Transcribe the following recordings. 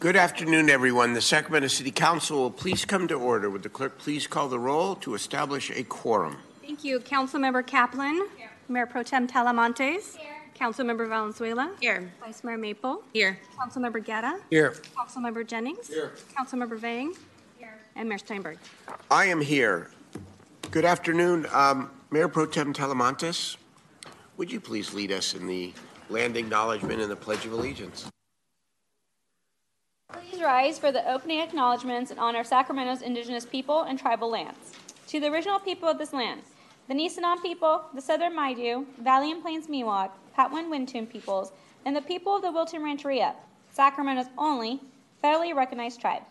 Good afternoon, everyone. The Sacramento City Council will please come to order. Would the clerk please call the roll to establish a quorum? Thank you. Councilmember Kaplan. Here. Mayor Pro Tem Talamantes. Councilmember Valenzuela. Here. Vice Mayor Maple. Here. Councilmember Guerra. Here. Councilmember Jennings. Here. Councilmember Vang. Here. And Mayor Steinberg. I am here. Good afternoon, um, Mayor Pro Tem Talamantes. Would you please lead us in the land acknowledgement and the Pledge of Allegiance? Please rise for the opening acknowledgments in honor Sacramento's indigenous people and tribal lands. To the original people of this land, the Nisenan people, the Southern Maidu, Valley and Plains Miwok, Patwin Wintun peoples, and the people of the Wilton Rancheria, Sacramento's only federally recognized tribe.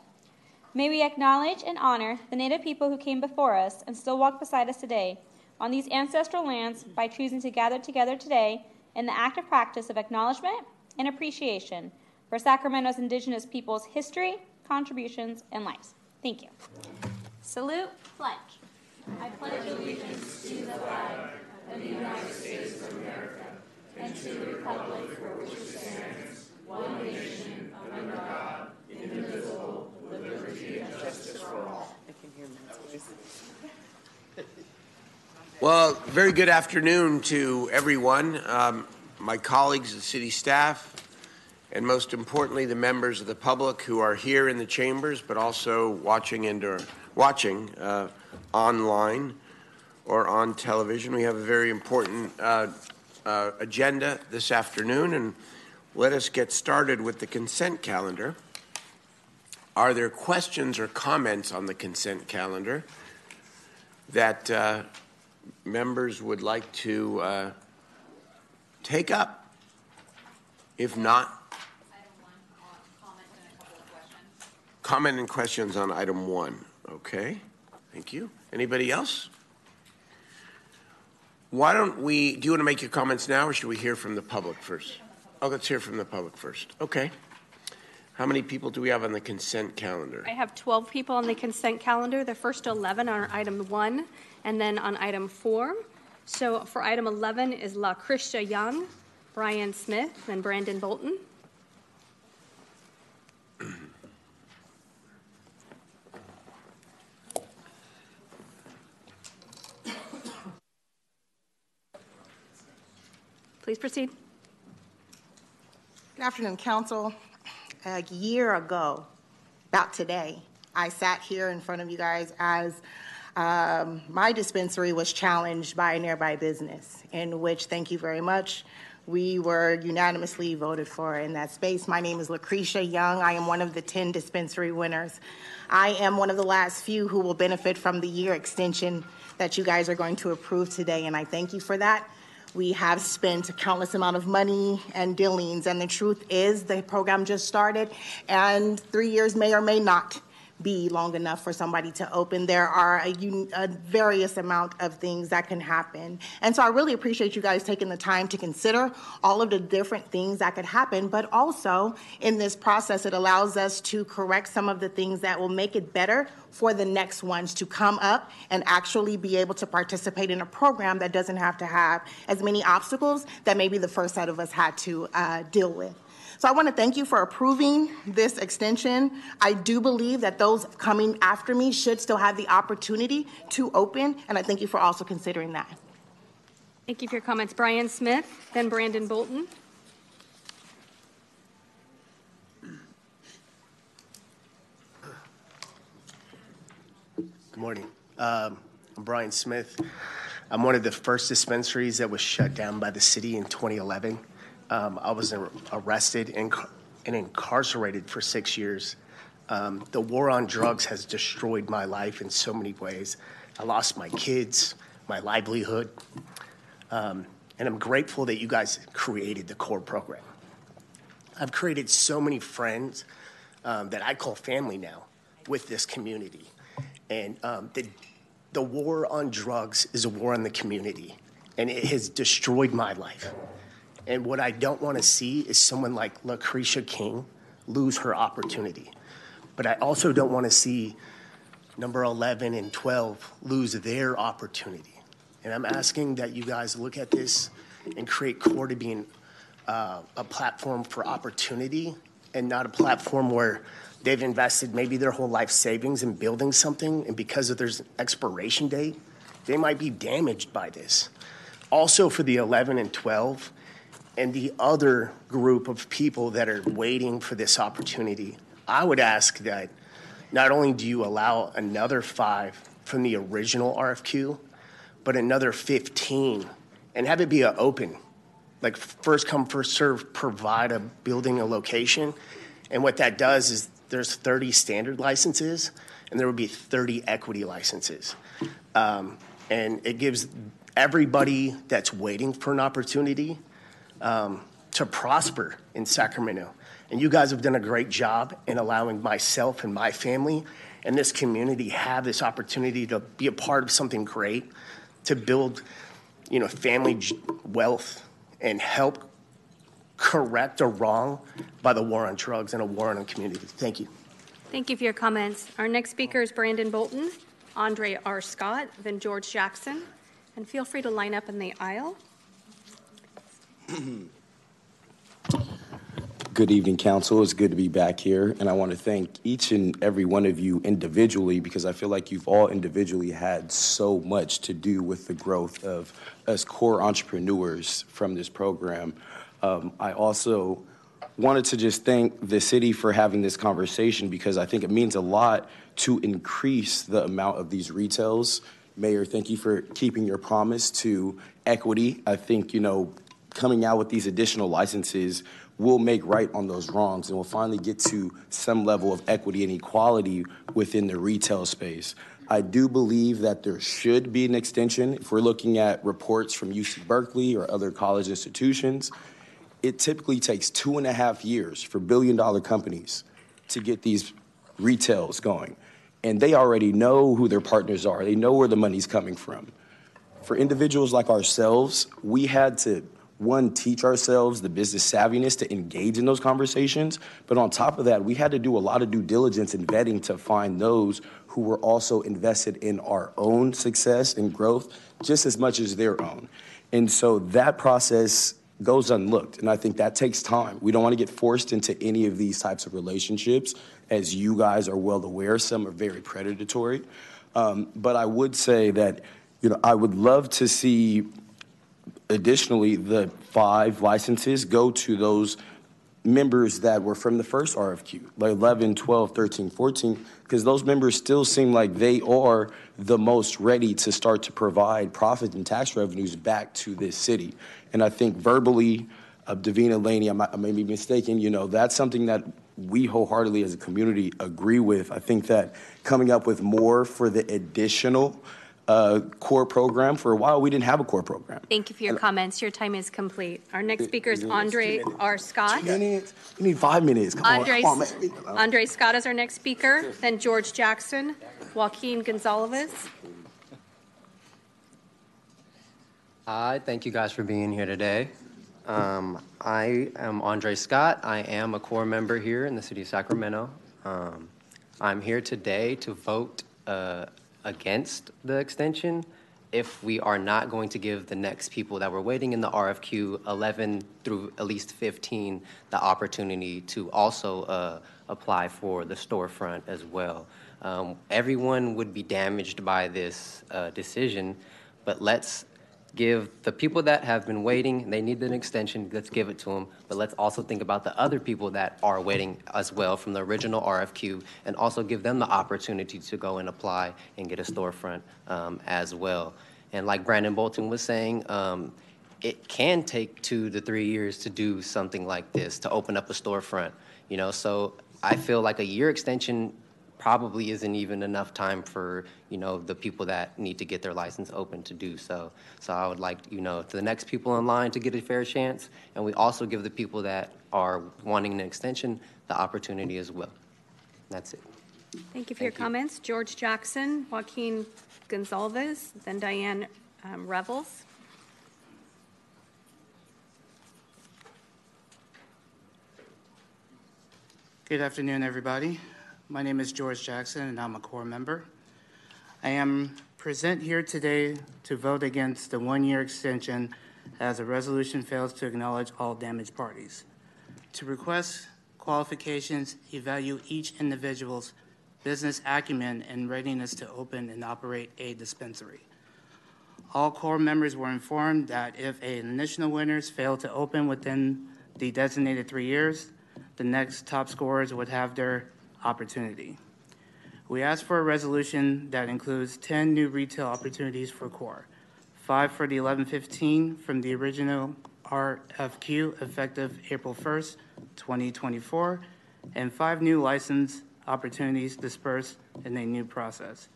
May we acknowledge and honor the Native people who came before us and still walk beside us today on these ancestral lands by choosing to gather together today in the active practice of acknowledgement and appreciation for Sacramento's indigenous people's history, contributions, and lives. Thank you. Salute, pledge. I pledge allegiance to the flag of the United States of America and to the republic for which it stands, one nation, under God, indivisible, with liberty and justice for all. I can hear my Well, very good afternoon to everyone, um, my colleagues, the city staff, and most importantly, the members of the public who are here in the chambers, but also watching and watching uh, online or on television. We have a very important uh, uh, agenda this afternoon, and let us get started with the consent calendar. Are there questions or comments on the consent calendar that uh, members would like to uh, take up? If not, comment and questions on item one. Okay, thank you. Anybody else? Why don't we, do you want to make your comments now or should we hear from the public first? Oh, let's hear from the public first. Okay. How many people do we have on the consent calendar? I have 12 people on the consent calendar. The first 11 are item one, and then on item four. So for item 11 is Lucretia Young, Brian Smith, and Brandon Bolton. Please proceed. Good afternoon, Council. A year ago, about today, I sat here in front of you guys as um, my dispensary was challenged by a nearby business, in which, thank you very much, we were unanimously voted for in that space. My name is Lucretia Young. I am one of the 10 dispensary winners. I am one of the last few who will benefit from the year extension that you guys are going to approve today, and I thank you for that. We have spent a countless amount of money and dealings, and the truth is the program just started, and three years may or may not be long enough for somebody to open. There are a, a, various amount of things that can happen. And so I really appreciate you guys taking the time to consider all of the different things that could happen, but also in this process, it allows us to correct some of the things that will make it better for the next ones to come up and actually be able to participate in a program that doesn't have to have as many obstacles that maybe the first set of us had to uh, deal with. So I want to thank you for approving this extension. I do believe that those coming after me should still have the opportunity to open, and I thank you for also considering that. Thank you for your comments. Brian Smith, then Brandon Bolton. Good morning. Um, I'm Brian Smith. I'm one of the first dispensaries that was shut down by the city in 2011. Um, I was arrested and, and, incarcerated for six years. Um, the war on drugs has destroyed my life in so many ways. I lost my kids, my livelihood, um, and I'm grateful that you guys created the core program. I've created so many friends um, that I call family now with this community. And um, the, the war on drugs is a war on the community, and it has destroyed my life. And what I don't want to see is someone like Lucretia King lose her opportunity. But I also don't want to see number 11 and 12 lose their opportunity. And I'm asking that you guys look at this and create CORE to being uh, a platform for opportunity and not a platform where they've invested maybe their whole life savings in building something, and because of there's an expiration date, they might be damaged by this. Also, for the 11 and 12, and the other group of people that are waiting for this opportunity, I would ask that not only do you allow another five from the original RFQ, but another 15, and have it be an open, like first come, first serve, provide a building, a location. And what that does is there's 30 standard licenses, and there would be 30 equity licenses. Um, and it gives everybody that's waiting for an opportunity um, to prosper in Sacramento. And you guys have done a great job in allowing myself and my family and this community have this opportunity to be a part of something great, to build, you know, family wealth and help correct a wrong by the war on drugs and a war on the community. Thank you. Thank you for your comments. Our next speaker is Brandon Bolton, Andre R. Scott, then George Jackson. And feel free to line up in the aisle. Good evening, council. It's good to be back here, and I want to thank each and every one of you individually because I feel like you've all individually had so much to do with the growth of us core entrepreneurs from this program. Um, I also wanted to just thank the city for having this conversation because I think it means a lot to increase the amount of these retails. Mayor, thank you for keeping your promise to equity. I think, you know, coming out with these additional licenses will make right on those wrongs and we'll finally get to some level of equity and equality within the retail space. I do believe that there should be an extension. If we're looking at reports from UC Berkeley or other college institutions, it typically takes two and a half years for billion dollar companies to get these retails going. And they already know who their partners are, they know where the money's coming from. For individuals like ourselves, we had to one, teach ourselves the business savviness to engage in those conversations. But on top of that, we had to do a lot of due diligence and vetting to find those who were also invested in our own success and growth just as much as their own. And so that process goes unlooked. And I think that takes time. We don't want to get forced into any of these types of relationships. As you guys are well aware, some are very predatory. Um, but I would say that, you know, I would love to see additionally, the five licenses go to those members that were from the first RFQ, like 11, 12, 13, 14, because those members still seem like they are the most ready to start to provide profit and tax revenues back to this city. And I think verbally, uh, Davina Laney, I, I may be mistaken, you know, that's something that we wholeheartedly as a community agree with. I think that coming up with more for the additional uh, core program. For a while, we didn't have a core program. Thank you for your comments. Your time is complete. Our next speaker is Andre R. Scott. Two minutes? We need five minutes. Come Andre, on, come on. Andre Scott is our next speaker, then George Jackson, Joaquin Gonzalez. Hi, thank you guys for being here today. Um, I am Andre Scott. I am a core member here in the city of Sacramento. Um, I'm here today to vote uh, against the extension if we are not going to give the next people that were waiting in the RFQ 11 through at least 15 the opportunity to also uh, apply for the storefront as well. Um, everyone would be damaged by this uh, decision, but let's give the people that have been waiting, they need an extension, let's give it to them. But let's also think about the other people that are waiting as well from the original RFQ and also give them the opportunity to go and apply and get a storefront um, as well. And like Brandon Bolton was saying, um, it can take two to three years to do something like this, to open up a storefront, you know? So I feel like a year extension probably isn't even enough time for you know the people that need to get their license open to do so. So I would like you know to the next people in line to get a fair chance, and we also give the people that are wanting an extension the opportunity as well. That's it. Thank you for your you. comments. George Jackson, Joaquin Gonzalez, then Diane um, Revels. Good afternoon, everybody. My name is George Jackson, and I'm a core member. I am present here today to vote against the one-year extension as the resolution fails to acknowledge all damaged parties. To request qualifications, evaluate each individual's business acumen and readiness to open and operate a dispensary. All core members were informed that if initial winners fail to open within the designated three years, the next top scorers would have their opportunity. We ask for a resolution that includes 10 new retail opportunities for core, five for the 1115 from the original RFQ effective April 1st, 2024, and five new license opportunities dispersed in a new process.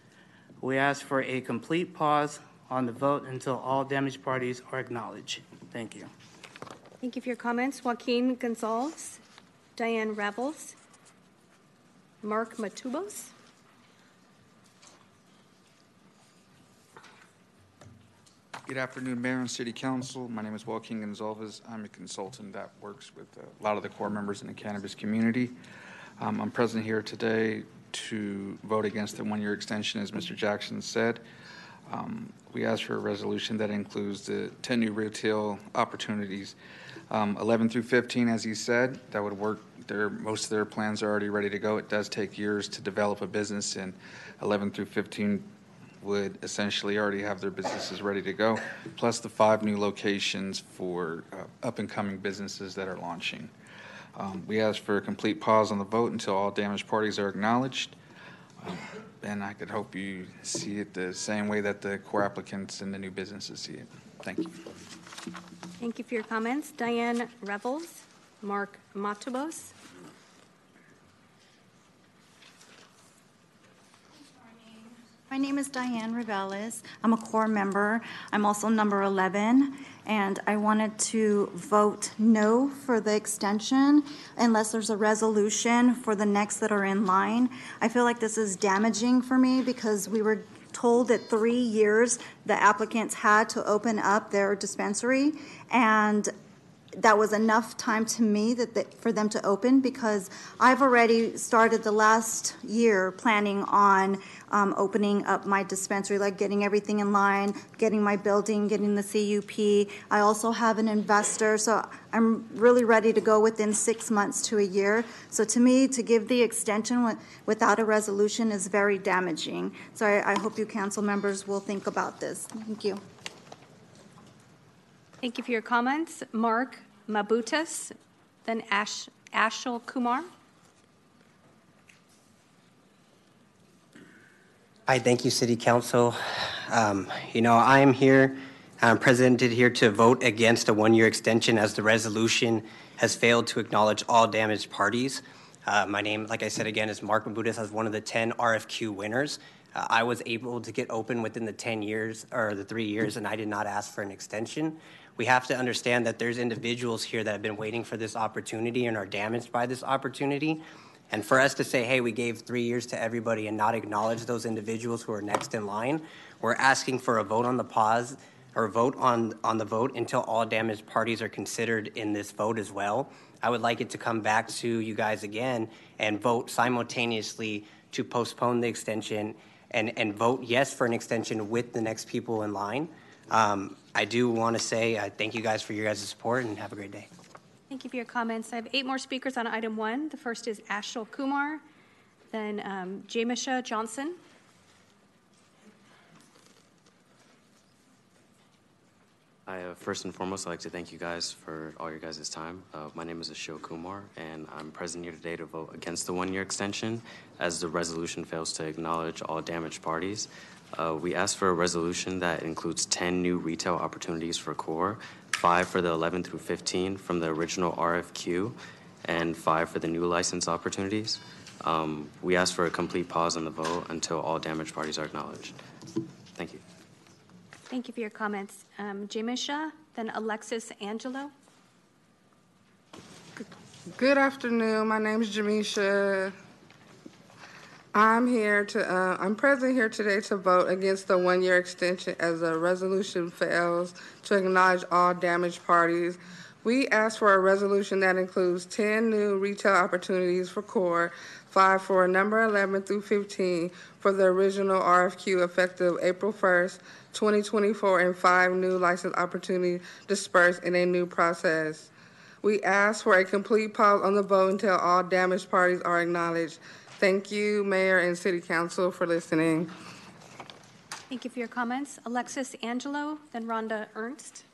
We ask for a complete pause on the vote until all damaged parties are acknowledged. Thank you. Thank you for your comments. Joaquin Gonzalez, Diane Ravels, Mark Matubos. Good afternoon, Mayor and City Council. My name is Joaquin Gonzalez. I'm a consultant that works with a lot of the core members in the cannabis community. Um, I'm present here today to vote against the one-year extension, as Mr. Jackson said. Um, We asked for a resolution that includes the 10 new retail opportunities. Um, 11 through 15, as he said, that would work. Their, most of their plans are already ready to go. It does take years to develop a business, and 11 through 15 would essentially already have their businesses ready to go, plus the five new locations for uh, up-and-coming businesses that are launching. Um, We ask for a complete pause on the vote until all damaged parties are acknowledged. Um, And I could hope you see it the same way that the core applicants and the new businesses see it. Thank you. Thank you for your comments. Diane Revels, Mark Mabutas. My name is Diane Reveles. I'm a core member. I'm also number 11, and I wanted to vote no for the extension unless there's a resolution for the next that are in line. I feel like this is damaging for me because we were told that three years the applicants had to open up their dispensary, and that was enough time to me that, that for them to open because I've already started the last year planning on um, opening up my dispensary, like getting everything in line, getting my building, getting the CUP. I also have an investor, so I'm really ready to go within six months to a year. So to me, to give the extension wi- without a resolution is very damaging. So I, I hope you council members will think about this. Thank you. Thank you for your comments. Mark Mabutas, then Ash, Ashil Kumar. Hi, thank you, City Council. Um, You know, I am here, I'm presented here to vote against a one-year extension as the resolution has failed to acknowledge all damaged parties. Uh, My name, like I said again, is Mark Mabutas, as one of the 10 RFQ winners. Uh, I was able to get open within the 10 years, or the three years, and I did not ask for an extension. We have to understand that there's individuals here that have been waiting for this opportunity and are damaged by this opportunity. And for us to say, hey, we gave three years to everybody and not acknowledge those individuals who are next in line, we're asking for a vote on the pause or vote on, on the vote until all damaged parties are considered in this vote as well. I would like it to come back to you guys again and vote simultaneously to postpone the extension and, and vote yes for an extension with the next people in line. Um, I do want to say, uh, thank you guys for your guys' support and have a great day. Thank you for your comments. I have eight more speakers on item one. The first is Ashil Kumar, then um, Jamisha Johnson. I, uh, first and foremost, I'd like to thank you guys for all your guys' time. Uh, my name is Ashil Kumar, and I'm present here today to vote against the one-year extension as the resolution fails to acknowledge all damaged parties. Uh, we asked for a resolution that includes 10 new retail opportunities for core, five for the 11 through 15 from the original RFQ, and five for the new license opportunities. Um, we ask for a complete pause on the vote until all damaged parties are acknowledged. Thank you. Thank you for your comments. Um, Jamisha, then Alexis Angelo. Good afternoon. My name is Jamisha. I'm here to, uh, I'm present here today to vote against the one-year extension as the resolution fails to acknowledge all damaged parties. We ask for a resolution that includes 10 new retail opportunities for core, five for number 11 through 15 for the original RFQ effective April 1st, 2024, and five new license opportunities dispersed in a new process. We ask for a complete pause on the vote until all damaged parties are acknowledged. Thank you, Mayor and City Council, for listening. Thank you for your comments. Alexis Angelo, then Rhonda Ernst.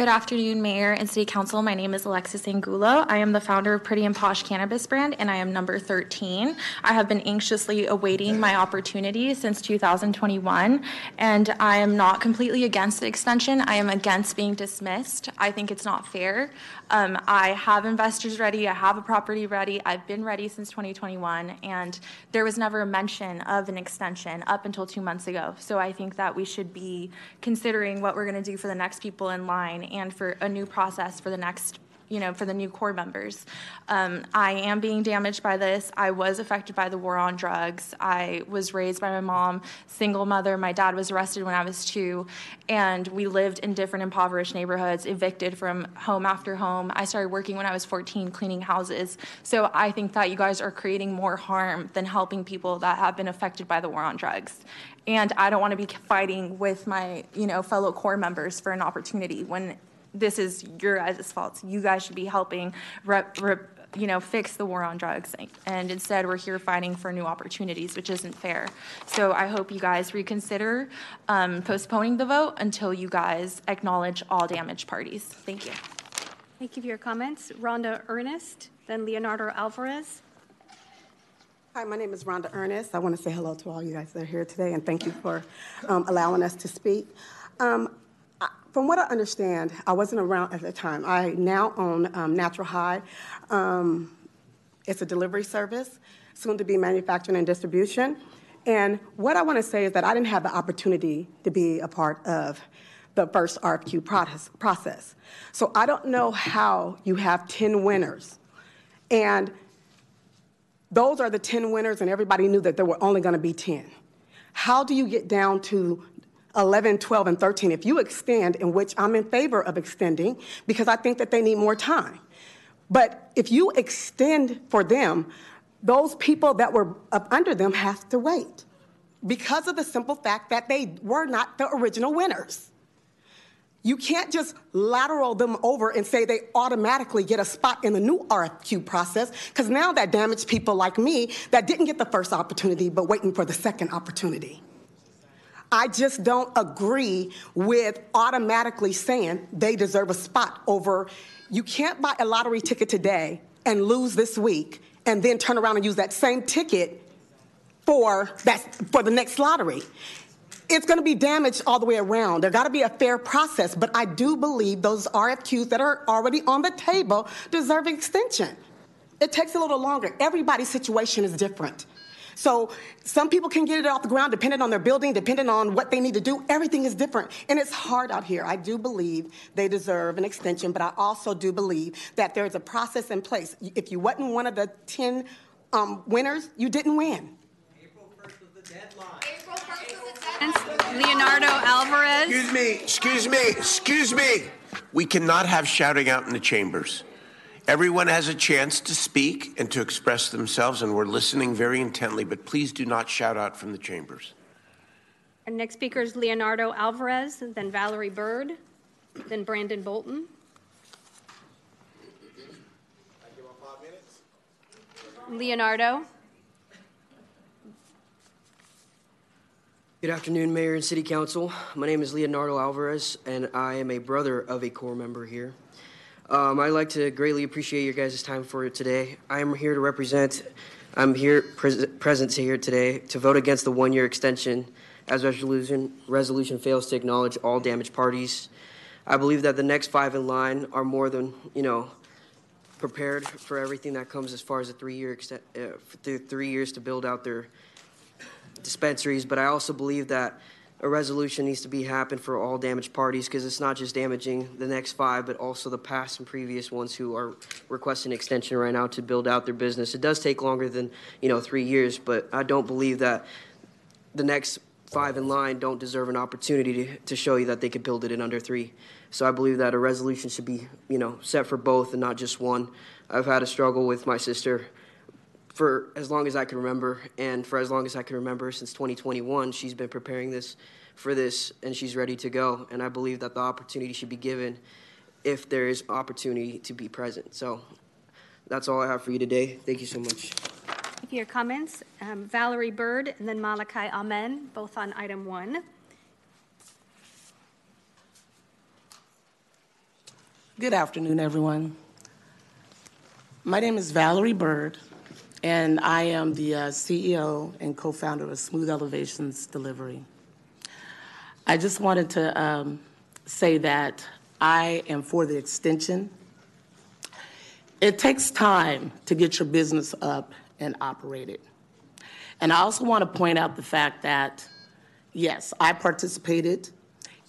Good afternoon, Mayor and City Council. My name is Alexis Angulo. I am the founder of Pretty and Posh Cannabis brand, and I am number 13. I have been anxiously awaiting my opportunity since 2021, and I am not completely against the extension. I am against being dismissed. I think it's not fair. Um, I have investors ready. I have a property ready. I've been ready since 2021, and there was never a mention of an extension up until two months ago. So I think that we should be considering what we're going to do for the next people in line and for a new process for the next you know, for the new core members. Um, I am being damaged by this. I was affected by the war on drugs. I was raised by my mom, single mother. My dad was arrested when I was two, and we lived in different impoverished neighborhoods, evicted from home after home. I started working when I was 14, cleaning houses. So I think that you guys are creating more harm than helping people that have been affected by the war on drugs. And I don't want to be fighting with my, you know, fellow core members for an opportunity when this is your guys' fault. You guys should be helping rep, rep, you know, fix the war on drugs. And instead, we're here fighting for new opportunities, which isn't fair. So I hope you guys reconsider um, postponing the vote until you guys acknowledge all damaged parties. Thank you. Thank you for your comments. Rhonda Ernest, then Leonardo Alvarez. Hi, my name is Rhonda Ernest. I want to say hello to all you guys that are here today, and thank you for um, allowing us to speak. Um, from what I understand, I wasn't around at the time. I now own um, Natural High. Um, it's a delivery service, soon to be manufacturing and distribution. And what I want to say is that I didn't have the opportunity to be a part of the first RFQ process. So I don't know how you have 10 winners. And those are the 10 winners, and everybody knew that there were only going to be 10. How do you get down to 11, 12, and 13, if you extend, in which I'm in favor of extending because I think that they need more time. But if you extend for them, those people that were up under them have to wait because of the simple fact that they were not the original winners. You can't just lateral them over and say they automatically get a spot in the new RFQ process, because now that damaged people like me that didn't get the first opportunity but waiting for the second opportunity. I just don't agree with automatically saying they deserve a spot over. You can't buy a lottery ticket today and lose this week and then turn around and use that same ticket for that for the next lottery. It's going to be damaged all the way around. There got to be a fair process, but I do believe those RFQs that are already on the table deserve extension. It takes a little longer. Everybody's situation is different. So some people can get it off the ground depending on their building, depending on what they need to do. Everything is different. And it's hard out here. I do believe they deserve an extension, but I also do believe that there's a process in place. If you wasn't one of the 10 um, winners, you didn't win. April 1st was the deadline. April 1st was the deadline. Leonardo Alvarez. Excuse me, excuse me, excuse me. We cannot have shouting out in the chambers. Everyone has a chance to speak and to express themselves, and we're listening very intently, but please do not shout out from the chambers. Our next speaker is Leonardo Alvarez, then Valerie Bird, then Brandon Bolton. Leonardo. Good afternoon, Mayor and City Council. My name is Leonardo Alvarez, and I am a brother of a core member here. Um, I'd like to greatly appreciate your guys' time for today. I am here to represent, I'm here pres- present here today to vote against the one year extension as resolution, resolution fails to acknowledge all damaged parties. I believe that the next five in line are more than, you know, prepared for everything that comes as far as a three year extent, uh, three years to build out their dispensaries. But I also believe that a resolution needs to be happen for all damaged parties because it's not just damaging the next five, but also the past and previous ones who are requesting extension right now to build out their business. It does take longer than you know three years, but I don't believe that the next five in line don't deserve an opportunity to, to show you that they could build it in under three. So I believe that a resolution should be you know set for both and not just one. I've had a struggle with my sister for as long as I can remember, and for as long as I can remember since 2021, she's been preparing this for this, and she's ready to go. And I believe that the opportunity should be given if there is opportunity to be present. So that's all I have for you today. Thank you so much. Thank you for your comments. Um, Valerie Bird and then Malachi Amen, both on item one. Good afternoon, everyone. My name is Valerie Bird, and I am the uh, CEO and co-founder of Smooth Elevations Delivery. I just wanted to um, say that I am for the extension. It takes time to get your business up and operated. And I also want to point out the fact that, yes, I participated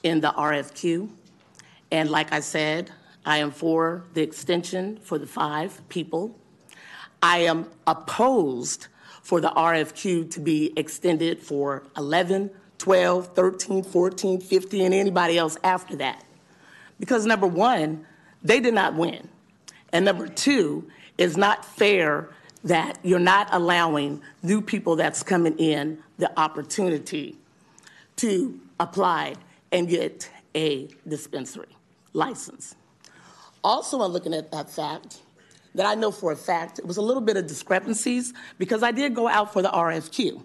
in the RFQ. And like I said, I am for the extension for the five people. I am opposed for the RFQ to be extended for 11, 12, 13, 14, 15, and anybody else after that. Because number one, they did not win. And number two, it's not fair that you're not allowing new people that's coming in the opportunity to apply and get a dispensary license. Also, I'm looking at that fact that I know for a fact it was a little bit of discrepancies because I did go out for the RFQ.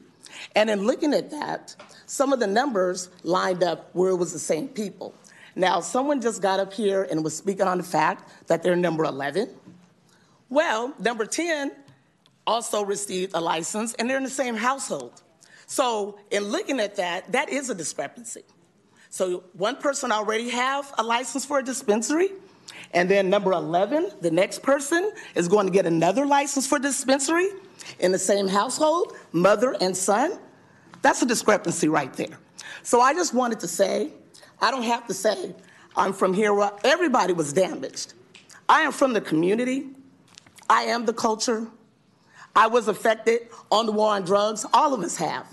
And in looking at that, some of the numbers lined up where it was the same people. Now, someone just got up here and was speaking on the fact that they're number 11. Well, number 10 also received a license and they're in the same household. So, in looking at that, that is a discrepancy. So, one person already have a license for a dispensary, and then number 11, the next person is going to get another license for dispensary in the same household, mother and son. That's a discrepancy right there. So I just wanted to say, I don't have to say I'm from here where everybody was damaged. I am from the community. I am the culture. I was affected on the war on drugs. All of us have.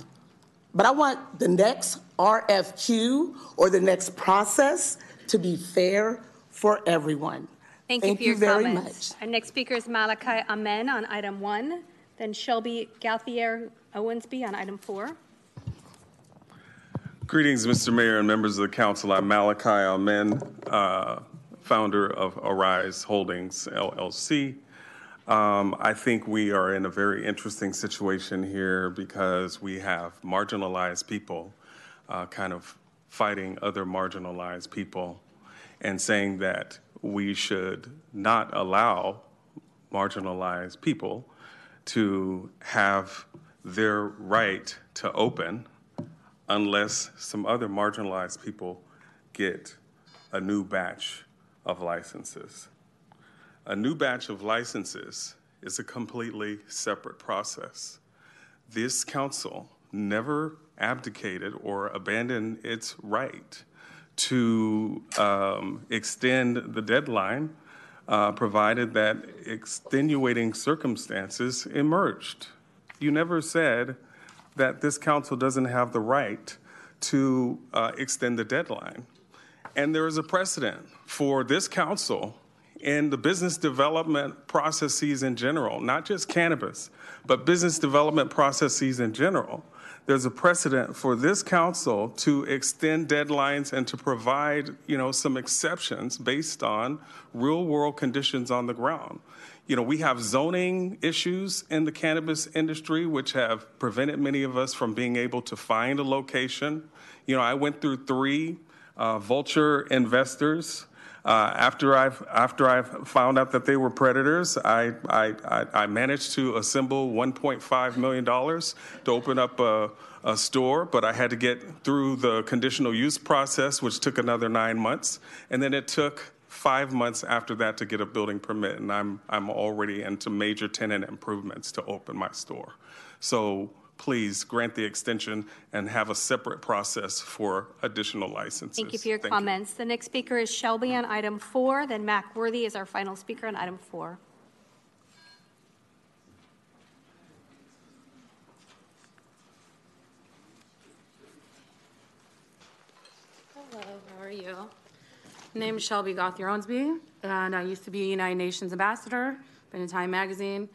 But I want the next RFQ or the next process to be fair for everyone. Thank you Thank for your you very comments. Our next speaker is Malachi Amen on item one, then Shelby Gauthier Owensby on item four. Greetings, Mr. Mayor and members of the council. I'm Malachi Amen, uh, founder of Arise Holdings LLC. Um, I think we are in a very interesting situation here because we have marginalized people uh, kind of fighting other marginalized people and saying that we should not allow marginalized people to have their right to open unless some other marginalized people get a new batch of licenses. A new batch of licenses is a completely separate process. This council never abdicated or abandoned its right to um, extend the deadline, uh, provided that extenuating circumstances emerged. You never said that this council doesn't have the right to uh, extend the deadline. And there is a precedent for this council in the business development processes in general, not just cannabis, but business development processes in general, there's a precedent for this council to extend deadlines and to provide, you know, some exceptions based on real world conditions on the ground. You know, we have zoning issues in the cannabis industry, which have prevented many of us from being able to find a location. You know, I went through three uh, vulture investors uh, after I've after I've found out that they were predators, I I, I managed to assemble 1.5 million dollars to open up a, a, store, but I had to get through the conditional use process, which took another nine months, and then it took five months after that to get a building permit, and I'm I'm already into major tenant improvements to open my store. So please grant the extension and have a separate process for additional licenses. Thank you for your Thank comments. The next speaker is Shelby on item four, then Mac Worthy is our final speaker on item four. Hello, how are you? My name is Shelby Gauthier Owensby, and I used to be a United Nations ambassador, been in Time Magazine.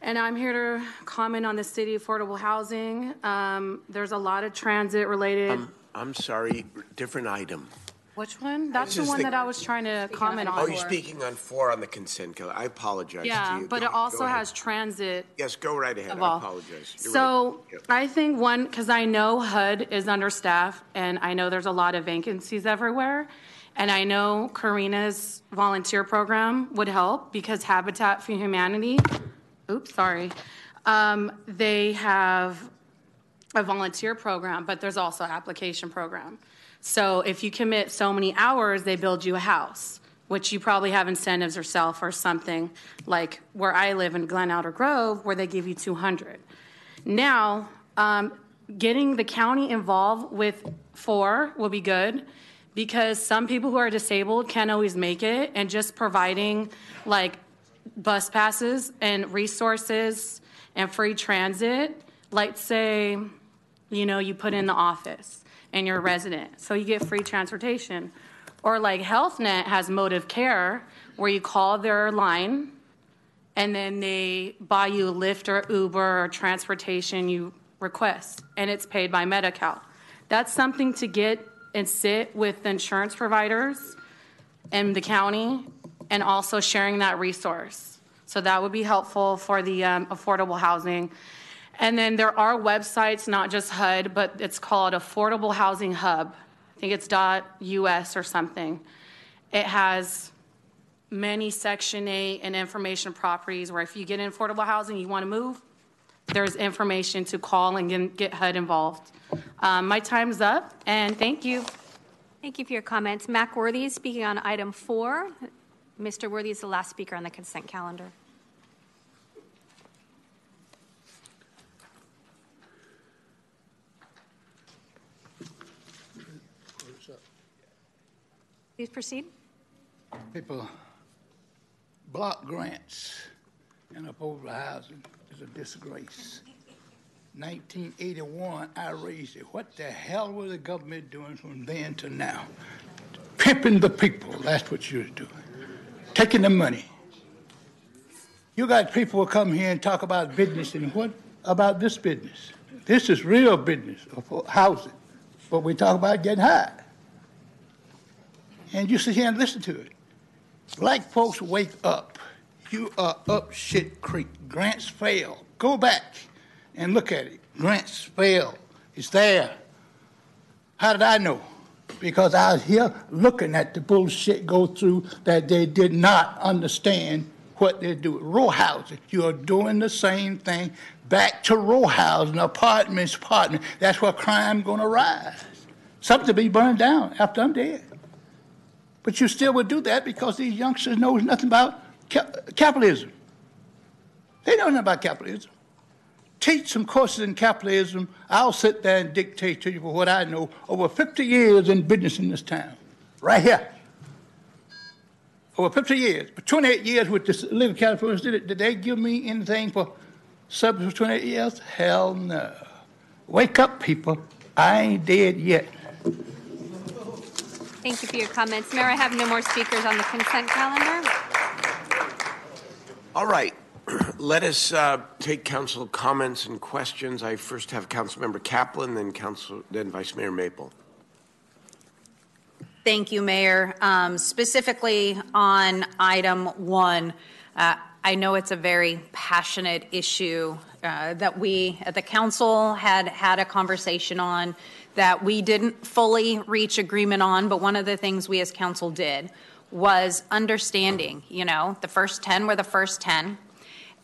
And I'm here to comment on the city affordable housing. Um, there's a lot of transit related. Um, I'm sorry, different item. Which one? That's This the is one the- that I was trying to comment on. Oh, you're speaking on four on the consent calendar. I apologize to Yeah, you. but Go- it also ahead. has transit Yes, go right ahead. of I all. apologize. You're So right. I think one, because I know HUD is understaffed and I know there's a lot of vacancies everywhere. And I know Karina's volunteer program would help because Habitat for Humanity, oops, sorry, um, they have a volunteer program, but there's also an application program. So if you commit so many hours, they build you a house, which you probably have incentives yourself or something like where I live in Glen Outer Grove, where they give you 200. Now, um, getting the county involved with four will be good because some people who are disabled can't always make it, and just providing like bus passes and resources and free transit, Let's say, you know, you put in the office and you're a resident, so you get free transportation. Or like HealthNet has ModivCare, where you call their line and then they buy you Lyft or Uber or transportation you request, and it's paid by Medi-Cal. That's something to get and sit with the insurance providers and the county, and also sharing that resource. So that would be helpful for the um, affordable housing. And then there are websites, not just HUD, but it's called Affordable Housing Hub. I think it's .us or something. It has many Section 8 and information properties where if you get in affordable housing, you want to move, there's information to call and get- HUD involved. Um, My time's up, and thank you. Thank you for your comments. Mac Worthy speaking on item four. Mr. Worthy is the last speaker on the consent calendar. Please proceed. People, block grants and affordable housing is a disgrace. 1981, I raised it. What the hell was the government doing from then to now? Pimping the people, that's what you're doing. Taking the money. You got people who come here and talk about business, and what about this business? This is real business of housing, but we talk about getting high. And you sit here and listen to it. Black folks wake up. You are up shit creek. Grants fail. Go back and look at it. Grants fail. It's there. How did I know? Because I was here looking at the bullshit go through that they did not understand what they're doing. Row housing. You are doing the same thing back to row housing, apartments, apartments. That's where crime gonna rise. Something to be burned down after I'm dead. But you still would do that because these youngsters know nothing about ca- capitalism. They know nothing about capitalism. Teach some courses in capitalism. I'll sit there and dictate to you for what I know over 50 years in business in this town, right here. Over 50 years, but 28 years with the League of California, did, it, did they give me anything for substance for 28 years? Hell no. Wake up, people. I ain't dead yet. Thank you for your comments. Mayor, I have no more speakers on the consent calendar. All right. Let us uh, take council comments and questions. I first have Councilmember Kaplan, then Council, then Vice Mayor Maple. Thank you, Mayor. Um, Specifically on item one, uh, I know it's a very passionate issue uh, that we at the council had had a conversation on that we didn't fully reach agreement on, but one of the things we as council did was understanding, you know, the first 10 were the first 10.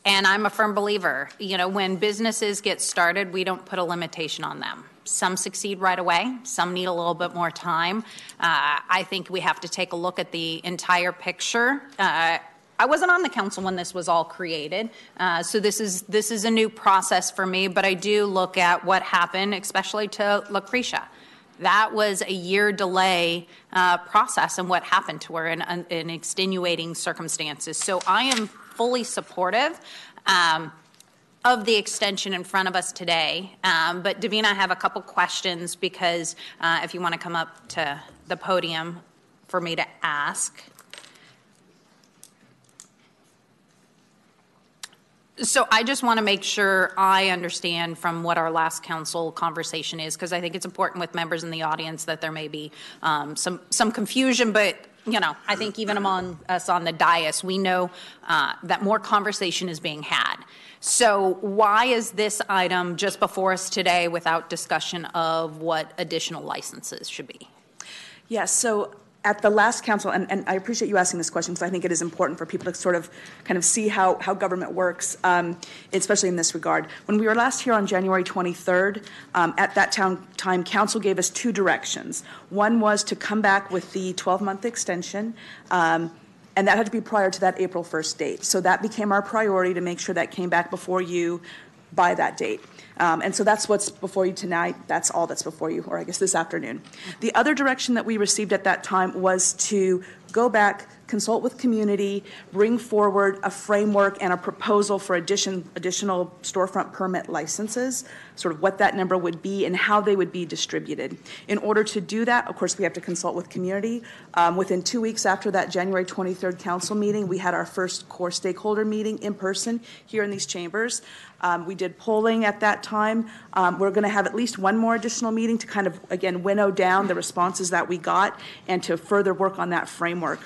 And I'm a firm believer, you know, when businesses get started, we don't put a limitation on them. Some succeed right away, some need a little bit more time. Uh, I think we have to take a look at the entire picture. Uh, I wasn't on the council when this was all created, uh, so this is this is a new process for me. But I do look at what happened, especially to Lucretia. That was a year delay uh, process and what happened to her in, in extenuating circumstances. So I am fully supportive. Um, of the extension in front of us today. Um, but Davina, I have a couple questions because uh, if you want to come up to the podium for me to ask. So I just want to make sure I understand from what our last council conversation is, because I think it's important with members in the audience that there may be um, some, some confusion, but, you know, I think even among us on the dais, we know uh, that more conversation is being had. So why is this item just before us today without discussion of what additional licenses should be? Yes, so at the last council, and, and I appreciate you asking this question because I think it is important for people to sort of kind of see how, how government works, um, especially in this regard. When we were last here on January 23rd, um, at that time, council gave us two directions. One was to come back with the 12 month extension. Um, and that had to be prior to that April 1st date. So that became our priority to make sure that came back before you by that date. Um, and so that's what's before you tonight. That's all that's before you, or I guess this afternoon. The other direction that we received at that time was to go back, consult with community, bring forward a framework and a proposal for addition, additional storefront permit licenses, sort of what that number would be and how they would be distributed. In order to do that, of course, we have to consult with community. Um, within two weeks after that January 23rd council meeting, we had our first core stakeholder meeting in person here in these chambers. Um, we did polling at that time. Um, we're going to have at least one more additional meeting to kind of, again, winnow down the responses that we got and to further work on that framework.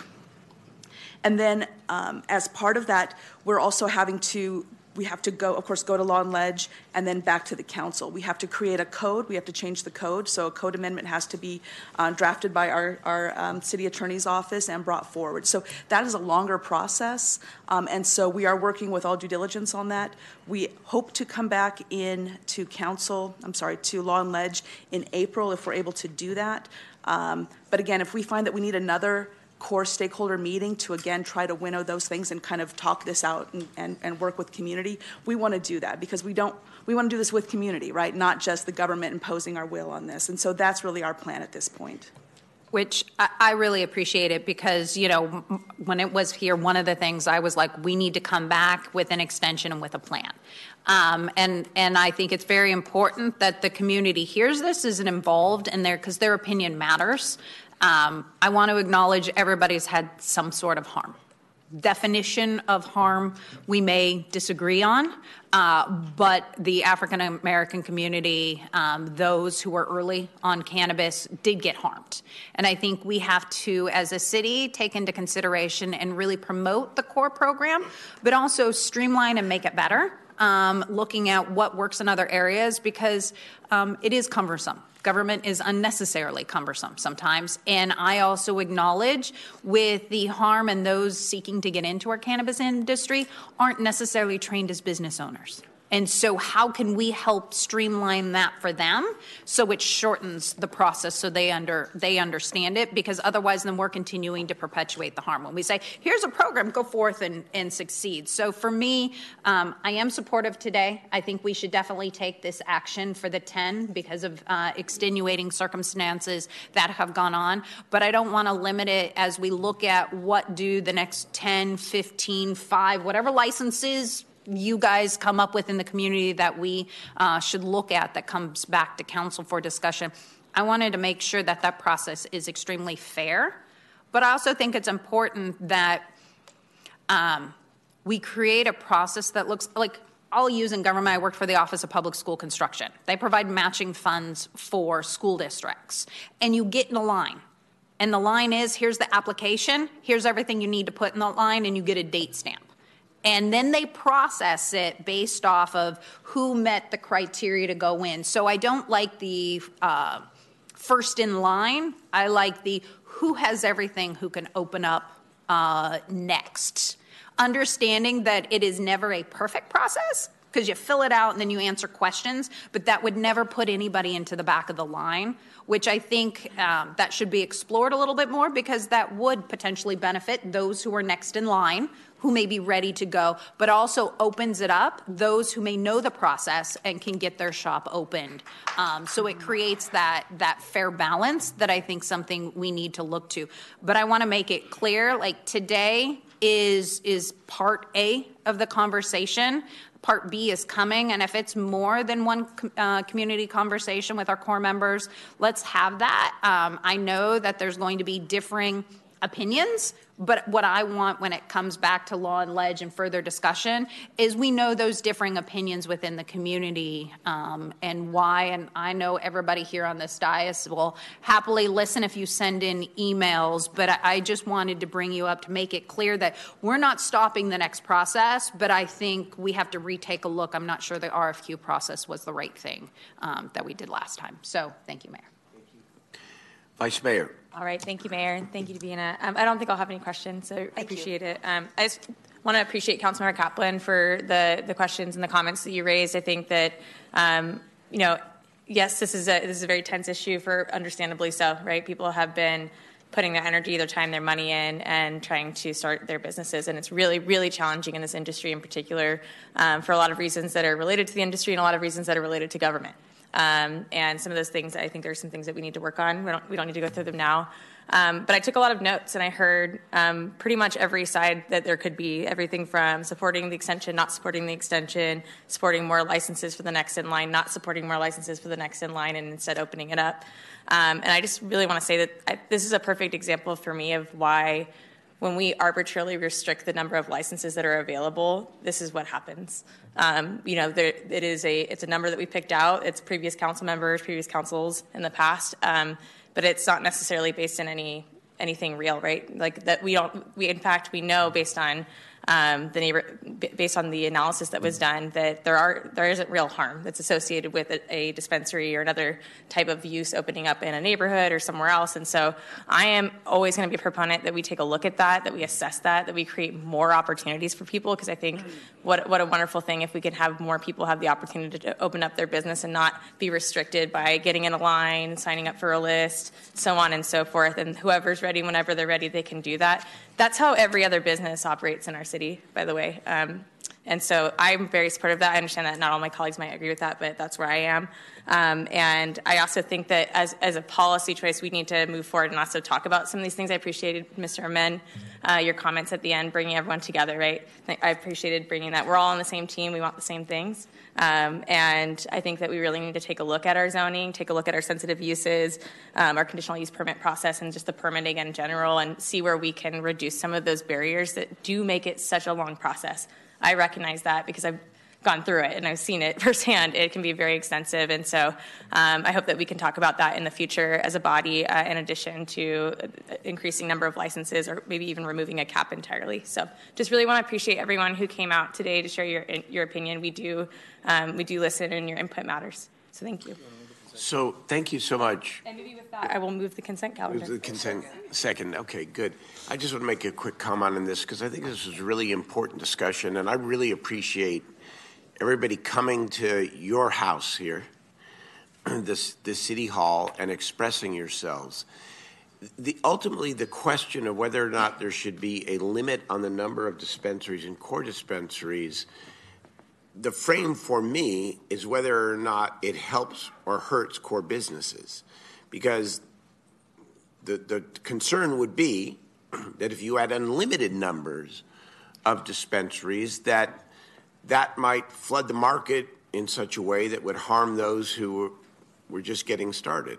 And then, um, as part of that, we're also having to we have to go, of course, go to Law and Ledge and then back to the council. We have to create a code. We have to change the code. So a code amendment has to be uh, drafted by our, our um, city attorney's office and brought forward. So that is a longer process. Um, and so we are working with all due diligence on that. We hope to come back in to council, I'm sorry, to Law and Ledge in April if we're able to do that. Um, but again, if we find that we need another core stakeholder meeting to again try to winnow those things and kind of talk this out and, and, and work with community. We want to do that because we don't we want to do this with community, right? Not just the government imposing our will on this. And so that's really our plan at this point. Which I, really appreciate it because, you know, when it was here, one of the things I was like, we need to come back with an extension and with a plan. Um, and and I think it's very important that the community hears this, is involved in there because their opinion matters. Um, I want to acknowledge everybody's had some sort of harm. Definition of harm we may disagree on, uh, but the African American community, um, those who were early on cannabis, did get harmed. And I think we have to, as a city, take into consideration and really promote the core program, but also streamline and make it better. Um, looking at what works in other areas because um, it is cumbersome government is unnecessarily cumbersome sometimes. And I also acknowledge with the harm and those seeking to get into our cannabis industry aren't necessarily trained as business owners. And so, how can we help streamline that for them so it shortens the process so they under they understand it? Because otherwise, then we're continuing to perpetuate the harm. When we say, "Here's a program, go forth and, and succeed." So, for me, um, I am supportive today. I think we should definitely take this action for the 10 because of uh, extenuating circumstances that have gone on. But I don't want to limit it as we look at what do the next 10, 15, 5, whatever licenses you guys come up with in the community that we uh, should look at that comes back to council for discussion. I wanted to make sure that that process is extremely fair, but I also think it's important that um, we create a process that looks like I'll use in government. I worked for the Office of Public School Construction. They provide matching funds for school districts, and you get in a line. And the line is here's the application, here's everything you need to put in the line, and you get a date stamp and then they process it based off of who met the criteria to go in. So I don't like the uh, first in line. I like the who has everything who can open up uh, next. Understanding that it is never a perfect process because you fill it out and then you answer questions, but that would never put anybody into the back of the line, which I think um, that should be explored a little bit more because that would potentially benefit those who are next in line who may be ready to go, but also opens it up those who may know the process and can get their shop opened. Um, so it creates that that fair balance that I think something we need to look to. But I want to make it clear, like today is is part A of the conversation. Part B is coming, and if it's more than one uh, community conversation with our core members, let's have that. Um, I know that there's going to be differing opinions But what I want when it comes back to law and ledge and further discussion is we know those differing opinions within the community um, and why. And I know everybody here on this dais will happily listen if you send in emails, but I, just wanted to bring you up to make it clear that we're not stopping the next process, but I think we have to retake a look. I'm not sure the RFQ process was the right thing um, that we did last time. So thank you, Mayor. Vice Mayor. All right, thank you, Mayor, and thank you, Davina. Um, I don't think I'll have any questions, so I appreciate it. Um, I just want to appreciate Councilmember Kaplan for the, the questions and the comments that you raised. I think that, um, you know, yes, this is a this is a very tense issue for understandably so, right? People have been putting their energy, their time, their money in, and trying to start their businesses. And it's really, really challenging in this industry in particular um, for a lot of reasons that are related to the industry and a lot of reasons that are related to government. Um, and some of those things, I think there's some things that we need to work on. We don't, we don't need to go through them now. Um, but I took a lot of notes and I heard um, pretty much every side that there could be everything from supporting the extension, not supporting the extension, supporting more licenses for the next in line, not supporting more licenses for the next in line, and instead opening it up. Um, and I just really want to say that I, this is a perfect example for me of why when we arbitrarily restrict the number of licenses that are available, this is what happens. Um, you know, there, it is a it's a number that we picked out. It's previous council members, previous councils in the past, um, but it's not necessarily based in any anything real, right? Like that we don't. We in fact we know based on um, the neighbor, based on the analysis that was done, that there are there isn't real harm that's associated with a, a, dispensary or another type of use opening up in a neighborhood or somewhere else. And so, I am always going to be a proponent that we take a look at that, that we assess that, that we create more opportunities for people. Because I think what what a wonderful thing if we could have more people have the opportunity to open up their business and not be restricted by getting in a line, signing up for a list, so on and so forth. And whoever's ready, whenever they're ready, they can do that that's how every other business operates in our city, by the way. Um, and so I'm very supportive of that. I understand that not all my colleagues might agree with that, but that's where I am. Um, and I also think that as, as a policy choice, we need to move forward and also talk about some of these things. I appreciated, Mr. Amen, uh, your comments at the end, bringing everyone together, right? I appreciated bringing that. We're all on the same team, we want the same things. Um, and I think that we really need to take a look at our zoning, take a look at our sensitive uses, um, our conditional use permit process, and just the permitting in general, and see where we can reduce some of those barriers that do make it such a long process. I recognize that because I've gone through it and I've seen it firsthand. It can be very extensive. And so um, I hope that we can talk about that in the future as a body, uh, in addition to uh, increasing number of licenses or maybe even removing a cap entirely. So just really want to appreciate everyone who came out today to share your, your opinion. We do, um, we do listen and your input matters. So thank you. So thank you so much. And maybe with that, I will move the consent calendar. The consent second. Okay, good. I just want to make a quick comment on this because I think this is a really important discussion, and I really appreciate everybody coming to your house here, this this city hall, and expressing yourselves. The, ultimately, the question of whether or not there should be a limit on the number of dispensaries and core dispensaries the frame for me is whether or not it helps or hurts core businesses. Because the, the concern would be that if you had unlimited numbers of dispensaries, that that might flood the market in such a way that would harm those who were just getting started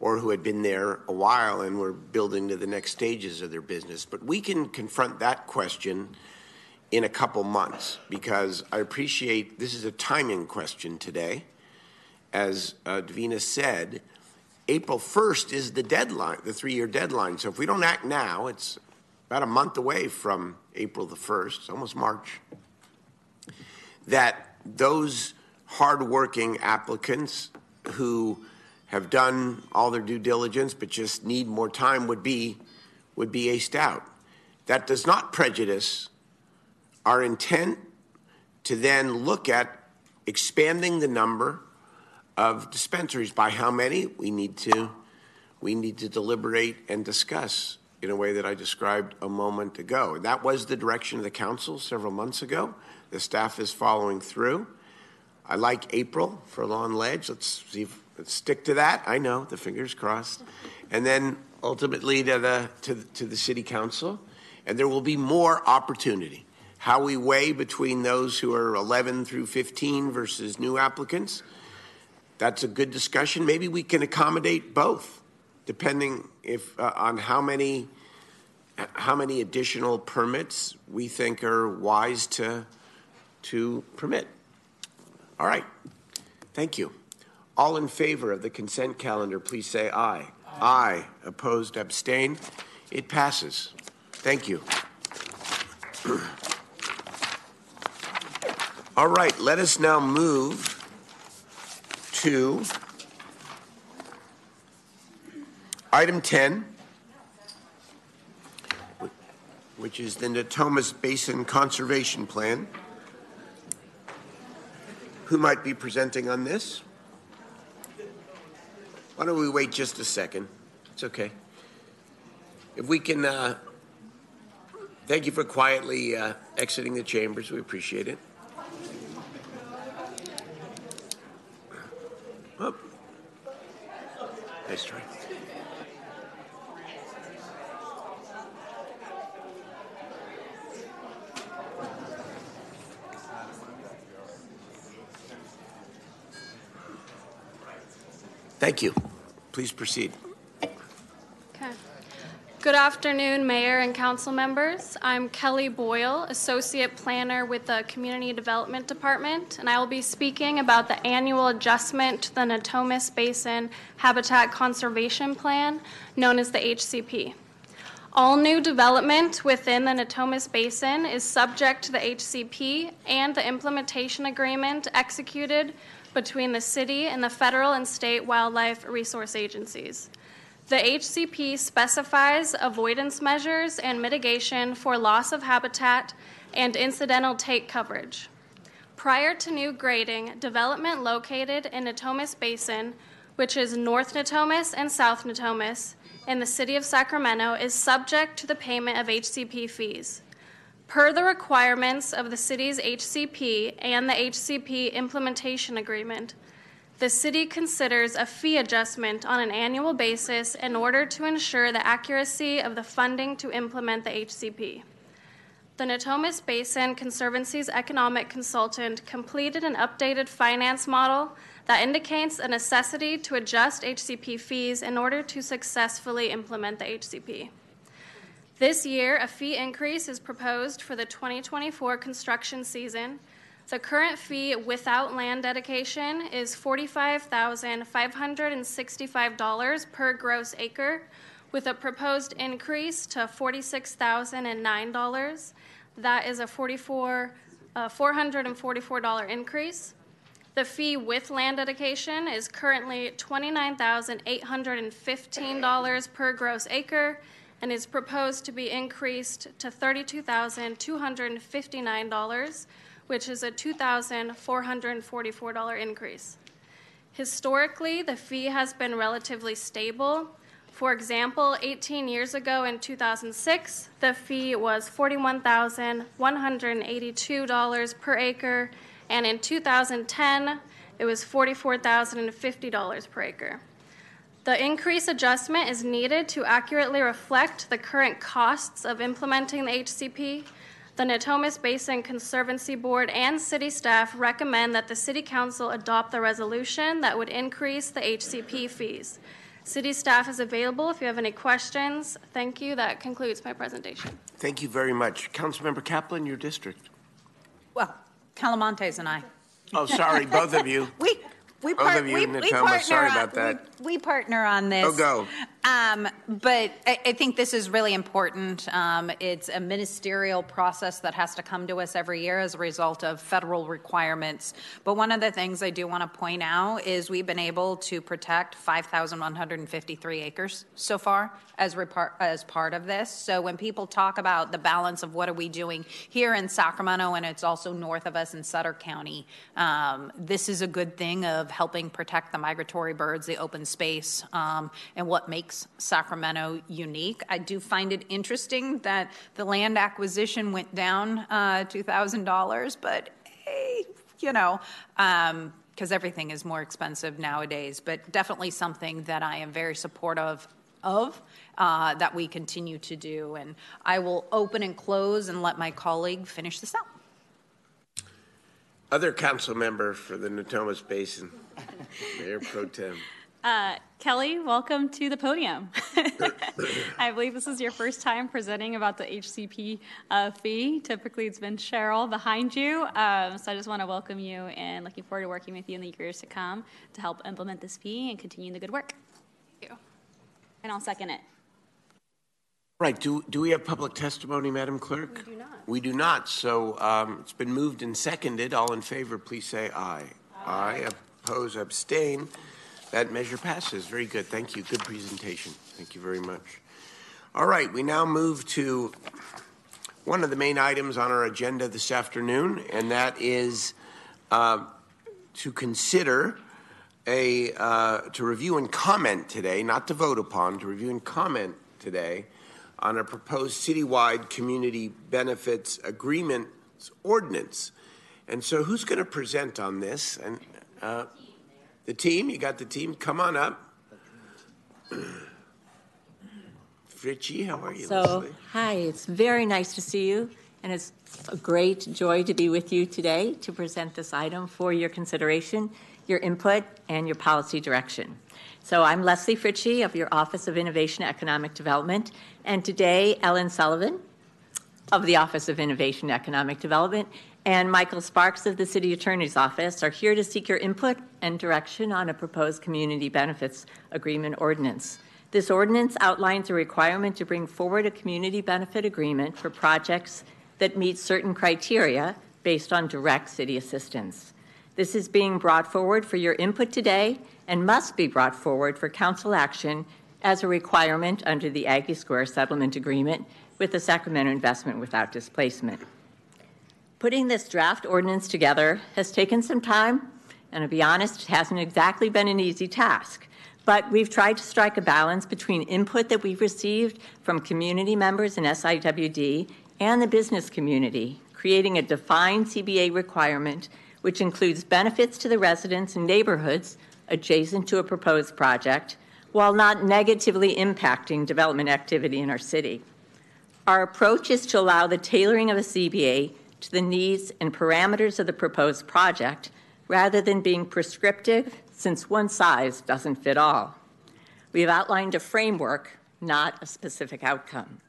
or who had been there a while and were building to the next stages of their business. But we can confront that question in a couple months because I appreciate this is a timing question today. As uh, Davina said, April 1st is the deadline, the three year deadline. So if we don't act now, it's about a month away from April the 1st, it's almost March, that those hardworking applicants who have done all their due diligence but just need more time would be would be aced out. That does not prejudice our intent to then look at expanding the number of dispensaries by how many we need to we need to deliberate and discuss in a way that I described a moment ago. That was the direction of the council several months ago. The staff is following through. I like April for Lawn Ledge. Let's see if, let's stick to that. I know, the fingers crossed. And then ultimately to the to, to the city council. And there will be more opportunity how we weigh between those who are 11 through 15 versus new applicants. That's a good discussion. Maybe we can accommodate both, depending if uh, on how many how many additional permits we think are wise to, to permit. All right. Thank you. All in favor of the consent calendar, please say aye. Aye. Opposed, abstain. It passes. Thank you. All right, let us now move to item 10, which is the Natomas Basin Conservation Plan. Who might be presenting on this? Why don't we wait just a second? It's okay. If we can, uh, thank you for quietly uh, exiting the chambers. We appreciate it. Oh. Nice try. Thank you. Please proceed. Okay. Good afternoon, Mayor and council members. I'm Kelly Boyle, Associate Planner with the Community Development Department, and I will be speaking about the annual adjustment to the Natomas Basin Habitat Conservation Plan, known as the HCP. All new development within the Natomas Basin is subject to the HCP and the implementation agreement executed between the city and the federal and state wildlife resource agencies. The HCP specifies avoidance measures and mitigation for loss of habitat and incidental take coverage. Prior to new grading, development located in Natomas Basin, which is North Natomas and South Natomas, in the city of Sacramento, is subject to the payment of HCP fees. Per the requirements of the city's HCP and the HCP implementation agreement, the city considers a fee adjustment on an annual basis in order to ensure the accuracy of the funding to implement the HCP. The Natomas Basin Conservancy's economic consultant completed an updated finance model that indicates a necessity to adjust HCP fees in order to successfully implement the HCP. This year, a fee increase is proposed for the 2024 construction season. The current fee without land dedication is $45,565 per gross acre, with a proposed increase to $46,009. That is a 44, uh, $444 increase. The fee with land dedication is currently $29,815 per gross acre and is proposed to be increased to $32,259, which is a $2,444 increase. Historically, the fee has been relatively stable. For example, 18 years ago in 2006, the fee was $41,182 per acre, and in 2010, it was $44,050 per acre. The increase adjustment is needed to accurately reflect the current costs of implementing the HCP. The Natomas Basin Conservancy Board and city staff recommend that the City Council adopt the resolution that would increase the HCP fees. City staff is available if you have any questions. Thank you. That concludes my presentation. Thank you very much. Councilmember Kaplan, your district. Well, Talamantes and I. Oh, sorry, both of you. We we, Both part, of you we, in we Natoma, partner sorry on, about that. We, partner on this. Oh, go. Um, but I, I think this is really important. Um, it's a ministerial process that has to come to us every year as a result of federal requirements. But one of the things I do want to point out is we've been able to protect 5,153 acres so far as, repar- as part of this. So when people talk about the balance of what are we doing here in Sacramento and it's also north of us in Sutter County, um, this is a good thing of helping protect the migratory birds, the open space, um, and what makes Sacramento unique. I do find it interesting that the land acquisition went down uh, $2,000, but hey, you know, um, because everything is more expensive nowadays, but definitely something that I am very supportive of uh, that we continue to do. And I will open and close and let my colleague finish this out. Other council member for the Natomas Basin, Mayor Pro Tem. Uh, Kelly, welcome to the podium. I believe this is your first time presenting about the HCP uh, fee. Typically, it's been Cheryl behind you. Um, so I just want to welcome you and looking forward to working with you in the years to come to help implement this fee and continue the good work. Thank you. And I'll second it. Right, do, do we have public testimony, Madam Clerk? We do not. We do not, so um, it's been moved and seconded. All in favor, please say aye. Aye. Oppose, abstain. That measure passes. Very good, thank you. Good presentation. Thank you very much. All right, we now move to one of the main items on our agenda this afternoon, and that is uh, to consider a, uh, to review and comment today, not to vote upon, to review and comment today on a proposed citywide community benefits agreement ordinance. And so, who's going to present on this? And uh, the team, you got the team. Come on up. Fritchie, how are you? So, Leslie? hi, it's very nice to see you, and it's a great joy to be with you today to present this item for your consideration, your input, and your policy direction. So, I'm Leslie Fritchie of your Office of Innovation and Economic Development, and today, Ellen Sullivan of the Office of Innovation and Economic Development and Michael Sparks of the City Attorney's Office are here to seek your input and direction on a proposed community benefits agreement ordinance. This ordinance outlines a requirement to bring forward a community benefit agreement for projects that meet certain criteria based on direct city assistance. This is being brought forward for your input today and must be brought forward for council action as a requirement under the Aggie Square Settlement Agreement with the Sacramento Investment Without Displacement. Putting this draft ordinance together has taken some time, and to be honest, it hasn't exactly been an easy task. But we've tried to strike a balance between input that we've received from community members in SIWD and the business community, creating a defined CBA requirement which includes benefits to the residents and neighborhoods adjacent to a proposed project while not negatively impacting development activity in our city. Our approach is to allow the tailoring of a CBA to the needs and parameters of the proposed project rather than being prescriptive, since one size doesn't fit all. We have outlined a framework, not a specific outcome.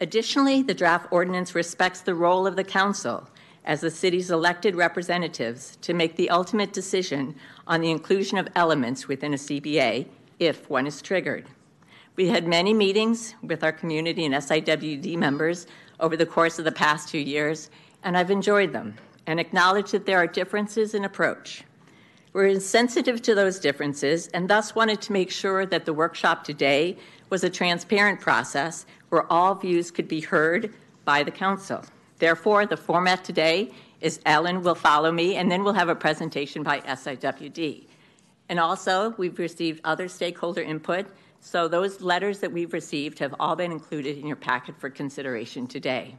Additionally, the draft ordinance respects the role of the council as the city's elected representatives to make the ultimate decision on the inclusion of elements within a CBA if one is triggered. We had many meetings with our community and SIWD members over the course of the past two years, and I've enjoyed them and acknowledge that there are differences in approach. We're sensitive to those differences and thus wanted to make sure that the workshop today was a transparent process where all views could be heard by the council. Therefore, the format today is Ellen will follow me, and then we'll have a presentation by SIWD. And also, we've received other stakeholder input, so those letters that we've received have all been included in your packet for consideration today.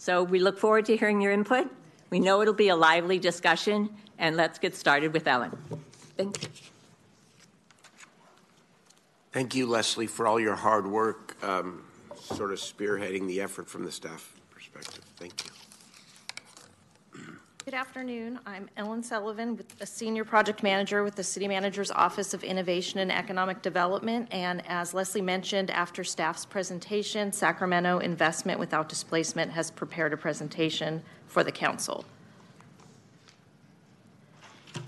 So we look forward to hearing your input. We know it'll be a lively discussion, and let's get started with Ellen. Thank you. Thank you, Leslie, for all your hard work, um, sort of spearheading the effort from the staff perspective. Thank you. Good afternoon. I'm Ellen Sullivan, a senior project manager with the City Manager's Office of Innovation and Economic Development. And as Leslie mentioned, after staff's presentation, Sacramento Investment Without Displacement has prepared a presentation for the council.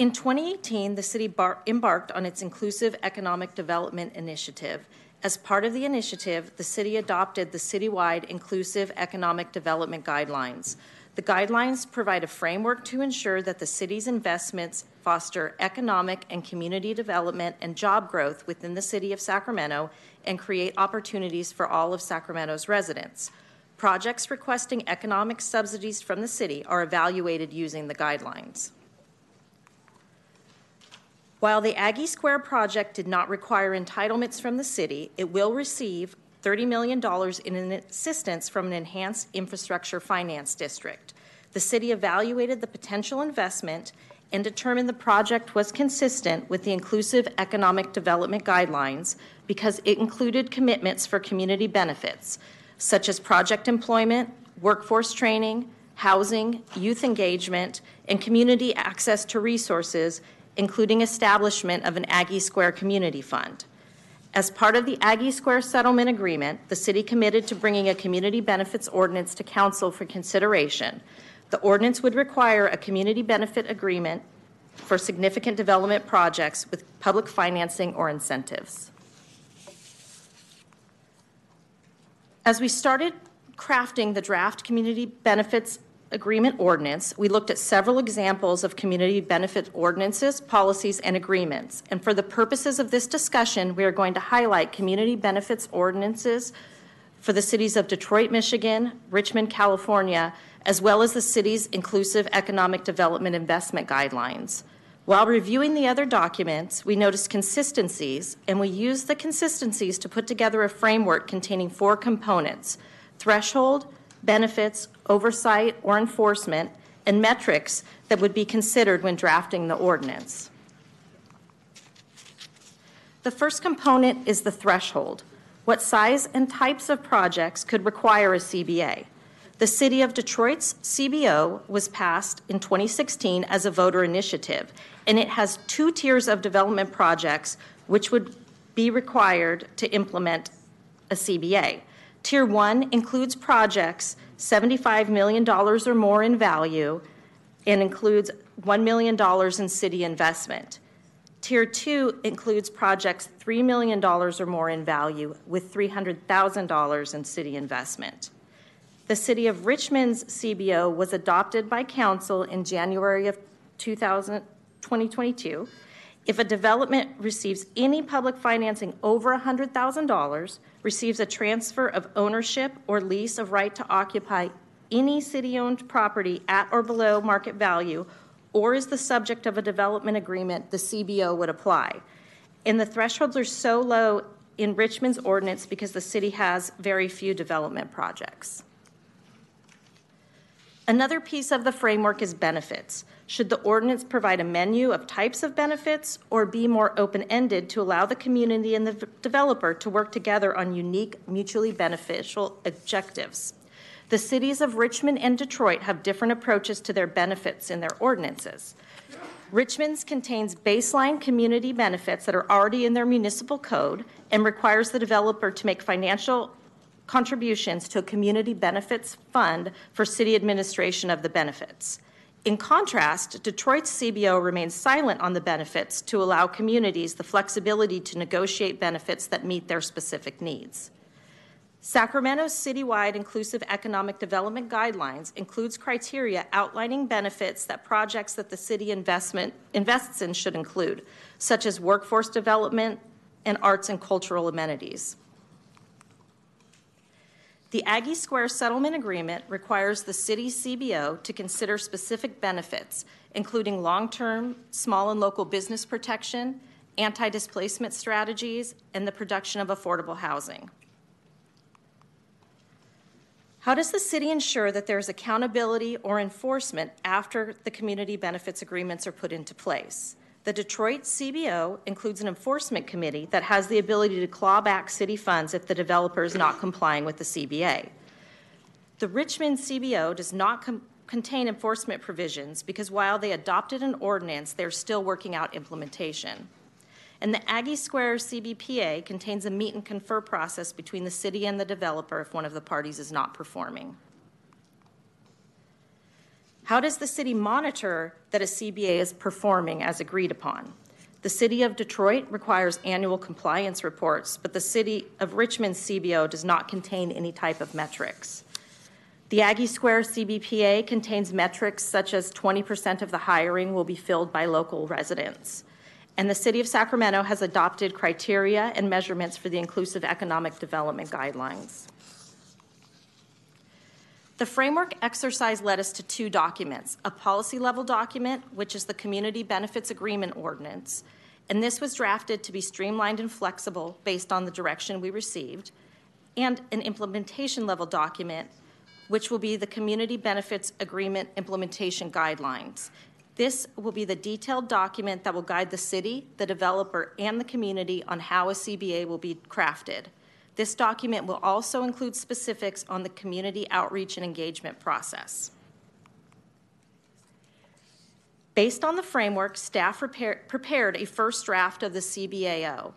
In 2018, the city bar- embarked on its Inclusive Economic Development Initiative. As part of the initiative, the city adopted the citywide Inclusive Economic Development Guidelines. The guidelines provide a framework to ensure that the city's investments foster economic and community development and job growth within the city of Sacramento and create opportunities for all of Sacramento's residents. Projects requesting economic subsidies from the city are evaluated using the guidelines. While the Aggie Square project did not require entitlements from the city, it will receive $30 million in an assistance from an enhanced infrastructure finance district. The city evaluated the potential investment and determined the project was consistent with the inclusive economic development guidelines because it included commitments for community benefits, such as project employment, workforce training, housing, youth engagement, and community access to resources, including establishment of an Aggie Square Community Fund. As part of the Aggie Square Settlement Agreement, the city committed to bringing a community benefits ordinance to council for consideration. The ordinance would require a community benefit agreement for significant development projects with public financing or incentives. As we started crafting the draft community benefits agreement ordinance, we looked at several examples of community benefit ordinances, policies, and agreements. And for the purposes of this discussion, we are going to highlight community benefits ordinances for the cities of Detroit, Michigan, Richmond, California, as well as the city's inclusive economic development investment guidelines. While reviewing the other documents, we noticed consistencies, and we used the consistencies to put together a framework containing four components threshold, benefits, oversight, or enforcement, and metrics that would be considered when drafting the ordinance. The first component is the threshold. What size and types of projects could require a CBA? The City of Detroit's CBO was passed in 2016 as a voter initiative, and it has two tiers of development projects which would be required to implement a CBA. Tier 1 includes projects $75 million or more in value and includes $1 million in city investment. Tier 2 includes projects $3 million or more in value with $300,000 in city investment. The City of Richmond's CBO was adopted by Council in January of 2000, 2022. If a development receives any public financing over $100,000, receives a transfer of ownership or lease of right to occupy any city owned property at or below market value, or is the subject of a development agreement, the CBO would apply. And the thresholds are so low in Richmond's ordinance because the city has very few development projects. Another piece of the framework is benefits. Should the ordinance provide a menu of types of benefits or be more open ended to allow the community and the developer to work together on unique, mutually beneficial objectives? The cities of Richmond and Detroit have different approaches to their benefits in their ordinances. Richmond's contains baseline community benefits that are already in their municipal code and requires the developer to make financial contributions to a community benefits fund for city administration of the benefits. In contrast, Detroit's CBO remains silent on the benefits to allow communities the flexibility to negotiate benefits that meet their specific needs. Sacramento's citywide inclusive economic development guidelines includes criteria outlining benefits that projects that the city investment invests in should include, such as workforce development and arts and cultural amenities. The Aggie Square Settlement Agreement requires the city CBO to consider specific benefits, including long term small and local business protection, anti displacement strategies, and the production of affordable housing. How does the city ensure that there is accountability or enforcement after the community benefits agreements are put into place? The Detroit CBO includes an enforcement committee that has the ability to claw back city funds if the developer is not complying with the CBA. The Richmond CBO does not com- contain enforcement provisions because while they adopted an ordinance, they're still working out implementation. And the Aggie Square CBPA contains a meet and confer process between the city and the developer if one of the parties is not performing. How does the city monitor that a CBA is performing as agreed upon? The City of Detroit requires annual compliance reports, but the City of Richmond's CBO does not contain any type of metrics. The Aggie Square CBPA contains metrics such as 20% of the hiring will be filled by local residents. And the City of Sacramento has adopted criteria and measurements for the Inclusive Economic Development Guidelines. The framework exercise led us to two documents a policy level document, which is the Community Benefits Agreement Ordinance, and this was drafted to be streamlined and flexible based on the direction we received, and an implementation level document, which will be the Community Benefits Agreement Implementation Guidelines. This will be the detailed document that will guide the city, the developer, and the community on how a CBA will be crafted. This document will also include specifics on the community outreach and engagement process. Based on the framework, staff prepare- prepared a first draft of the CBAO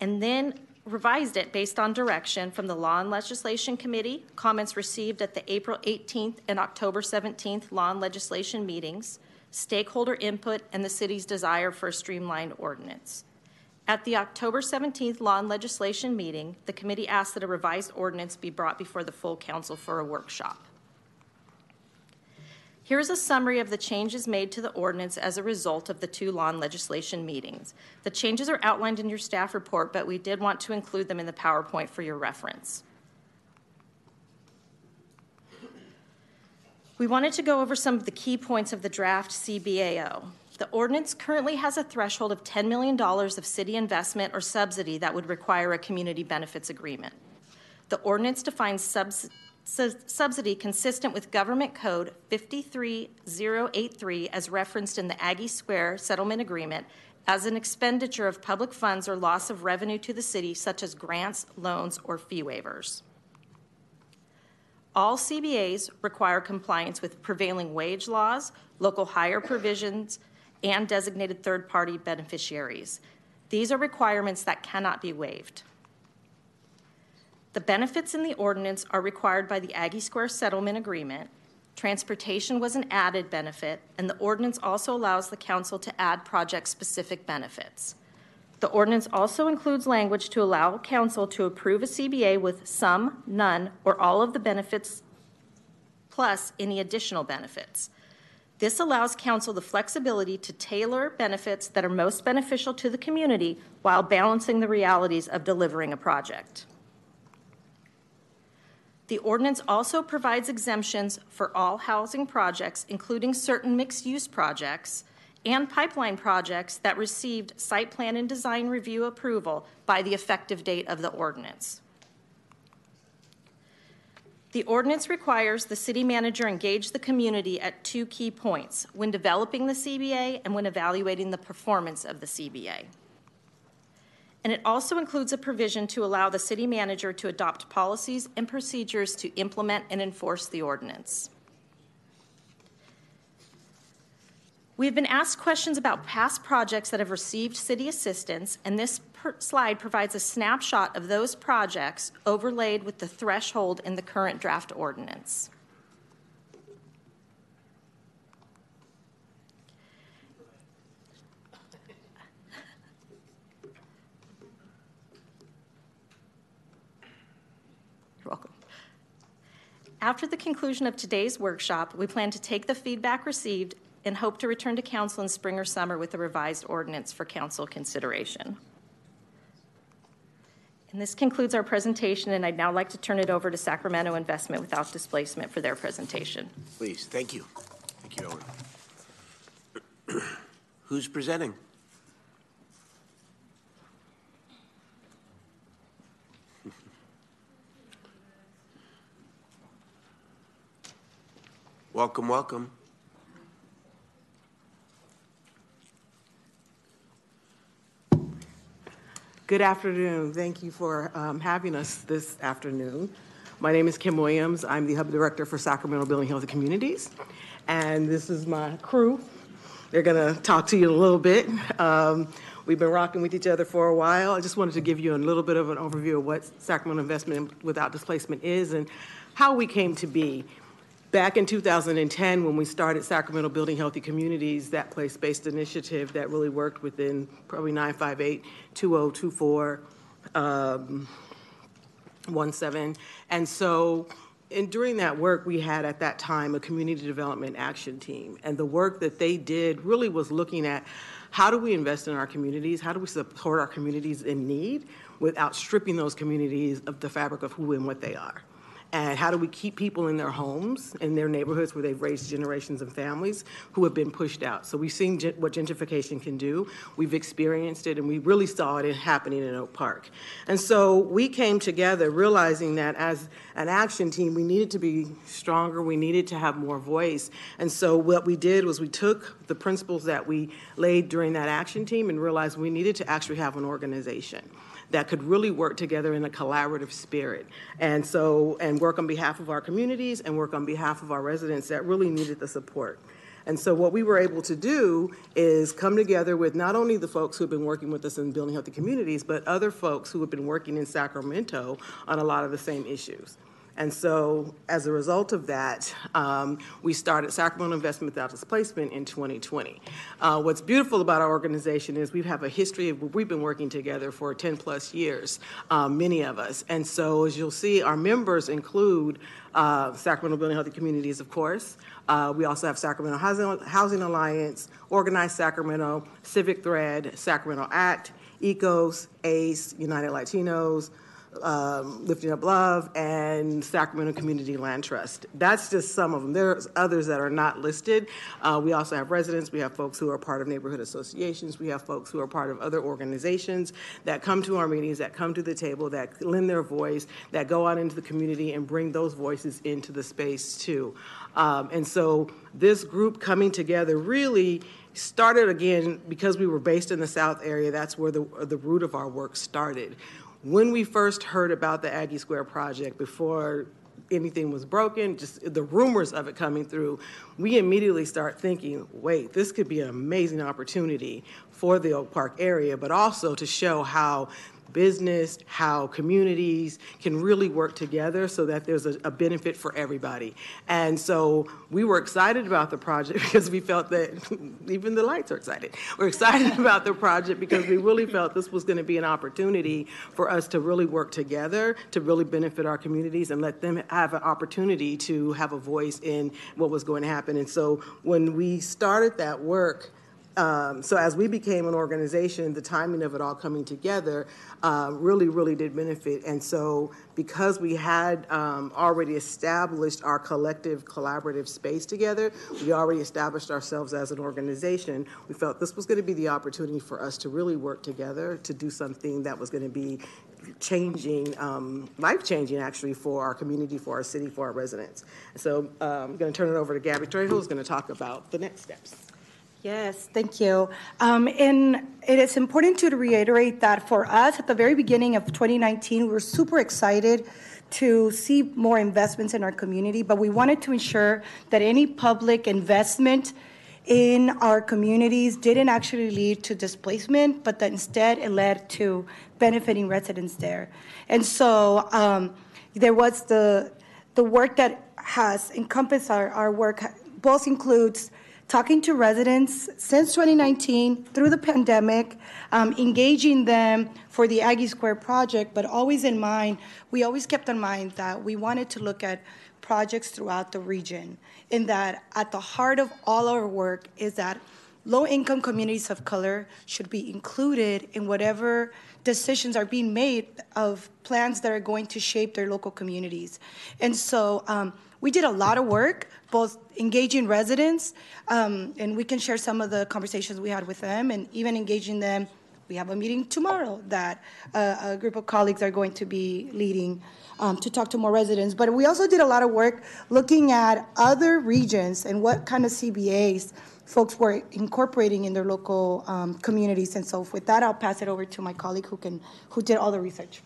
and then revised it based on direction from the Law and Legislation Committee, comments received at the April 18th and October 17th Law and Legislation meetings, stakeholder input, and the city's desire for a streamlined ordinance. At the October 17th Law and Legislation meeting, the committee asked that a revised ordinance be brought before the full council for a workshop. Here is a summary of the changes made to the ordinance as a result of the two law and legislation meetings. The changes are outlined in your staff report, but we did want to include them in the PowerPoint for your reference. We wanted to go over some of the key points of the draft CBAO. The ordinance currently has a threshold of $10 million of city investment or subsidy that would require a community benefits agreement. The ordinance defines subs- subsidy consistent with Government Code 53083 as referenced in the Aggie Square Settlement Agreement as an expenditure of public funds or loss of revenue to the city, such as grants, loans, or fee waivers. All CBAs require compliance with prevailing wage laws, local hire provisions, and designated third party beneficiaries. These are requirements that cannot be waived. The benefits in the ordinance are required by the Aggie Square Settlement Agreement. Transportation was an added benefit, and the ordinance also allows the council to add project specific benefits. The ordinance also includes language to allow council to approve a CBA with some, none, or all of the benefits plus any additional benefits. This allows council the flexibility to tailor benefits that are most beneficial to the community while balancing the realities of delivering a project. The ordinance also provides exemptions for all housing projects, including certain mixed use projects and pipeline projects that received site plan and design review approval by the effective date of the ordinance. The ordinance requires the city manager engage the community at two key points when developing the CBA and when evaluating the performance of the CBA and it also includes a provision to allow the city manager to adopt policies and procedures to implement and enforce the ordinance. We have been asked questions about past projects that have received city assistance, and this per- slide provides a snapshot of those projects overlaid with the threshold in the current draft ordinance. After the conclusion of today's workshop, we plan to take the feedback received and hope to return to council in spring or summer with a revised ordinance for council consideration. And this concludes our presentation, and I'd now like to turn it over to Sacramento Investment Without Displacement for their presentation. Please, thank you. Thank you, Owen. Who's presenting? Welcome, welcome. Good afternoon. Thank you for um, having us this afternoon. My name is Kim Williams. I'm the Hub Director for Sacramento Building Healthy Communities. And this is my crew. They're going to talk to you a little bit. Um, we've been rocking with each other for a while. I just wanted to give you a little bit of an overview of what Sacramento Investment Without Displacement is and how we came to be. Back in 2010, when we started Sacramento Building Healthy Communities, that place based initiative that really worked within probably 958 2024 um, 17. And so, and during that work, we had at that time a community development action team. And the work that they did really was looking at how do we invest in our communities? How do we support our communities in need without stripping those communities of the fabric of who and what they are? And how do we keep people in their homes, in their neighborhoods where they've raised generations of families who have been pushed out. So we've seen what gentrification can do. We've experienced it, and we really saw it happening in Oak Park. And so we came together realizing that as an action team, we needed to be stronger, we needed to have more voice. And so what we did was we took the principles that we laid during that action team and realized we needed to actually have an organization that could really work together in a collaborative spirit. And so, and work on behalf of our communities and work on behalf of our residents that really needed the support. And so what we were able to do is come together with not only the folks who have been working with us in building healthy communities, but other folks who have been working in Sacramento on a lot of the same issues. And so, as a result of that, um, we started Sacramento Investment Without Displacement in 2020. Uh, what's beautiful about our organization is we have a history of we've been working together for 10 plus years, um, many of us. And so, as you'll see, our members include uh, Sacramento Building Healthy Communities, of course. Uh, we also have Sacramento Housing, Housing Alliance, Organized Sacramento, Civic Thread, Sacramento Act, ECOS, ACE, United Latinos, um, Lifting Up Love, and Sacramento Community Land Trust. That's just some of them. There's others that are not listed. Uh, we also have residents. We have folks who are part of neighborhood associations. We have folks who are part of other organizations that come to our meetings, that come to the table, that lend their voice, that go out into the community and bring those voices into the space too. Um, and so this group coming together really started again because we were based in the South area. That's where the, the root of our work started when we first heard about the Aggie Square project before anything was broken, just the rumors of it coming through, we immediately start thinking, wait, this could be an amazing opportunity for the Oak Park area, but also to show how business, how communities can really work together so that there's a, a, benefit for everybody. And so we were excited about the project because we felt that even the lights are excited. We're excited about the project because we really felt this was going to be an opportunity for us to really work together to really benefit our communities and let them have an opportunity to have a voice in what was going to happen. And so when we started that work, um, so as we became an organization, the timing of it all coming together uh, really, really did benefit. And so because we had um, already established our collective collaborative space together, we already established ourselves as an organization, we felt this was going to be the opportunity for us to really work together to do something that was going to be changing, um, life changing actually for our community, for our city, for our residents. So um, I'm going to turn it over to Gabby Trejo, who's going to talk about the next steps. Yes, thank you. Um, and it is important to reiterate that for us at the very beginning of 2019, we were super excited to see more investments in our community, but we wanted to ensure that any public investment in our communities didn't actually lead to displacement, but that instead it led to benefiting residents there. And so um, there was the, the work that has encompassed our, our work both includes talking to residents since 2019 through the pandemic, um, engaging them for the Aggie Square project, but always in mind, we always kept in mind that we wanted to look at projects throughout the region, in that at the heart of all our work is that low income communities of color should be included in whatever decisions are being made of plans that are going to shape their local communities. And so um, we did a lot of work, both engaging residents, um, and we can share some of the conversations we had with them, and even engaging them. We have a meeting tomorrow that uh, a group of colleagues are going to be leading um, to talk to more residents. But we also did a lot of work looking at other regions and what kind of CBAs folks were incorporating in their local um, communities. And so, with that, I'll pass it over to my colleague who can who did all the research.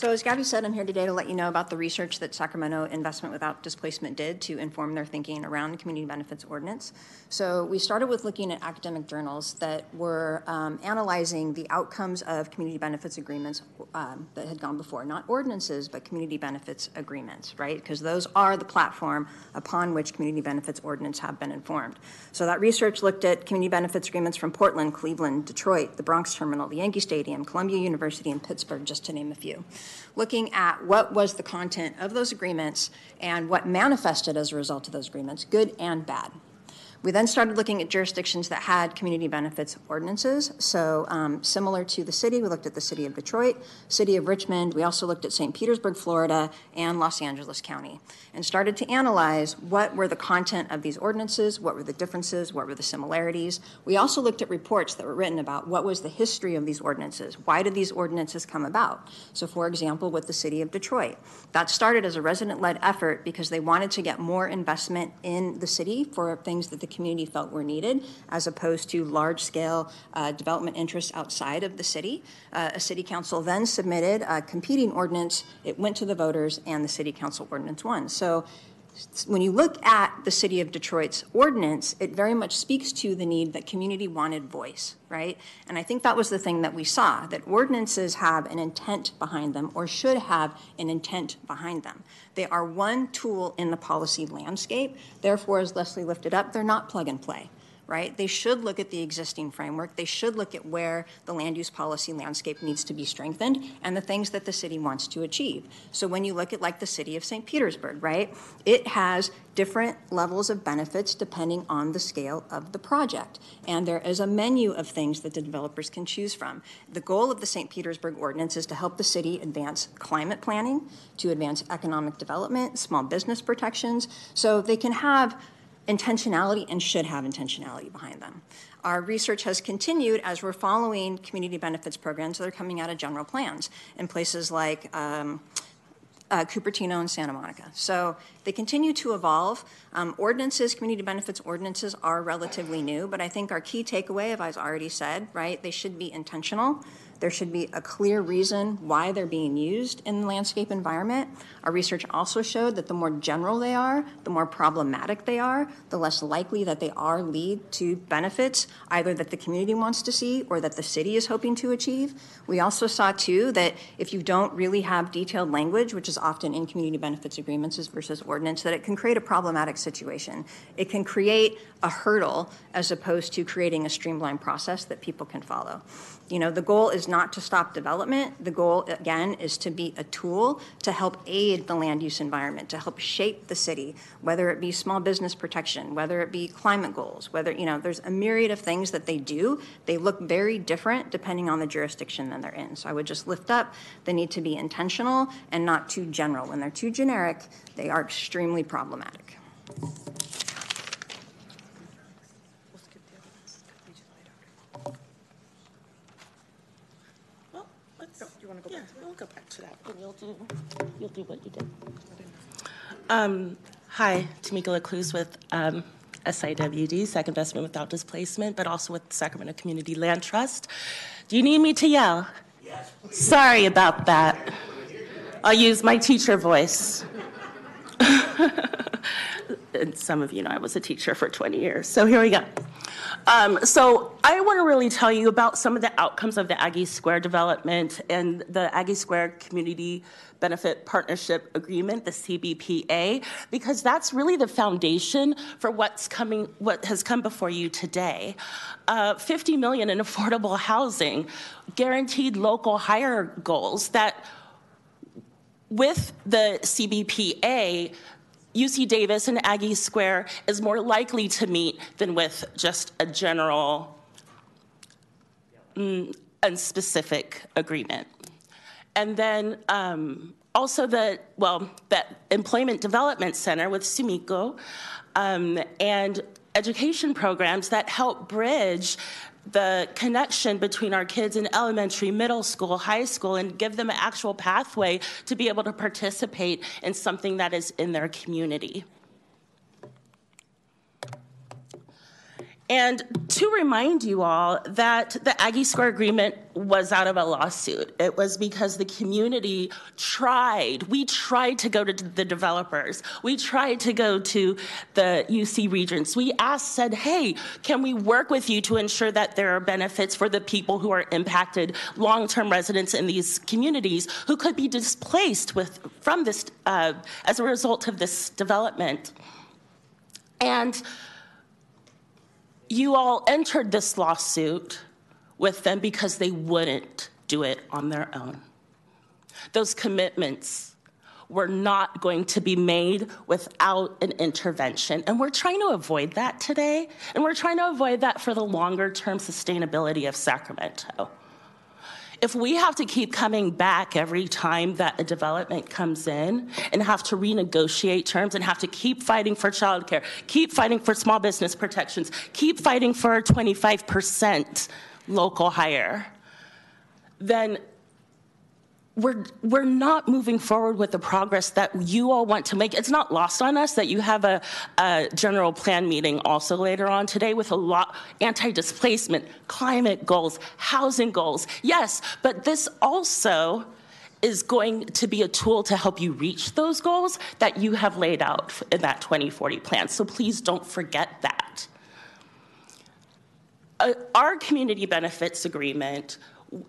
So as Gabby said, I'm here today to let you know about the research that Sacramento Investment Without Displacement did to inform their thinking around Community Benefits Ordinance. So we started with looking at academic journals that were um, analyzing the outcomes of community benefits agreements um, that had gone before, not ordinances, but community benefits agreements, right? Because those are the platform upon which community benefits ordinance have been informed. So that research looked at community benefits agreements from Portland, Cleveland, Detroit, the Bronx Terminal, the Yankee Stadium, Columbia University, and Pittsburgh, just to name a few looking at what was the content of those agreements and what manifested as a result of those agreements, good and bad. We then started looking at jurisdictions that had community benefits ordinances. So, um, similar to the city, we looked at the city of Detroit, city of Richmond. We also looked at St. Petersburg, Florida, and Los Angeles County, and started to analyze what were the content of these ordinances, what were the differences, what were the similarities. We also looked at reports that were written about what was the history of these ordinances. Why did these ordinances come about? So, for example, with the city of Detroit, that started as a resident led effort because they wanted to get more investment in the city for things that the community felt were needed, as opposed to large scale uh, development interests outside of the city. Uh, a city council then submitted a competing ordinance. It went to the voters, and the city council ordinance won. So when you look at the city of Detroit's ordinance, it very much speaks to the need that community wanted voice, right? And I think that was the thing that we saw that ordinances have an intent behind them or should have an intent behind them. They are one tool in the policy landscape. Therefore, as Leslie lifted up, they're not plug and play right? They should look at the existing framework. They should look at where the land use policy landscape needs to be strengthened and the things that the city wants to achieve. So when you look at like the city of St. Petersburg, right? It has different levels of benefits depending on the scale of the project. And there is a menu of things that the developers can choose from. The goal of the St. Petersburg ordinance is to help the city advance climate planning, to advance economic development, small business protections, so they can have intentionality and should have intentionality behind them. Our research has continued as we're following community benefits programs that are coming out of general plans in places like um, uh, Cupertino and Santa Monica. So they continue to evolve. Um, ordinances, community benefits ordinances are relatively new, but I think our key takeaway, as I've already said, right, they should be intentional. There should be a clear reason why they're being used in the landscape environment. Our research also showed that the more general they are, the more problematic they are, the less likely that they are lead to benefits either that the community wants to see or that the city is hoping to achieve. We also saw too that if you don't really have detailed language, which is often in community benefits agreements versus ordinance, that it can create a problematic situation. It can create a hurdle as opposed to creating a streamlined process that people can follow. You know, the goal is not to stop development. The goal, again, is to be a tool to help aid the land use environment, to help shape the city, whether it be small business protection, whether it be climate goals, whether, you know, there's a myriad of things that they do. They look very different depending on the jurisdiction that they're in. So I would just lift up the need to be intentional and not too general. When they're too generic, they are extremely problematic. want to go back to that? we'll go back to that, and you'll do, you'll do what you did. Um, hi, Tamika L'Ecluse with um, SIWD, Second Investment Without Displacement, but also with Sacramento Community Land Trust. Do you need me to yell? Yes. Sorry about that. I'll use my teacher voice. and some of you know I was a teacher for 20 years. So here we go. Um, so I want to really tell you about some of the outcomes of the Aggie Square development and the Aggie Square Community Benefit Partnership Agreement, the CBPA, because that's really the foundation for what's coming, what has come before you today. Uh, 50 million in affordable housing, guaranteed local hire goals that with the CBPA, UC Davis and Aggie Square is more likely to meet than with just a general, mm, unspecific agreement. And then um, also the, well, the Employment Development Center with Sumiko um, and education programs that help bridge the connection between our kids in elementary, middle school, high school, and give them an actual pathway to be able to participate in something that is in their community. And to remind you all that the Aggie Square Agreement was out of a lawsuit. It was because the community tried. We tried to go to the developers. We tried to go to the UC regents. We asked, said, hey, can we work with you to ensure that there are benefits for the people who are impacted, long term residents in these communities who could be displaced with, from this uh, as a result of this development? And you all entered this lawsuit with them because they wouldn't do it on their own. Those commitments were not going to be made without an intervention. And we're trying to avoid that today. And we're trying to avoid that for the longer term sustainability of Sacramento if we have to keep coming back every time that a development comes in and have to renegotiate terms and have to keep fighting for childcare, keep fighting for small business protections, keep fighting for 25% local hire, then we're, we're not moving forward with the progress that you all want to make. It's not lost on us that you have a, a general plan meeting also later on today with a lot anti-displacement, climate goals, housing goals. Yes, but this also is going to be a tool to help you reach those goals that you have laid out in that 2040 plan. So please don't forget that. Uh, our community benefits agreement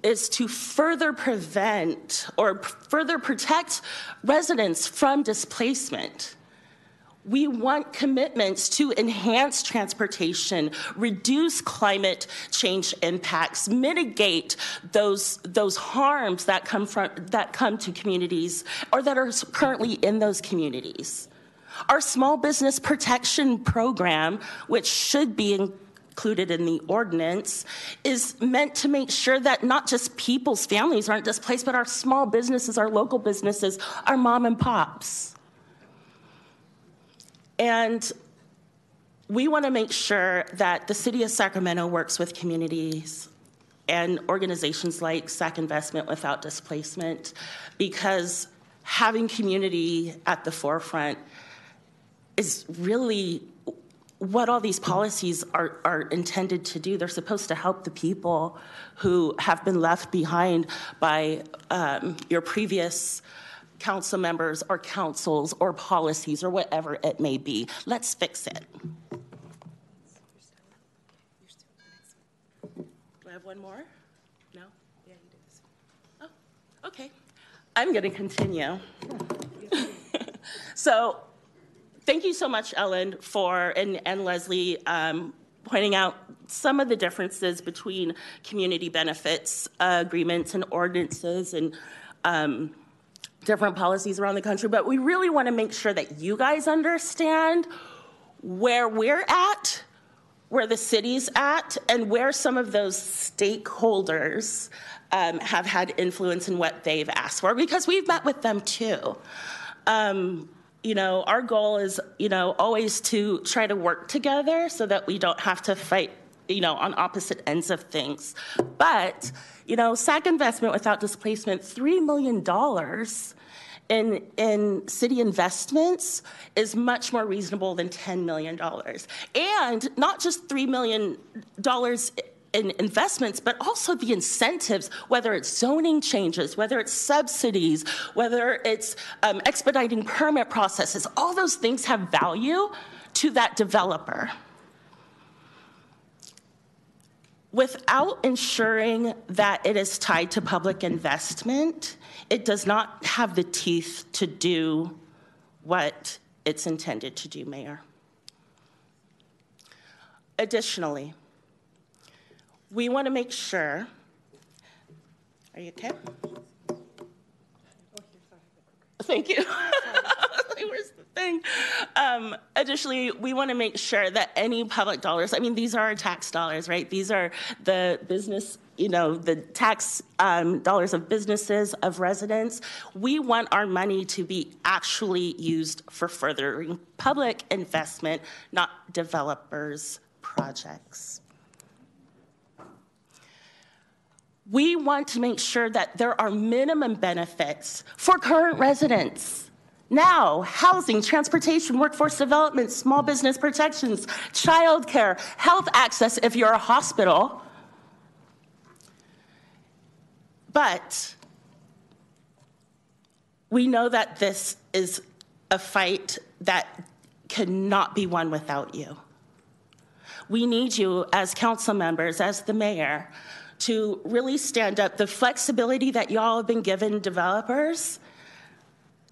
is to further prevent or further protect residents from displacement. We want commitments to enhance transportation, reduce climate change impacts, mitigate those, those harms that come, from, that come to communities or that are currently in those communities. Our small business protection program, which should be included in the ordinance, is meant to make sure that not just people's families aren't displaced, but our small businesses, our local businesses, our mom and pops. And we want to make sure that the city of Sacramento works with communities and organizations like SAC Investment Without Displacement because having community at the forefront is really what all these policies are, are intended to do. They're supposed to help the people who have been left behind by um, your previous council members or councils or policies or whatever it may be. Let's fix it. Do I have one more? No? Yeah, you do this. Oh, okay. I'm going to continue. so, thank you so much, Ellen, for and, and Leslie um, pointing out some of the differences between community benefits uh, agreements and ordinances and um, different policies around the country. But we really want to make sure that you guys understand where we're at, where the city's at, and where some of those stakeholders um, have had influence in what they've asked for, because we've met with them too. Um, you know, our goal is, you know, always to try to work together so that we don't have to fight, you know, on opposite ends of things. But, you know, SAC investment without displacement, $3 million in, in city investments is much more reasonable than $10 million. And not just $3 million in investments, but also the incentives, whether it's zoning changes, whether it's subsidies, whether it's um, expediting permit processes, all those things have value to that developer. Without ensuring that it is tied to public investment, it does not have the teeth to do what it's intended to do, Mayor. Additionally, we want to make sure. Are you okay? Thank you. Thing? Um, additionally, we want to make sure that any public dollars, I mean, these are tax dollars, right? These are the business, you know, the tax um, dollars of businesses, of residents. We want our money to be actually used for furthering public investment, not developers' projects. We want to make sure that there are minimum benefits for current residents. Now, housing, transportation, workforce development, small business protections, childcare, health access if you're a hospital. But we know that this is a fight that cannot be won without you. We need you as council members, as the mayor, to really stand up. The flexibility that y'all have been given developers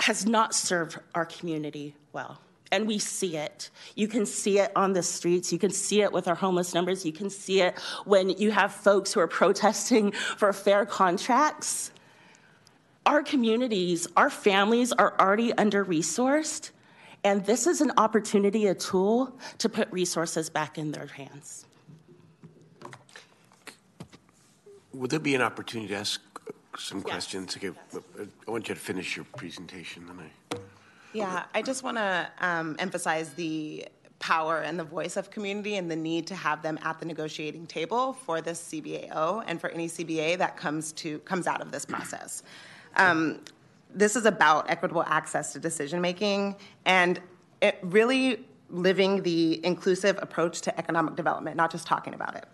has not served our community well. And we see it. You can see it on the streets. You can see it with our homeless numbers. You can see it when you have folks who are protesting for fair contracts. Our communities, our families are already under resourced. And this is an opportunity, a tool to put resources back in their hands. Would there be an opportunity to ask some questions? Okay, I want you to finish your presentation, then I. Yeah, I just want to um, emphasize the power and the voice of community and the need to have them at the negotiating table for this CBAO and for any CBA that comes to comes out of this process. Um, this is about equitable access to decision making and it really living the inclusive approach to economic development, not just talking about it.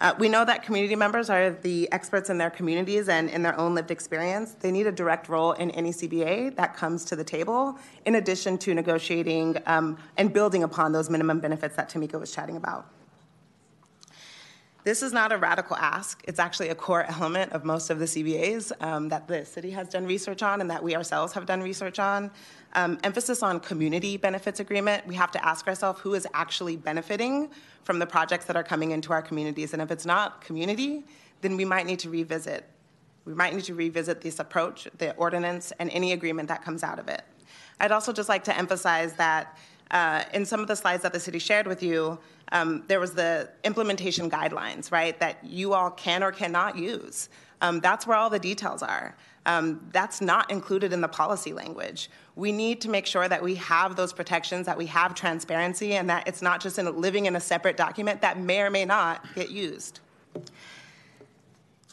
Uh, we know that community members are the experts in their communities and in their own lived experience. They need a direct role in any CBA that comes to the table, in addition to negotiating um, and building upon those minimum benefits that Tamika was chatting about. This is not a radical ask. It's actually a core element of most of the CBAs um, that the city has done research on and that we ourselves have done research on. Um, emphasis on community benefits agreement. We have to ask ourselves who is actually benefiting from the projects that are coming into our communities. And if it's not community, then we might need to revisit. We might need to revisit this approach, the ordinance, and any agreement that comes out of it. I'd also just like to emphasize that uh, in some of the slides that the city shared with you, um, there was the implementation guidelines, right, that you all can or cannot use. Um, that's where all the details are. Um, that's not included in the policy language. We need to make sure that we have those protections, that we have transparency, and that it's not just in living in a separate document that may or may not get used.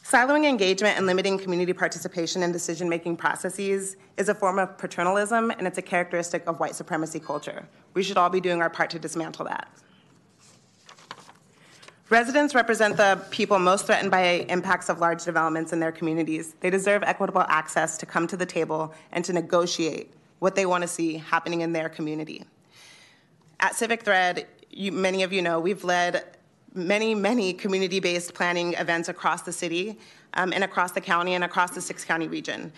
Siloing engagement and limiting community participation in decision making processes is a form of paternalism and it's a characteristic of white supremacy culture. We should all be doing our part to dismantle that. Residents represent the people most threatened by impacts of large developments in their communities. They deserve equitable access to come to the table and to negotiate what they want to see happening in their community. At Civic Thread, you, many of you know, we've led many, many community based planning events across the city um, and across the county and across the six county region.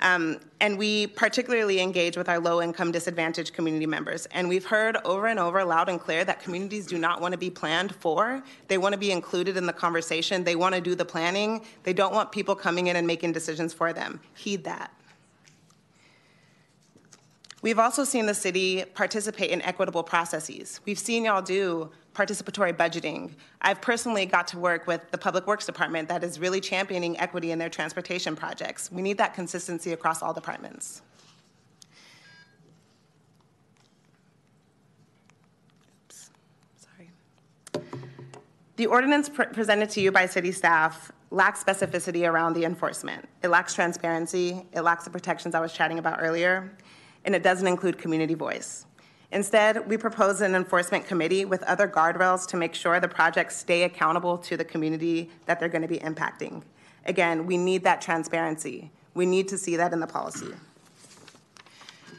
Um, and we particularly engage with our low income disadvantaged community members. And we've heard over and over, loud and clear, that communities do not want to be planned for. They want to be included in the conversation. They want to do the planning. They don't want people coming in and making decisions for them. Heed that. We've also seen the city participate in equitable processes. We've seen y'all do participatory budgeting. I've personally got to work with the Public Works Department that is really championing equity in their transportation projects. We need that consistency across all departments. The ordinance pr- presented to you by city staff lacks specificity around the enforcement. It lacks transparency, it lacks the protections I was chatting about earlier, and it doesn't include community voice. Instead, we propose an enforcement committee with other guardrails to make sure the projects stay accountable to the community that they're going to be impacting. Again, we need that transparency. We need to see that in the policy.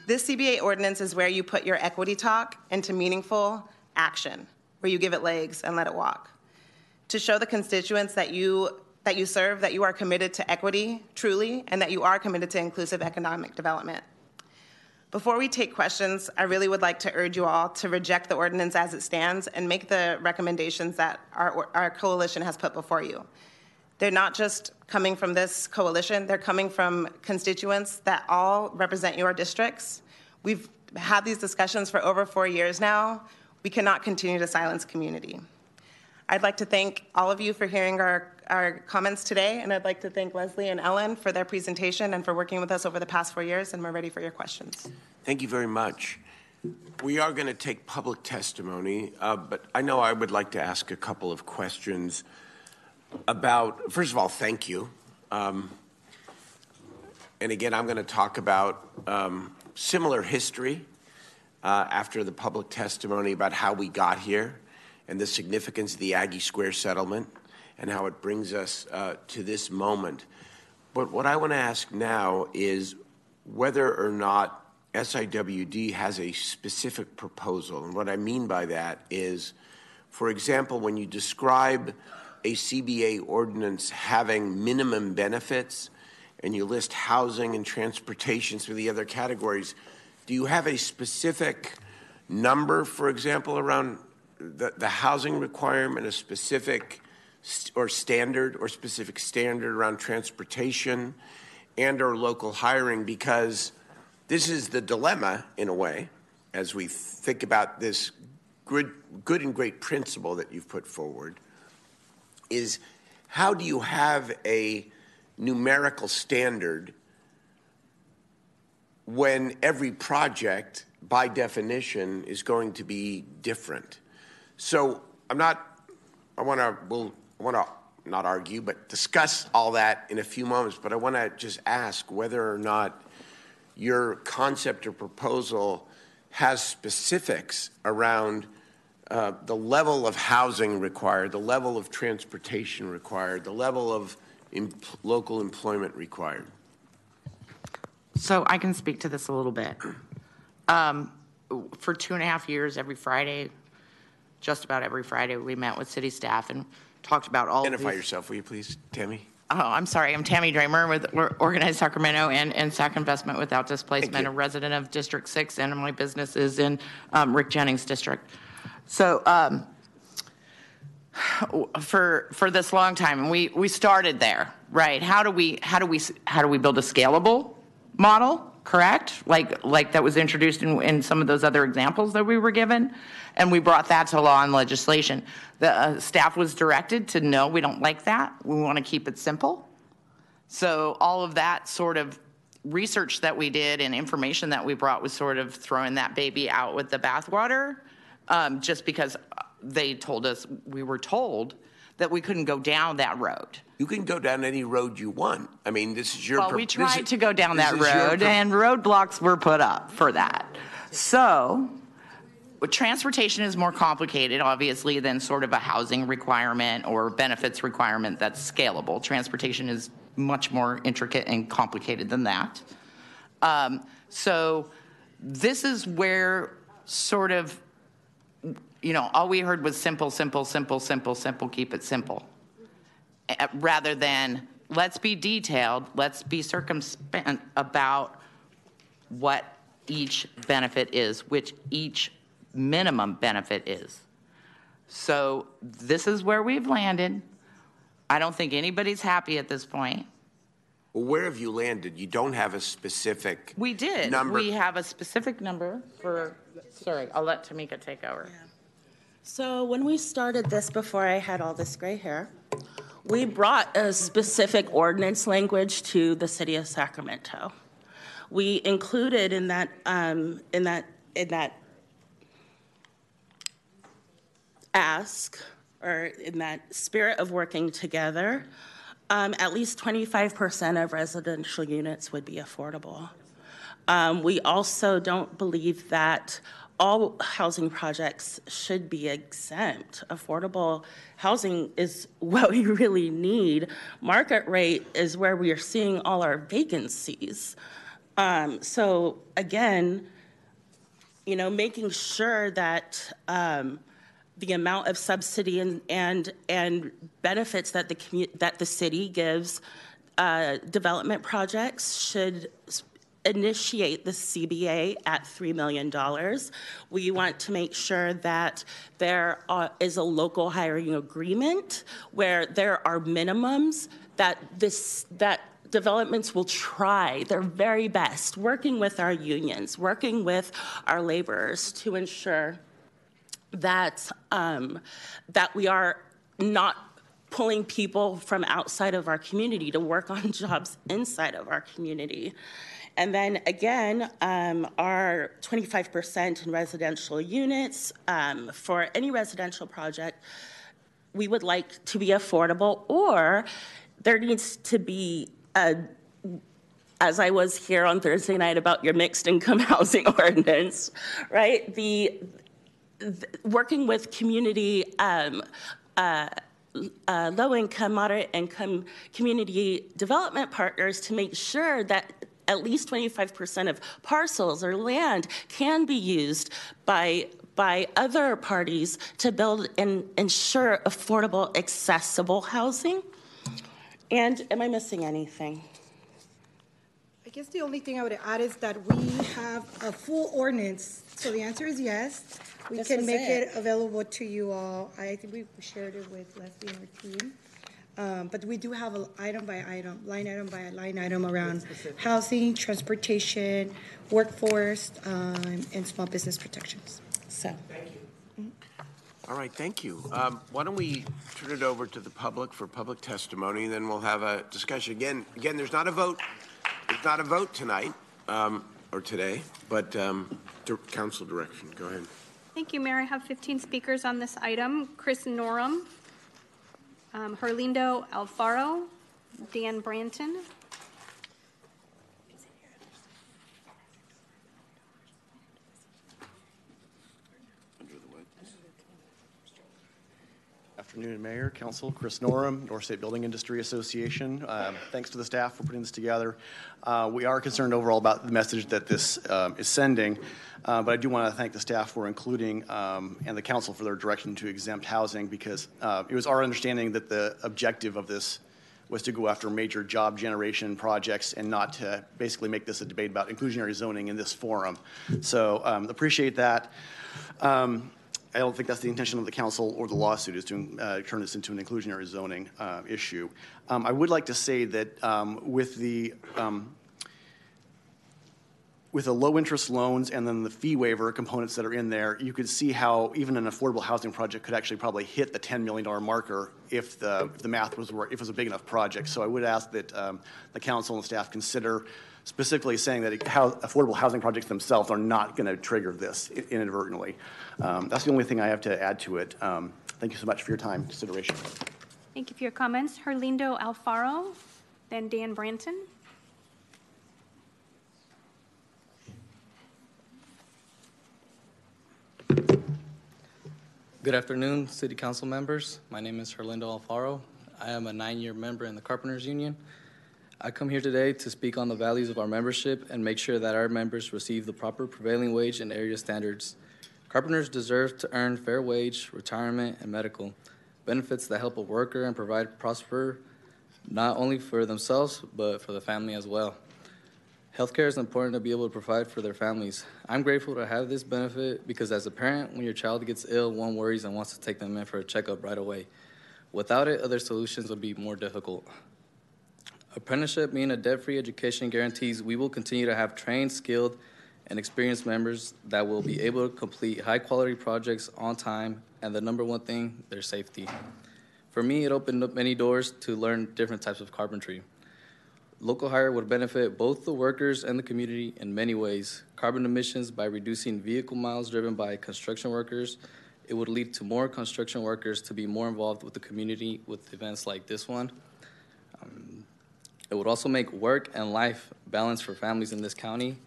This CBA ordinance is where you put your equity talk into meaningful action, where you give it legs and let it walk. To show the constituents that you that you serve that you are committed to equity truly and that you are committed to inclusive economic development. Before we take questions, I really would like to urge you all to reject the ordinance as it stands and make the recommendations that our, our coalition has put before you. They're not just coming from this coalition, they're coming from constituents that all represent your districts. We've had these discussions for over four years now. We cannot continue to silence community. I'd like to thank all of you for hearing our, our comments today, and I'd like to thank Leslie and Ellen for their presentation and for working with us over the past four years, and we're ready for your questions. Thank you very much. We are going to take public testimony, uh, but I know I would like to ask a couple of questions about, first of all, thank you. Um, and again, I'm going to talk about um, similar history uh, after the public testimony about how we got here and the significance of the Aggie Square settlement and how it brings us uh, to this moment. But what I want to ask now is whether or not SIWD has a specific proposal. And what I mean by that is, for example, when you describe a CBA ordinance having minimum benefits and you list housing and transportation through the other categories, do you have a specific number, for example, around the, the housing requirement, a specific or standard or specific standard around transportation and or local hiring because this is the dilemma in a way as we think about this good, good and great principle that you've put forward is how do you have a numerical standard when every project by definition is going to be different? So I'm not, I want to, we'll, I want to not argue, but discuss all that in a few moments. But I want to just ask whether or not your concept or proposal has specifics around uh, the level of housing required, the level of transportation required, the level of em- local employment required? So I can speak to this a little bit. Um, For two and a half years, every Friday, just about every Friday, we met with city staff and talked about all of Identify these- yourself, will you please, Tammy? Oh, I'm sorry. I'm Tammy Dramer with Organized Sacramento and, and Sac Investment Without Displacement, a resident of District 6, and my business is in um, Rick Jennings District. So um, for for this long time, and we we started there, right? How do we how do we how do we build a scalable model? Correct, like like that was introduced in, in some of those other examples that we were given, and we brought that to law and legislation. The uh, staff was directed to no, we don't like that. We want to keep it simple. So all of that sort of research that we did and information that we brought was sort of throwing that baby out with the bathwater, um, just because they told us we were told that we couldn't go down that road. You can go down any road you want. I mean, this is your. Well, we tried is- to go down that road, and roadblocks were put up for that. So, transportation is more complicated, obviously, than sort of a housing requirement or benefits requirement that's scalable. Transportation is much more intricate and complicated than that. Um, so, this is where sort of, you know, all we heard was simple, simple, simple, simple, simple, keep it simple rather than let's be detailed, let's be circumspect about what each benefit is, which each minimum benefit is. So this is where we've landed. I don't think anybody's happy at this point. Well, where have you landed? You don't have a specific. We did. Number. We have a specific number for, sorry, I'll let Tamika take over. So when we started this, before I had all this gray hair, we brought a specific ordinance language to the city of Sacramento. We included in that, um, in that, in that ask, or in that spirit of working together, um, at least 25% of residential units would be affordable. Um, we also don't believe that all housing projects should be exempt. Affordable housing is what we really need. Market rate is where we are seeing all our vacancies. Um, so again, you know, making sure that um, the amount of subsidy and and, and benefits that the commu- that the city gives uh, development projects should initiate the CBA at $3 million. We want to make sure that there are, is a local hiring agreement where there are minimums that this that developments will try their very best working with our unions working with our laborers to ensure that um, that we are not pulling people from outside of our community to work on jobs inside of our community. And then again, um, our 25% in residential units um, for any residential project, we would like to be affordable, or there needs to be a as I was here on Thursday night about your mixed income housing ordinance, right? The, the working with community um, uh, uh, low income, moderate income community development partners to make sure that at least 25% of parcels or land can be used by by other parties to build and ensure affordable, accessible housing. And am I missing anything? I guess the only thing I would add is that we have a full ordinance, so the answer is yes. We This can make it. it available to you all. I think we shared it with Leslie and her team. Um, but we do have a item by item, line item by line item around housing, transportation, workforce, um, and small business protections. So. Thank you. All right, thank you. Um, Why don't we turn it over to the public for public testimony, and then we'll have a discussion. Again, again, there's not a vote, there's not a vote tonight, um, or today, but um, dir- council direction, go ahead. Thank you, Mayor. I have 15 speakers on this item. Chris Norum, um, Herlindo Alfaro, Dan Branton, afternoon, Mayor, Council. Chris Norum, North State Building Industry Association. Um, Thanks to the staff for putting this together. Uh, We are concerned overall about the message that this um, is sending, uh, but I do want to thank the staff for including, um, and the council for their direction to exempt housing, because uh, it was our understanding that the objective of this was to go after major job generation projects and not to basically make this a debate about inclusionary zoning in this forum. So um, appreciate that. Um, I don't think that's the intention of the council or the lawsuit is to uh, turn this into an inclusionary zoning uh, issue. Um, I would like to say that um, with the um, with the low interest loans and then the fee waiver components that are in there, you could see how even an affordable housing project could actually probably hit the $10 million marker if the, if the math was if it was a big enough project. So I would ask that um, the council and staff consider specifically saying that how affordable housing projects themselves are not going to trigger this inadvertently. Um, that's the only thing I have to add to it. Um, thank you so much for your time consideration. Thank you for your comments. Herlindo Alfaro, then Dan Branton. Good afternoon, City Council members. My name is Herlindo Alfaro. I am a nine-year member in the Carpenters Union. I come here today to speak on the values of our membership and make sure that our members receive the proper prevailing wage and area standards. Carpenters deserve to earn fair wage, retirement, and medical benefits that help a worker and provide prosper not only for themselves but for the family as well. Healthcare is important to be able to provide for their families. I'm grateful to have this benefit because, as a parent, when your child gets ill, one worries and wants to take them in for a checkup right away. Without it, other solutions would be more difficult. Apprenticeship being a debt free education guarantees we will continue to have trained, skilled, and experienced members that will be able to complete high quality projects on time, and the number one thing, their safety. For me, it opened up many doors to learn different types of carpentry. Local hire would benefit both the workers and the community in many ways. Carbon emissions by reducing vehicle miles driven by construction workers. It would lead to more construction workers to be more involved with the community with events like this one. Um, it would also make work and life balance for families in this county.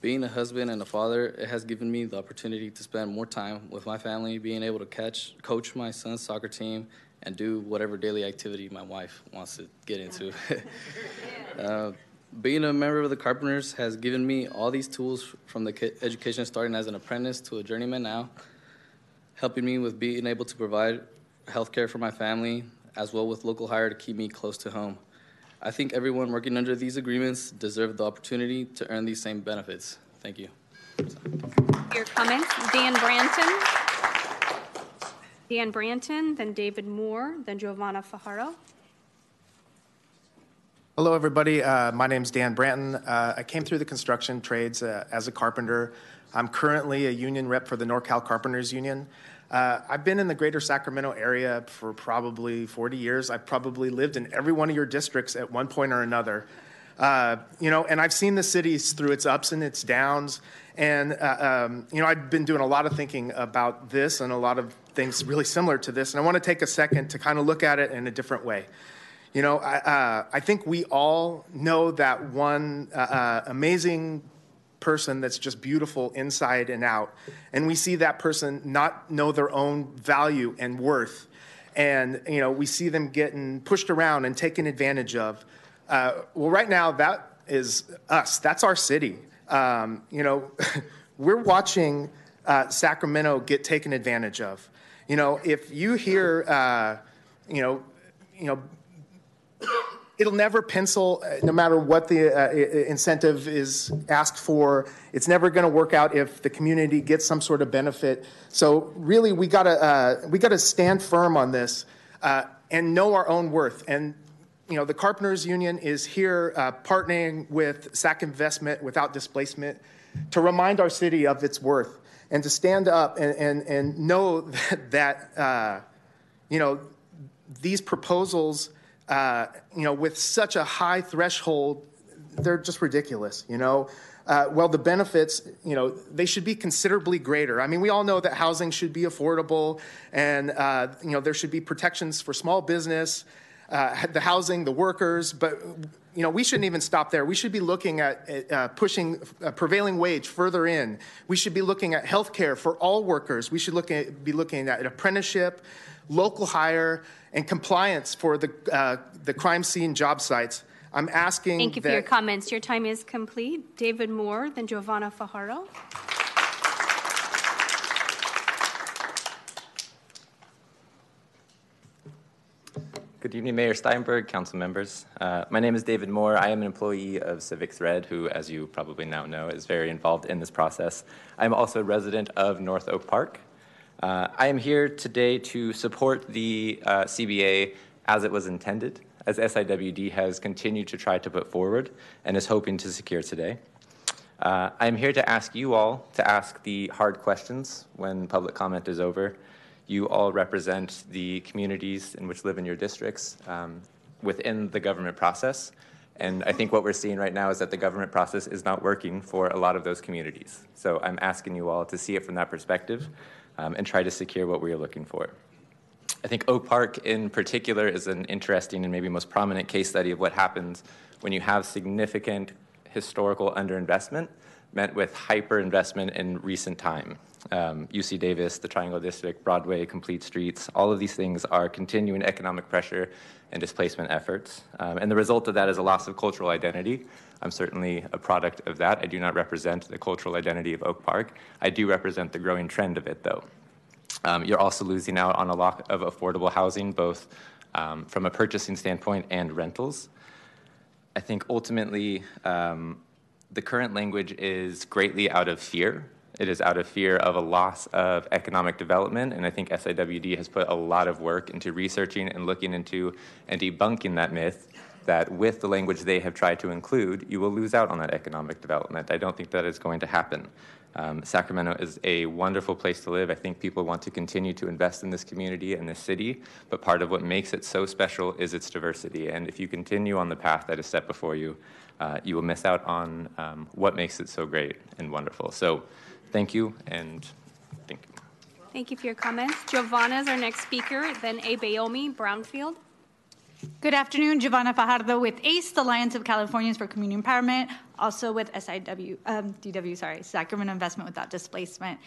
Being a husband and a father, it has given me the opportunity to spend more time with my family, being able to catch, coach my son's soccer team, and do whatever daily activity my wife wants to get into. uh, being a member of the Carpenters has given me all these tools from the education starting as an apprentice to a journeyman now, helping me with being able to provide health care for my family, as well with local hire to keep me close to home. I think everyone working under these agreements deserve the opportunity to earn these same benefits. Thank you. Your comments, Dan Branton. Dan Branton, then David Moore, then Giovanna Fajardo. Hello, everybody. Uh, my name is Dan Branton. Uh, I came through the construction trades uh, as a carpenter. I'm currently a union rep for the NorCal Carpenters Union. Uh, I've been in the greater Sacramento area for probably 40 years. I've probably lived in every one of your districts at one point or another. Uh, you know, and I've seen the cities through its ups and its downs. And, uh, um, you know, I've been doing a lot of thinking about this and a lot of things really similar to this. And I want to take a second to kind of look at it in a different way. You know, I, uh, I think we all know that one uh, uh, amazing person that's just beautiful inside and out. And we see that person not know their own value and worth. And, you know, we see them getting pushed around and taken advantage of. Uh, well, right now, that is us. That's our city. Um, you know, we're watching uh, Sacramento get taken advantage of. You know, if you hear, uh, you know, you know, it'll never pencil uh, no matter what the uh, incentive is asked for. It's never going to work out if the community gets some sort of benefit. So really, we got to uh, we got to stand firm on this uh, and know our own worth. And you know, the Carpenters Union is here uh, partnering with SAC Investment without displacement to remind our city of its worth and to stand up and, and, and know that, that you know, these proposals, uh, you know, with such a high threshold, they're just ridiculous, you know. Uh, well, the benefits, you know, they should be considerably greater. I mean, we all know that housing should be affordable and, uh, you know, there should be protections for small business uh, the housing, the workers, but you know we shouldn't even stop there. We should be looking at uh, pushing a prevailing wage further in. We should be looking at health care for all workers. We should look at, be looking at apprenticeship. Local hire, and compliance for the, uh, the crime scene job sites. I'm asking Thank you for your comments. Your time is complete. David Moore, then Giovanna Fajardo. Good evening, Mayor Steinberg, council members. Uh, my name is David Moore. I am an employee of Civic Thread, who, as you probably now know, is very involved in this process. I am also a resident of North Oak Park. Uh, I am here today to support the uh, CBA as it was intended, as SIWD has continued to try to put forward and is hoping to secure today. Uh, I am here to ask you all to ask the hard questions when public comment is over. You all represent the communities in which live in your districts um, within the government process. And I think what we're seeing right now is that the government process is not working for a lot of those communities. So I'm asking you all to see it from that perspective um, and try to secure what we are looking for. I think Oak Park in particular is an interesting and maybe most prominent case study of what happens when you have significant historical underinvestment met with hyperinvestment in recent time. Um, UC Davis, the Triangle District, Broadway, Complete Streets, all of these things are continuing economic pressure and displacement efforts. Um, and the result of that is a loss of cultural identity. I'm certainly a product of that. I do not represent the cultural identity of Oak Park. I do represent the growing trend of it, though. Um, you're also losing out on a lot of affordable housing, both um, from a purchasing standpoint and rentals. I think ultimately um, the current language is greatly out of fear. It is out of fear of a loss of economic development, and I think SIWD has put a lot of work into researching and looking into and debunking that myth that with the language they have tried to include, you will lose out on that economic development. I don't think that is going to happen. Um, Sacramento is a wonderful place to live. I think people want to continue to invest in this community and this city, but part of what makes it so special is its diversity. And if you continue on the path that is set before you, uh, you will miss out on um, what makes it so great and wonderful. So, thank you, and thank you. Thank you for your comments. Giovanna is our next speaker, then Abayomi Brownfield. Good afternoon, Giovanna Fajardo with ACE, the Alliance of Californians for Community Empowerment, also with SIW, um, DW, sorry, Sacramento Investment Without Displacement.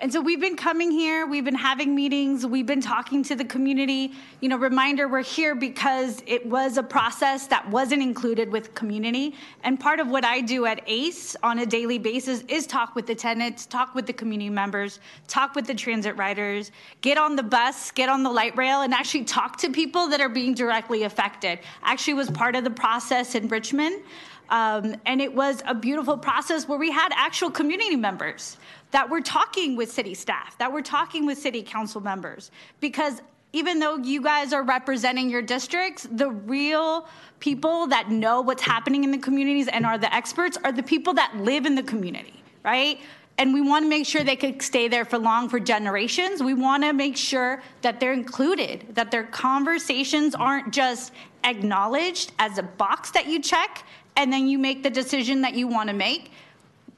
And so we've been coming here, we've been having meetings, we've been talking to the community. You know, reminder, we're here because it was a process that wasn't included with community. And part of what I do at ACE on a daily basis is talk with the tenants, talk with the community members, talk with the transit riders, get on the bus, get on the light rail, and actually talk to people that are being directly affected. Actually was part of the process in Richmond. Um, and it was a beautiful process where we had actual community members that were talking with city staff, that were talking with city council members. Because even though you guys are representing your districts, the real people that know what's happening in the communities and are the experts are the people that live in the community, right? and we want to make sure they could stay there for long for generations. We want to make sure that they're included, that their conversations aren't just acknowledged as a box that you check and then you make the decision that you want to make.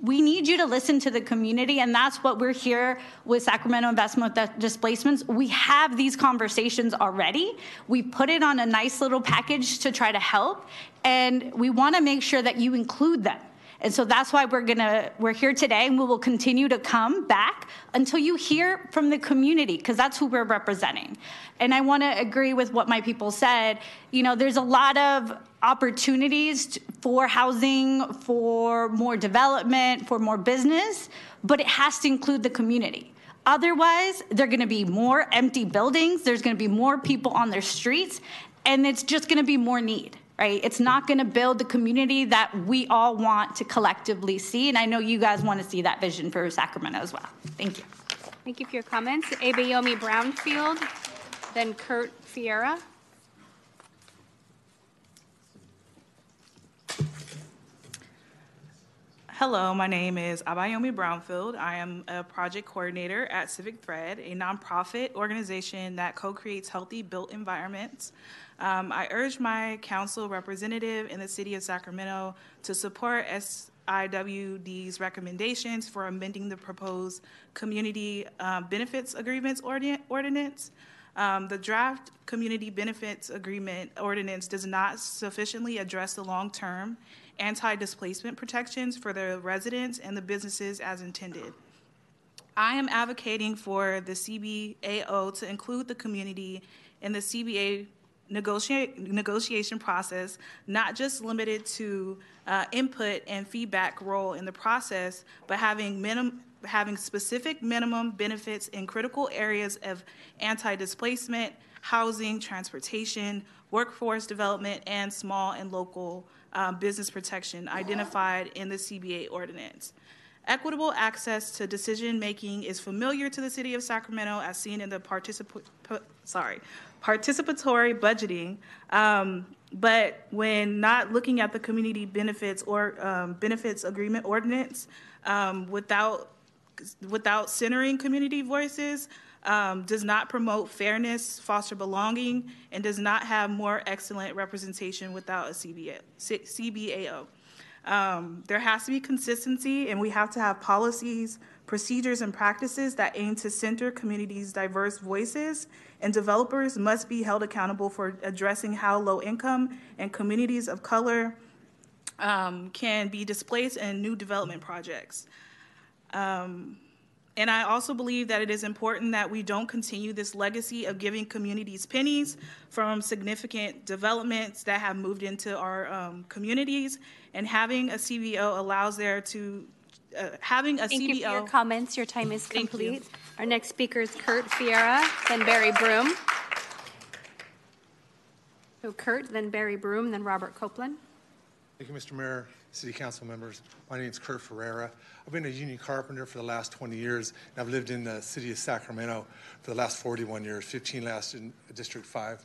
We need you to listen to the community, and that's what we're here with Sacramento Investment Displacements. We have these conversations already. We put it on a nice little package to try to help, and we want to make sure that you include them. And so that's why we're gonna we're here today and we will continue to come back until you hear from the community because that's who we're representing. And I want to agree with what my people said. You know, there's a lot of opportunities for housing, for more development, for more business, but it has to include the community. Otherwise, there are going to be more empty buildings, there's going to be more people on their streets, and it's just going to be more need right? It's not going to build the community that we all want to collectively see. And I know you guys want to see that vision for Sacramento as well. Thank you. Thank you for your comments. Abayomi Brownfield, then Kurt Fiera. Hello, my name is Abayomi Brownfield. I am a project coordinator at Civic Thread, a nonprofit organization that co creates healthy built environments um, I urge my council representative in the city of Sacramento to support SIWD's recommendations for amending the proposed community uh, benefits agreements ordinance. Um, the draft community benefits agreement ordinance does not sufficiently address the long term anti displacement protections for the residents and the businesses as intended. I am advocating for the CBAO to include the community in the CBA negotiate, negotiation process, not just limited to uh, input and feedback role in the process, but having minimum having specific minimum benefits in critical areas of anti-displacement, housing, transportation, workforce development, and small and local um, business protection identified in the CBA ordinance. Equitable access to decision making is familiar to the city of Sacramento as seen in the particip- sorry, participatory budgeting. Um, but when not looking at the community benefits or um, benefits agreement ordinance um, without without centering community voices, um, does not promote fairness, foster belonging, and does not have more excellent representation without a CBA, CBAO. Um, there has to be consistency, and we have to have policies, procedures, and practices that aim to center communities' diverse voices. And developers must be held accountable for addressing how low income and communities of color um, can be displaced in new development projects. Um, and I also believe that it is important that we don't continue this legacy of giving communities pennies from significant developments that have moved into our um, communities. And having a CBO allows there to, uh, having a Thank CBO. you for your comments. Your time is complete. Our next speaker is Kurt Fiera, then Barry Broome. So Kurt, then Barry Broome, then Robert Copeland. Thank you, Mr. Mayor, City Council members. My name is Kurt Ferreira. I've been a union carpenter for the last 20 years, and I've lived in the city of Sacramento for the last 41 years, 15 last in District 5,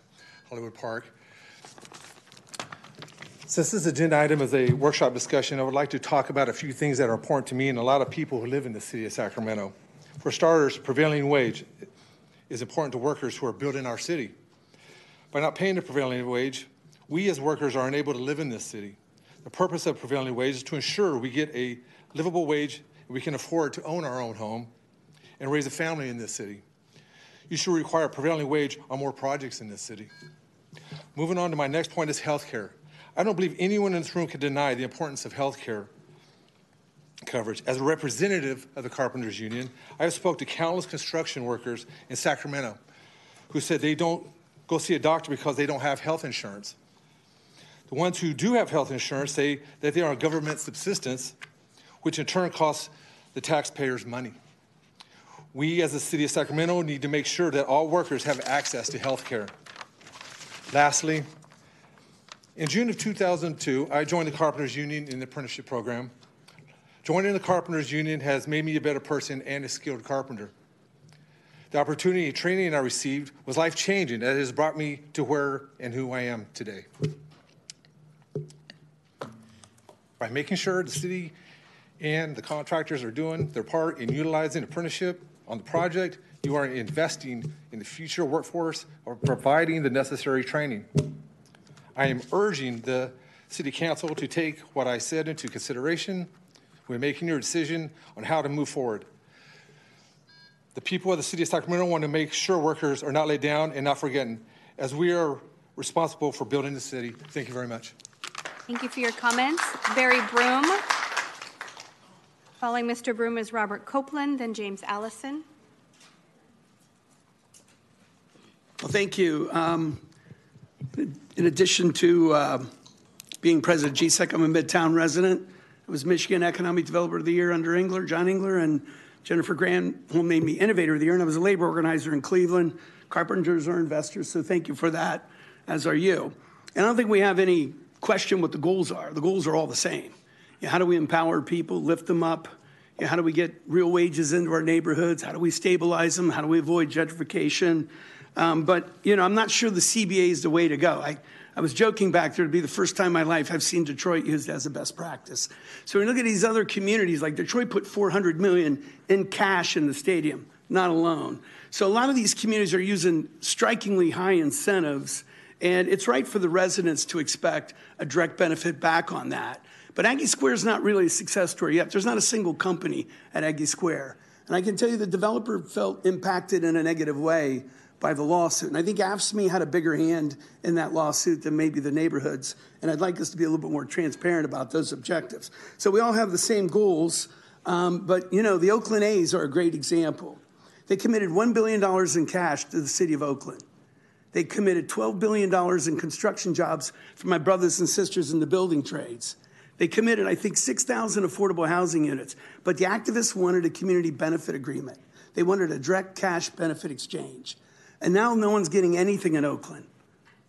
Hollywood Park. Since this agenda item is a workshop discussion, I would like to talk about a few things that are important to me and a lot of people who live in the city of Sacramento. For starters, prevailing wage is important to workers who are building our city. By not paying the prevailing wage, we as workers are unable to live in this city. The purpose of prevailing wage is to ensure we get a livable wage we can afford to own our own home and raise a family in this city. You should require a prevailing wage on more projects in this city. Moving on to my next point is health care. I don't believe anyone in this room can deny the importance of health care coverage. As a representative of the Carpenters Union, I have spoke to countless construction workers in Sacramento who said they don't go see a doctor because they don't have health insurance. The ones who do have health insurance say that they are on government subsistence, which in turn costs the taxpayers money. We, as the city of Sacramento, need to make sure that all workers have access to health care. Lastly, in June of 2002, I joined the Carpenters Union in the apprenticeship program. Joining the Carpenters Union has made me a better person and a skilled carpenter. The opportunity and training I received was life changing. That has brought me to where and who I am today. By making sure the city and the contractors are doing their part in utilizing apprenticeship on the project, you are investing in the future workforce or providing the necessary training. I am urging the City Council to take what I said into consideration when making your decision on how to move forward. The people of the City of Sacramento want to make sure workers are not laid down and not forgotten, as we are responsible for building the city. Thank you very much. Thank you for your comments. Barry Broome. Following Mr. Broome is Robert Copeland, then James Allison. Well, thank you. Um, in addition to uh, being president of GSEC, I'm a Midtown resident. I was Michigan Economic Developer of the Year under Engler, John Engler, and Jennifer Granholm made me Innovator of the Year, and I was a labor organizer in Cleveland. Carpenters are investors, so thank you for that, as are you. And I don't think we have any question what the goals are. The goals are all the same. You know, how do we empower people, lift them up? You know, how do we get real wages into our neighborhoods? How do we stabilize them? How do we avoid gentrification? Um, but, you know, I'm not sure the CBA is the way to go. I, I was joking back there to be the first time in my life I've seen Detroit used as a best practice. So we look at these other communities, like Detroit put 400 million in cash in the stadium, not alone. So a lot of these communities are using strikingly high incentives, and it's right for the residents to expect a direct benefit back on that. But Aggie Square is not really a success story yet. There's not a single company at Aggie Square. And I can tell you the developer felt impacted in a negative way by the lawsuit. And I think AFSCME had a bigger hand in that lawsuit than maybe the neighborhoods. And I'd like us to be a little bit more transparent about those objectives. So we all have the same goals, Um, but, you know, the Oakland A's are a great example. They committed $1 billion in cash to the city of Oakland. They committed $12 billion in construction jobs for my brothers and sisters in the building trades. They committed, I think, 6,000 affordable housing units. But the activists wanted a community benefit agreement. They wanted a direct cash benefit exchange. And now no one's getting anything in Oakland,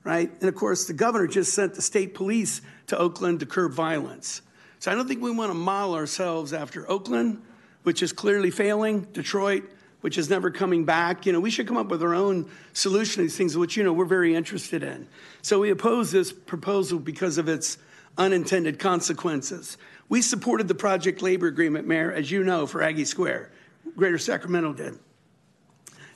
right? And of course, the governor just sent the state police to Oakland to curb violence. So I don't think we want to model ourselves after Oakland, which is clearly failing, Detroit, which is never coming back. You know, we should come up with our own solution to these things, which, you know, we're very interested in. So we oppose this proposal because of its unintended consequences. We supported the project labor agreement, Mayor, as you know, for Aggie Square. Greater Sacramento did.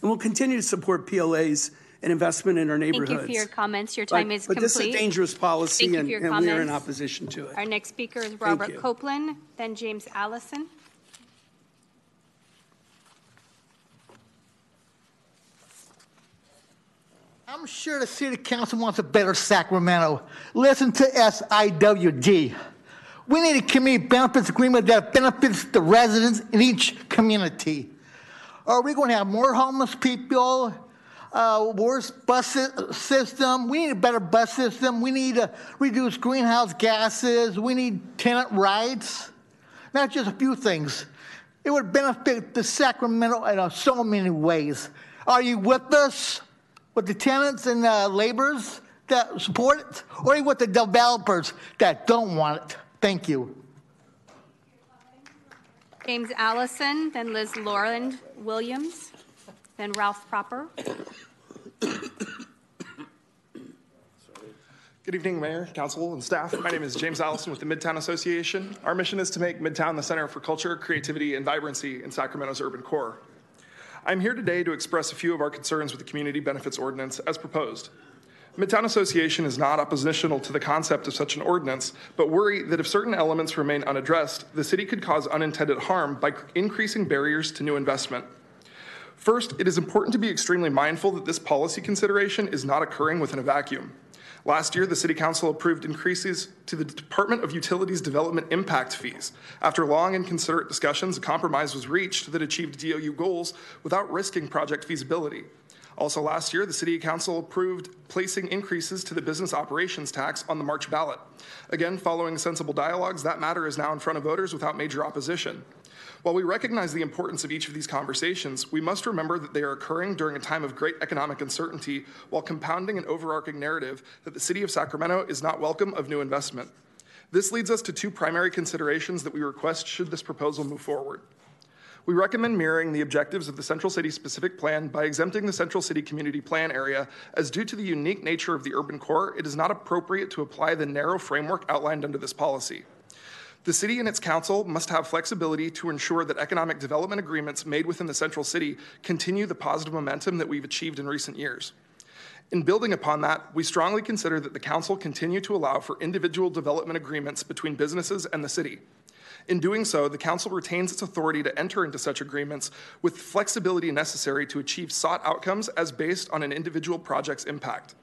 And we'll continue to support PLAs and investment in our neighborhoods. Thank you for your comments. Your time But- is but complete. this is a dangerous policy, Thank you and, for your and we are in opposition to it. Our next speaker is Robert. Copeland, then James Allison. I'm sure the city council wants a better Sacramento. Listen to SIWD. We need a community benefits agreement that benefits the residents in each community. Are we going to have more homeless people? Uh, worse bus system? We need a better bus system. We need to reduce greenhouse gases. We need tenant rights. Not just a few things. It would benefit the Sacramento in so many ways. Are you with us? with the tenants and uh, laborers that support it, or are you with the developers that don't want it? Thank you. James Allison, then Liz Lauren Williams, then Ralph Proper. Good evening, Mayor, Council, and staff. My name is James Allison with the Midtown Association. Our mission is to make Midtown the center for culture, creativity, and vibrancy in Sacramento's urban core. I'm here today to express a few of our concerns with the Community Benefits Ordinance as proposed. Midtown Association is not oppositional to the concept of such an ordinance, but worry that if certain elements remain unaddressed, the city could cause unintended harm by increasing barriers to new investment. First, it is important to be extremely mindful that this policy consideration is not occurring within a vacuum. Last year, the City Council approved increases to the Department of Utilities Development impact fees. After long and considerate discussions, a compromise was reached that achieved DOU goals without risking project feasibility. Also, last year, the City Council approved placing increases to the business operations tax on the March ballot. Again, following sensible dialogues, that matter is now in front of voters without major opposition. While we recognize the importance of each of these conversations, we must remember that they are occurring during a time of great economic uncertainty while compounding an overarching narrative that the City of Sacramento is not welcome of new investment. This leads us to two primary considerations that we request should this proposal move forward. We recommend mirroring the objectives of the Central City Specific Plan by exempting the Central City Community Plan area, as due to the unique nature of the urban core, it is not appropriate to apply the narrow framework outlined under this policy. The city and its council must have flexibility to ensure that economic development agreements made within the central city continue the positive momentum that we've achieved in recent years. In building upon that, we strongly consider that the council continue to allow for individual development agreements between businesses and the city. In doing so, the council retains its authority to enter into such agreements with flexibility necessary to achieve sought outcomes as based on an individual project's impact.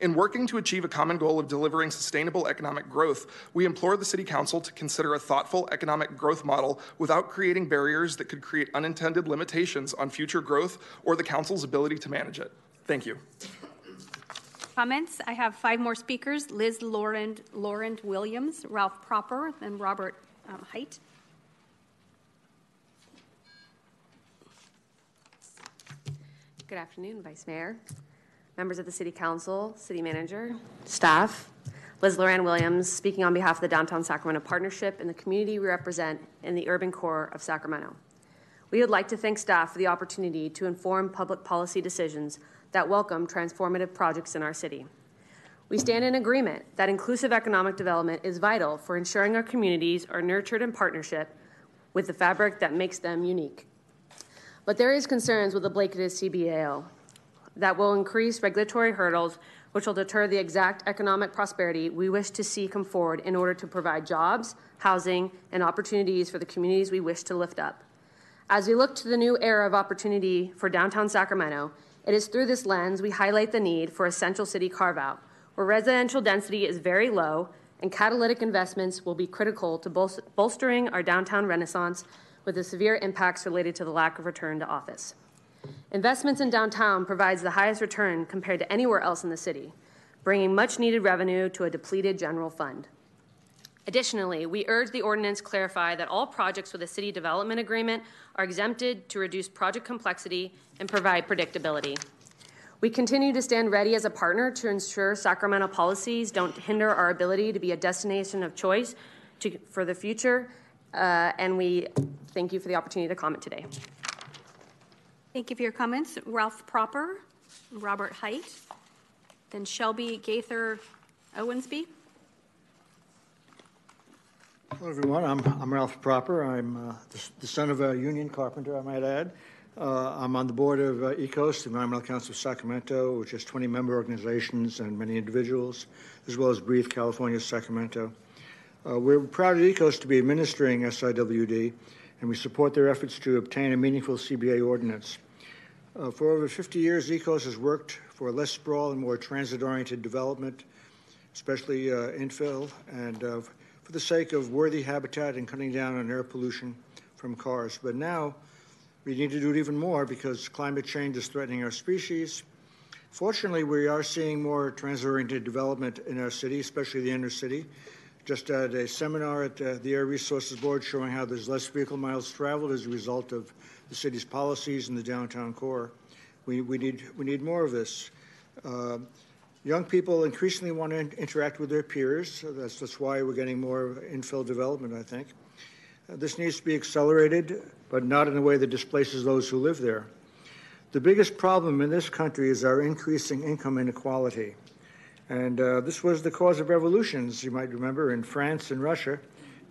In working to achieve a common goal of delivering sustainable economic growth, we implore the City Council to consider a thoughtful economic growth model without creating barriers that could create unintended limitations on future growth or the Council's ability to manage it. Thank you. Comments? I have five more speakers. Liz Lauren, Lauren Williams, Ralph Proper, then Robert um, Height. Good afternoon, Vice Mayor, members of the City Council, City Manager, staff. Liz Loran Williams, speaking on behalf of the Downtown Sacramento Partnership and the community we represent in the urban core of Sacramento. We would like to thank staff for the opportunity to inform public policy decisions that welcome transformative projects in our city. We stand in agreement that inclusive economic development is vital for ensuring our communities are nurtured in partnership with the fabric that makes them unique. But there is concerns with the blanketed CBAO that will increase regulatory hurdles which will deter the exact economic prosperity we wish to see come forward in order to provide jobs, housing, and opportunities for the communities we wish to lift up. As we look to the new era of opportunity for downtown Sacramento, it is through this lens we highlight the need for a central city carve out, where residential density is very low and catalytic investments will be critical to bol- bolstering our downtown renaissance with the severe impacts related to the lack of return to office. Investments in downtown provides the highest return compared to anywhere else in the city, bringing much needed revenue to a depleted general fund. Additionally, we urge the ordinance clarify that all projects with a city development agreement are exempted to reduce project complexity and provide predictability. We continue to stand ready as a partner to ensure Sacramento policies don't hinder our ability to be a destination of choice to, for the future, uh, and we thank you for the opportunity to comment today. Thank you for your comments. Ralph Proper, Robert Height, then Shelby Gaither Owensby. Hello, everyone. I'm, I'm Ralph Proper. I'm uh, the, the son of a union carpenter, I might add. Uh, I'm on the board of uh, ECOS, the Environmental Council of Sacramento, which has 20 member organizations and many individuals, as well as Breathe California Sacramento. Uh, we're proud at ECOS to be administering SIWD, and we support their efforts to obtain a meaningful CBA ordinance. Uh, for over 50 years, ECOS has worked for less sprawl and more transit-oriented development, especially uh, infill, and uh, for the sake of worthy habitat and cutting down on air pollution from cars. But now we need to do it even more because climate change is threatening our species. Fortunately, we are seeing more transit-oriented development in our city, especially the inner city. Just at a seminar at uh, the Air Resources Board showing how there's less vehicle miles traveled as a result of the city's policies in the downtown core. We, we, need, we need more of this. Uh, Young people increasingly want to interact with their peers. So that's, that's why we're getting more infill development, I think. Uh, this needs to be accelerated, but not in a way that displaces those who live there. The biggest problem in this country is our increasing income inequality. And uh, this was the cause of revolutions, you might remember, in France and Russia.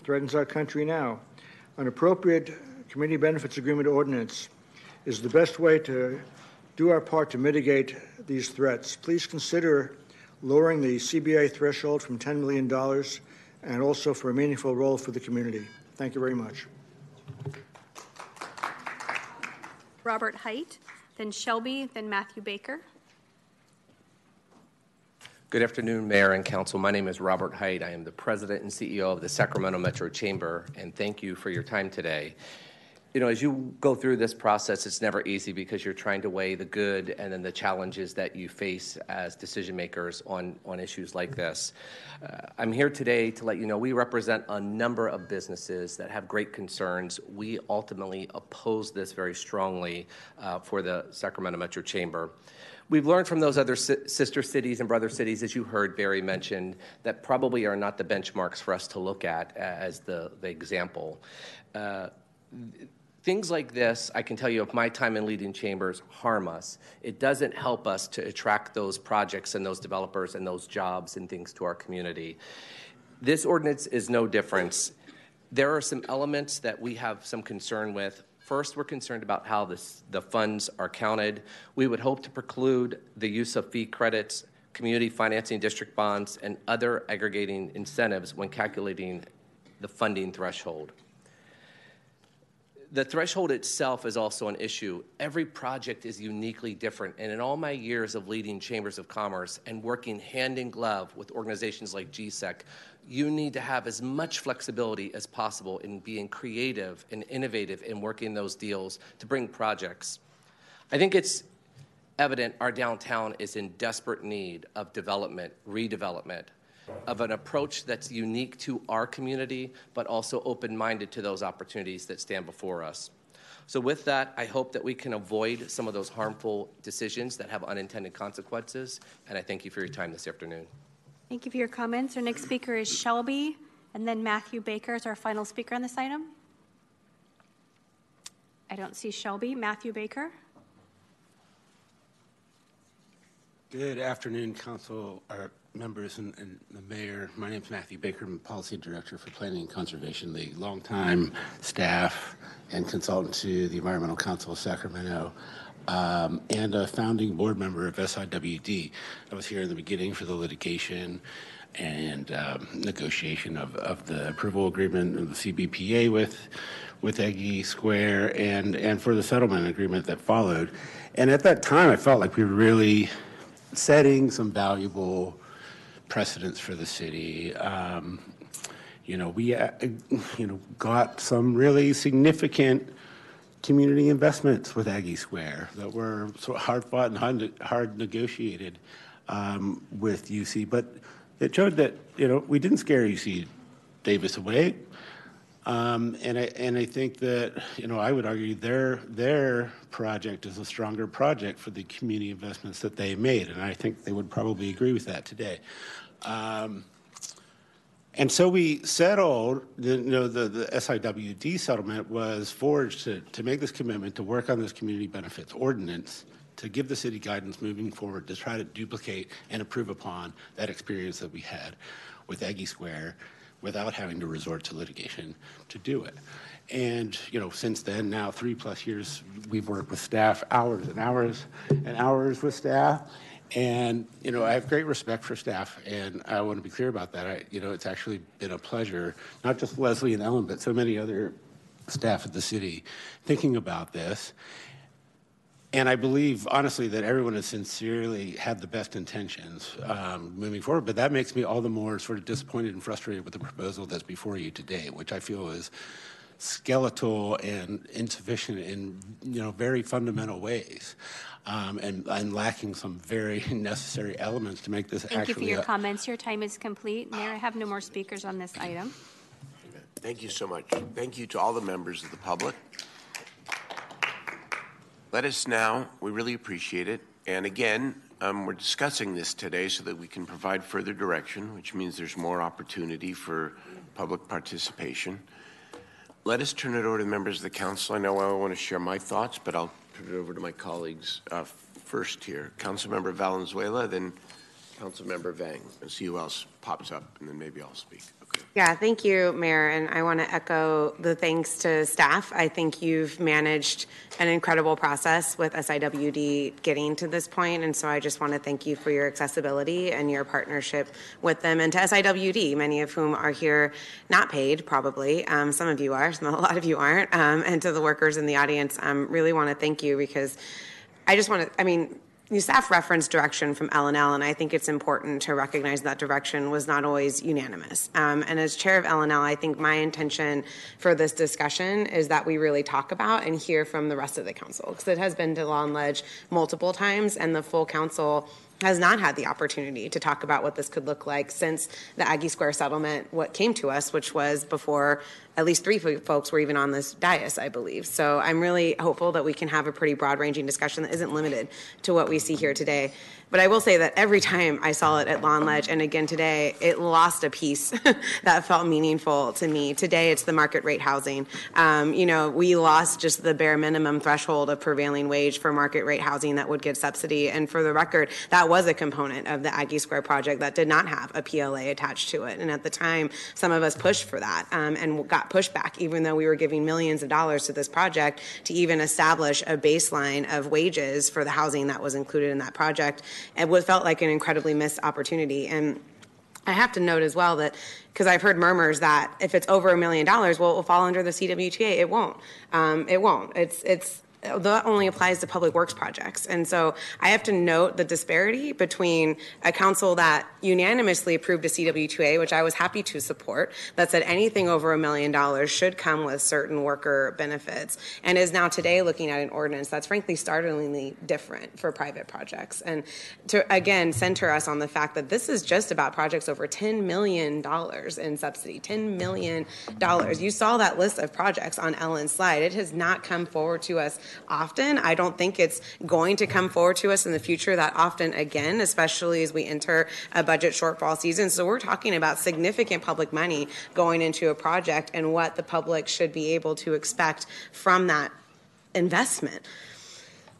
Threatens our country now. An appropriate community benefits agreement ordinance is the best way to do our part to mitigate these threats. Please consider lowering the CBA threshold from $10 million and also for a meaningful role for the community. Thank you very much. Robert Height, then Shelby, then Matthew Baker. Good afternoon, Mayor and Council. My name is Robert Height. I am the President and CEO of the Sacramento Metro Chamber, and thank you for your time today you know, as you go through this process, it's never easy because you're trying to weigh the good and then the challenges that you face as decision makers on, on issues like this. Uh, I'm here today to let you know we represent a number of businesses that have great concerns. We ultimately oppose this very strongly uh, for the Sacramento Metro Chamber. We've learned from those other si- sister cities and brother cities, as you heard Barry mentioned, that probably are not the benchmarks for us to look at as the, the example. Uh, things like this, I can tell you, of my time in leading chambers, harm us. It doesn't help us to attract those projects and those developers and those jobs and things to our community. This ordinance is no difference. There are some elements that we have some concern with. First, we're concerned about how this, the funds are counted. We would hope to preclude the use of fee credits, community financing district bonds, and other aggregating incentives when calculating the funding threshold the threshold itself is also an issue. Every project is uniquely different. And in all my years of leading chambers of commerce and working hand in glove with organizations like GSEC, you need to have as much flexibility as possible in being creative and innovative in working those deals to bring projects. I think it's evident our downtown is in desperate need of development, redevelopment, of an approach that's unique to our community, but also open minded to those opportunities that stand before us. So, with that, I hope that we can avoid some of those harmful decisions that have unintended consequences. And I thank you for your time this afternoon. Thank you for your comments. Our next speaker is Shelby, and then Matthew Baker is our final speaker on this item. I don't see Shelby. Matthew Baker. Good afternoon, Council or members and, and, the mayor. My name is Matthew Baker. I'm Policy Director for Planning and Conservation League, longtime staff and consultant to the Environmental Council of Sacramento, um, and a founding board member of SIWD. I was here in the beginning for the litigation and um, negotiation of, of the approval agreement of the CBPA with with Aggie Square and and for the settlement agreement that followed. And at that time, I felt like we were really setting some valuable precedents for the city. Um, you know, we, uh, you know, got some really significant community investments with Aggie Square that were sort of hard fought and hard, hard negotiated um, with UC. But it showed that, you know, we didn't scare UC Davis away. Um, and I and I think that you know I would argue their their project is a stronger project for the community investments that they made, and I think they would probably agree with that today. Um, and so we settled, the, you know, the, the SIWD settlement was forged to, to make this commitment to work on this community benefits ordinance to give the city guidance moving forward to try to duplicate and improve upon that experience that we had with Aggie Square without having to resort to litigation to do it. And, you know, since then, now three plus years, we've worked with staff hours and hours and hours with staff. And, you know, I have great respect for staff, and I want to be clear about that. I, you know, it's actually been a pleasure, not just Leslie and Ellen, but so many other staff at the city thinking about this. And I believe, honestly, that everyone has sincerely had the best intentions um, moving forward. But that makes me all the more sort of disappointed and frustrated with the proposal that's before you today, which I feel is skeletal and insufficient in you know very fundamental ways, um, and, and lacking some very necessary elements to make this Thank you actually. for your a- comments. Your time is complete. Mayor, I have no more speakers on this item. Thank you so much. Thank you to all the members of the public. Let us now, we really appreciate it. And again, um, we're discussing this today so that we can provide further direction, which means there's more opportunity for public participation. Let us turn it over to members of the council. I know I want to share my thoughts, but I'll turn it over to my colleagues uh, first here. Councilmember Valenzuela, then Councilmember Vang, and see who else pops up, and then maybe I'll speak. Yeah, thank you, Mayor, and I want to echo the thanks to staff. I think you've managed an incredible process with SIWD getting to this point, and so I just want to thank you for your accessibility and your partnership with them, and to SIWD, many of whom are here not paid, probably. Um, some of you are, some, a lot of you aren't, um, and to the workers in the audience, I um, really want to thank you because I just want to, I mean, staff referenced direction from LNL, and I think it's important to recognize that direction was not always unanimous. Um, and as chair of LNL, I think my intention for this discussion is that we really talk about and hear from the rest of the council, because it has been to Law and Ledge multiple times, and the full council has not had the opportunity to talk about what this could look like since the Aggie Square settlement, what came to us, which was before at least three folks were even on this dais, I believe. So I'm really hopeful that we can have a pretty broad ranging discussion that isn't limited to what we see here today. But I will say that every time I saw it at Lawn Ledge, and again today, it lost a piece that felt meaningful to me. Today, it's the market rate housing. Um, you know, we lost just the bare minimum threshold of prevailing wage for market rate housing that would get subsidy. And for the record, that was a component of the Aggie Square project that did not have a PLA attached to it. And at the time, some of us pushed for that um, and got pushback, even though we were giving millions of dollars to this project to even establish a baseline of wages for the housing that was included in that project it was felt like an incredibly missed opportunity. And I have to note as well that because I've heard murmurs that if it's over a million dollars, well, it will fall under the CWTA. It won't. Um, it won't. It's it's that only applies to public works projects. And so I have to note the disparity between a council that unanimously approved a CWTA, which I was happy to support, that said anything over a million dollars should come with certain worker benefits, and is now today looking at an ordinance that's frankly startlingly different for private projects. And to again center us on the fact that this is just about projects over $10 million in subsidy. $10 million. You saw that list of projects on Ellen's slide. It has not come forward to us often. I don't think it's going to come forward to us in the future that often again, especially as we enter a budget shortfall season. So we're talking about significant public money going into a project and what the public should be able to expect from that investment.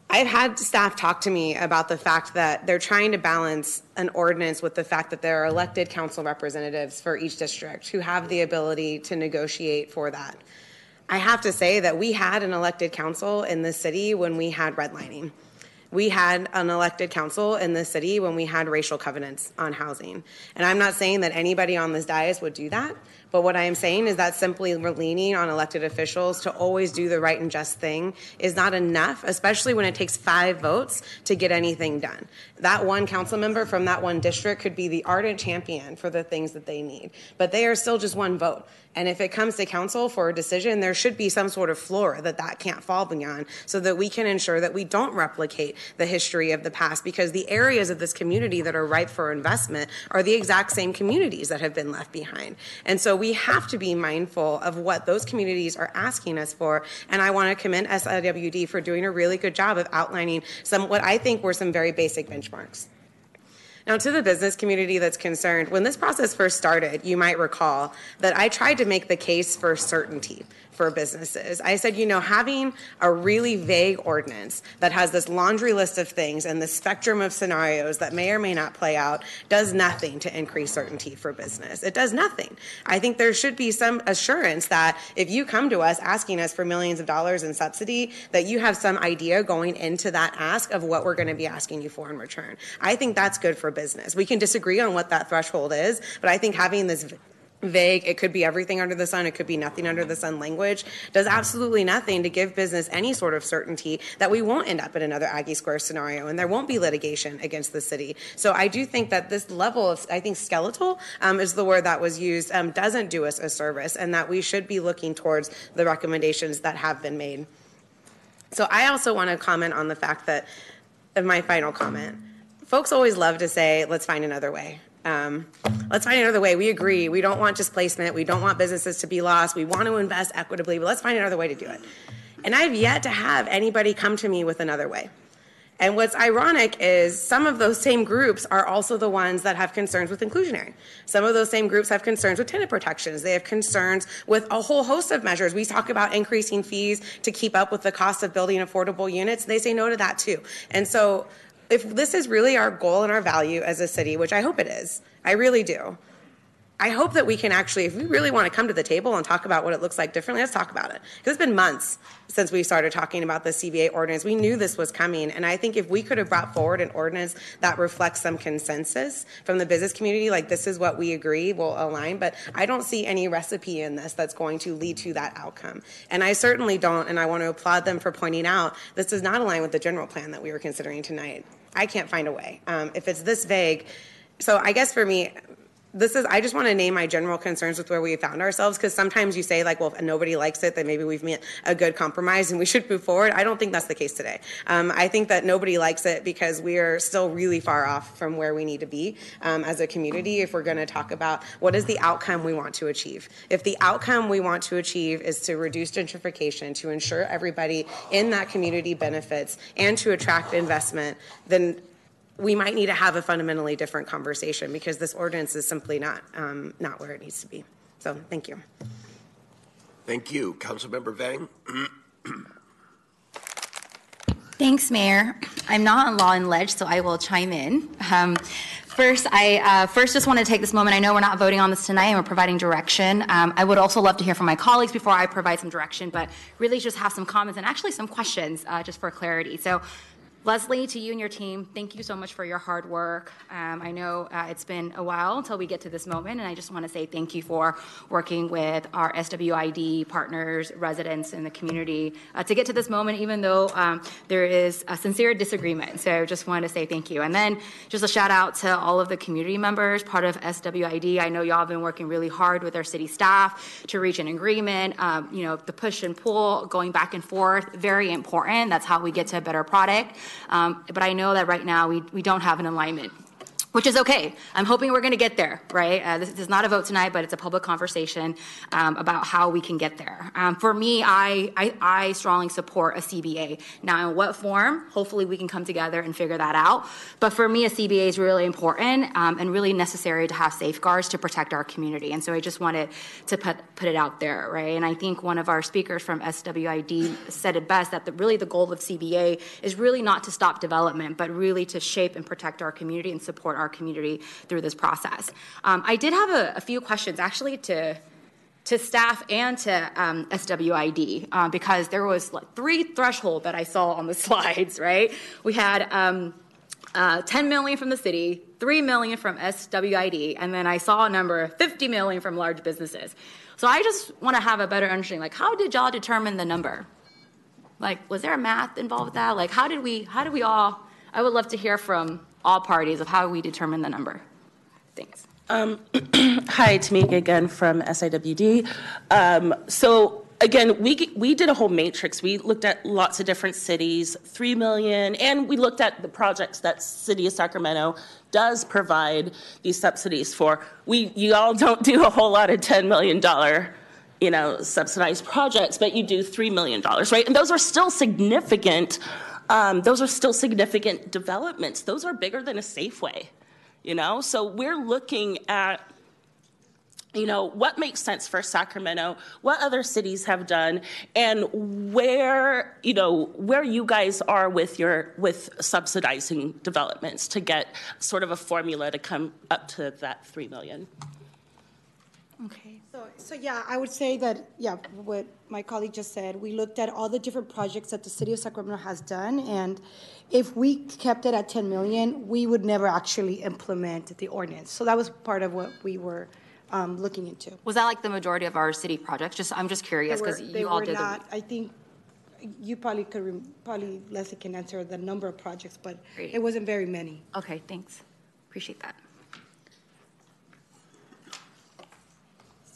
I've had staff talk to me about the fact that they're trying to balance an ordinance with the fact that there are elected council representatives for each district who have the ability to negotiate for that. I have to say that we had an elected council in the city when we had redlining. We had an elected council in the city when we had racial covenants on housing. And I'm not saying that anybody on this dais would do that, but what I am saying is that simply leaning on elected officials to always do the right and just thing is not enough, especially when it takes five votes to get anything done. That one council member from that one district could be the ardent champion for the things that they need, but they are still just one vote. And if it comes to council for a decision, there should be some sort of floor that that can't fall beyond so that we can ensure that we don't replicate the history of the past because the areas of this community that are ripe for investment are the exact same communities that have been left behind. And so we have to be mindful of what those communities are asking us for. And I want to commend SIWD for doing a really good job of outlining some what I think were some very basic benchmarks. Now, to the business community that's concerned, when this process first started, you might recall that I tried to make the case for certainty for businesses. I said, you know, having a really vague ordinance that has this laundry list of things and the spectrum of scenarios that may or may not play out does nothing to increase certainty for business. It does nothing. I think there should be some assurance that if you come to us asking us for millions of dollars in subsidy, that you have some idea going into that ask of what we're going to be asking you for in return. I think that's good for business. We can disagree on what that threshold is, but I think having this vague, it could be everything under the sun, it could be nothing under the sun language, does absolutely nothing to give business any sort of certainty that we won't end up in another Aggie Square scenario and there won't be litigation against the city. So I do think that this level of, I think skeletal um, is the word that was used, um, doesn't do us a service and that we should be looking towards the recommendations that have been made. So I also want to comment on the fact that, my final comment, folks always love to say, let's find another way. Um, let's find another way. We agree. We don't want displacement. We don't want businesses to be lost. We want to invest equitably, but let's find another way to do it. And I've yet to have anybody come to me with another way. And what's ironic is some of those same groups are also the ones that have concerns with inclusionary. Some of those same groups have concerns with tenant protections. They have concerns with a whole host of measures. We talk about increasing fees to keep up with the cost of building affordable units. They say no to that too. And so if this is really our goal and our value as a city, which I hope it is, I really do. I hope that we can actually, if we really want to come to the table and talk about what it looks like differently, let's talk about it. Because it's been months since we started talking about the CBA ordinance. We knew this was coming. And I think if we could have brought forward an ordinance that reflects some consensus from the business community, like this is what we agree, will align. But I don't see any recipe in this that's going to lead to that outcome. And I certainly don't, and I want to applaud them for pointing out this does not align with the general plan that we were considering tonight. I can't find a way. Um, if it's this vague, so I guess for me, this is i just want to name my general concerns with where we found ourselves because sometimes you say like well if nobody likes it then maybe we've made a good compromise and we should move forward. I don't think that's the case today. Um, i think that nobody likes it because we are still really far off from where we need to be um, as a community if we're going to talk about what is the outcome we want to achieve. If the outcome we want to achieve is to reduce gentrification to ensure everybody in that community benefits and to attract investment then we might need to have a fundamentally different conversation because this ordinance is simply not um, not where it needs to be. So, thank you. Thank you, Councilmember Vang. Thanks, Mayor. I'm not on law and ledge, so I will chime in. Um, First, I uh, first just want to take this moment. I know we're not voting on this tonight, and we're providing direction. Um, I would also love to hear from my colleagues before I provide some direction, but really just have some comments and actually some questions, uh, just for clarity. So, Leslie, to you and your team, thank you so much for your hard work. Um, I know uh, it's been a while until we get to this moment, and I just want to say thank you for working with our SWID partners, residents, in the community uh, to get to this moment, even though um, there is a sincere disagreement. So just wanted to say thank you. And then just a shout out to all of the community members, part of SWID. I know y'all have been working really hard with our city staff to reach an agreement. Um, you know, the push and pull, going back and forth, very important. That's how we get to a better product. Um, but I know that right now we, we don't have an alignment which is okay. I'm hoping we're going to get there, right? Uh, this, this, is not a vote tonight, but it's a public conversation um, about how we can get there. Um, for me, I, I, I, strongly support a CBA. Now, in what form? Hopefully, we can come together and figure that out. But for me, a CBA is really important um, and really necessary to have safeguards to protect our community. And so I just wanted to put, put it out there, right? And I think one of our speakers from SWID said it best that the, really the goal of CBA is really not to stop development, but really to shape and protect our community and support our our community through this process. Um, I did have a, a few questions actually to to staff and to um, SWID uh, because there was like three threshold that I saw on the slides, right? We had um, uh, 10 million from the city, 3 million from SWID, and then I saw a number of 50 million from large businesses. So I just want to have a better understanding, like how did y'all determine the number? Like, was there a math involved with that? Like, how did we, how did we all, I would love to hear from all parties of how we determine the number. Thanks. Um, hi, Tamika again from SIWD. Um, so again, we we did a whole matrix. We looked at lots of different cities, three million, and we looked at the projects that City of Sacramento does provide these subsidies for. We you all don't do a whole lot of ten million dollar you know, subsidized projects, but you do $3 million, right? And those are still significant, um, those are still significant developments. Those are bigger than a Safeway, you know? So we're looking at, you know, what makes sense for Sacramento, what other cities have done, and where, you know, where you guys are with your, with subsidizing developments to get sort of a formula to come up to that 3 million. So, so yeah, I would say that, yeah, what my colleague just said, we looked at all the different projects that the city of Sacramento has done, and if we kept it at 10 million, we would never actually implement the ordinance. So that was part of what we were um, looking into. Was that like the majority of our city projects? Just, I'm just curious because They you all were did. the- not, I think, you probably could, probably Leslie can answer the number of projects, but Great. it wasn't very many. Okay, thanks. Appreciate that.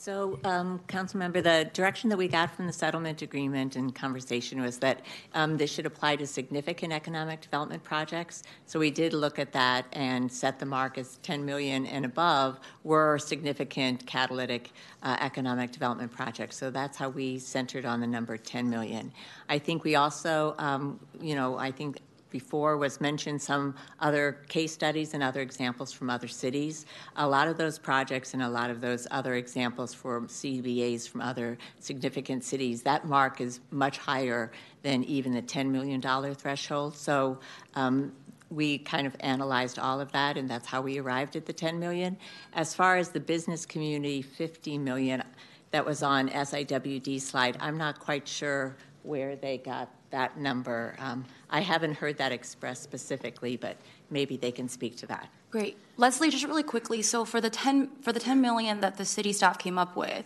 So, um, Councilmember, the direction that we got from the settlement agreement and conversation was that um, this should apply to significant economic development projects. So we did look at that and set the mark as 10 million and above were significant catalytic uh, economic development projects. So that's how we centered on the number 10 million. I think we also, um, you know, I think before was mentioned some other case studies and other examples from other cities. A lot of those projects and a lot of those other examples for CBAs from other significant cities, that mark is much higher than even the $10 million threshold. So um, we kind of analyzed all of that, and that's how we arrived at the 10 million. As far as the business community, 50 million that was on SIWD slide, I'm not quite sure where they got that number. Um, I haven't heard that expressed specifically, but maybe they can speak to that. Great. Leslie, just really quickly, so for the 10, for the 10 million that the city staff came up with,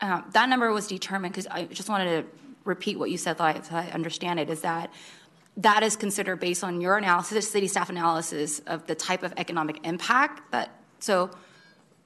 um, that number was determined, because I just wanted to repeat what you said, I, so I understand it, is that that is considered based on your analysis, city staff analysis of the type of economic impact that, so,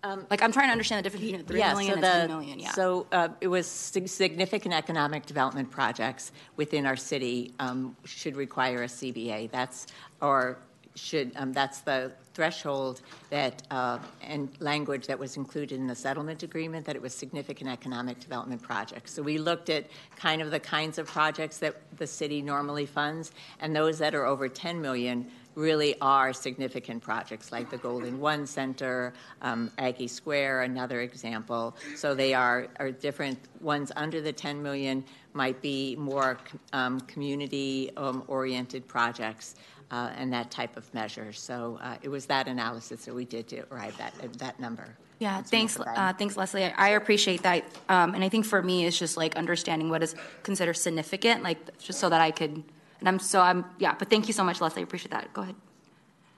like, I'm trying to understand the difference between 3 Yeah, million so and the- 10 million, yeah. So uh, it was significant economic development projects within our city um, should require a CBA. That's, or should, um, that's the threshold that, uh, and language that was included in the settlement agreement, that it was significant economic development projects. So we looked at kind of the kinds of projects that the city normally funds, and those that are over 10 million really are significant projects, like the Golden One Center, um, Aggie Square, another example. So they are, are different. Ones under the 10 million might be more um, community-oriented projects uh, and that type of measure. So uh, it was that analysis that we did to arrive at at that number. Yeah, thanks, uh, thanks, Leslie. I, I appreciate that, um, and I think for me, it's just like understanding what is considered significant, like just so that I could. And I'm so I'm yeah, but thank you so much, Leslie. I appreciate that. Go ahead.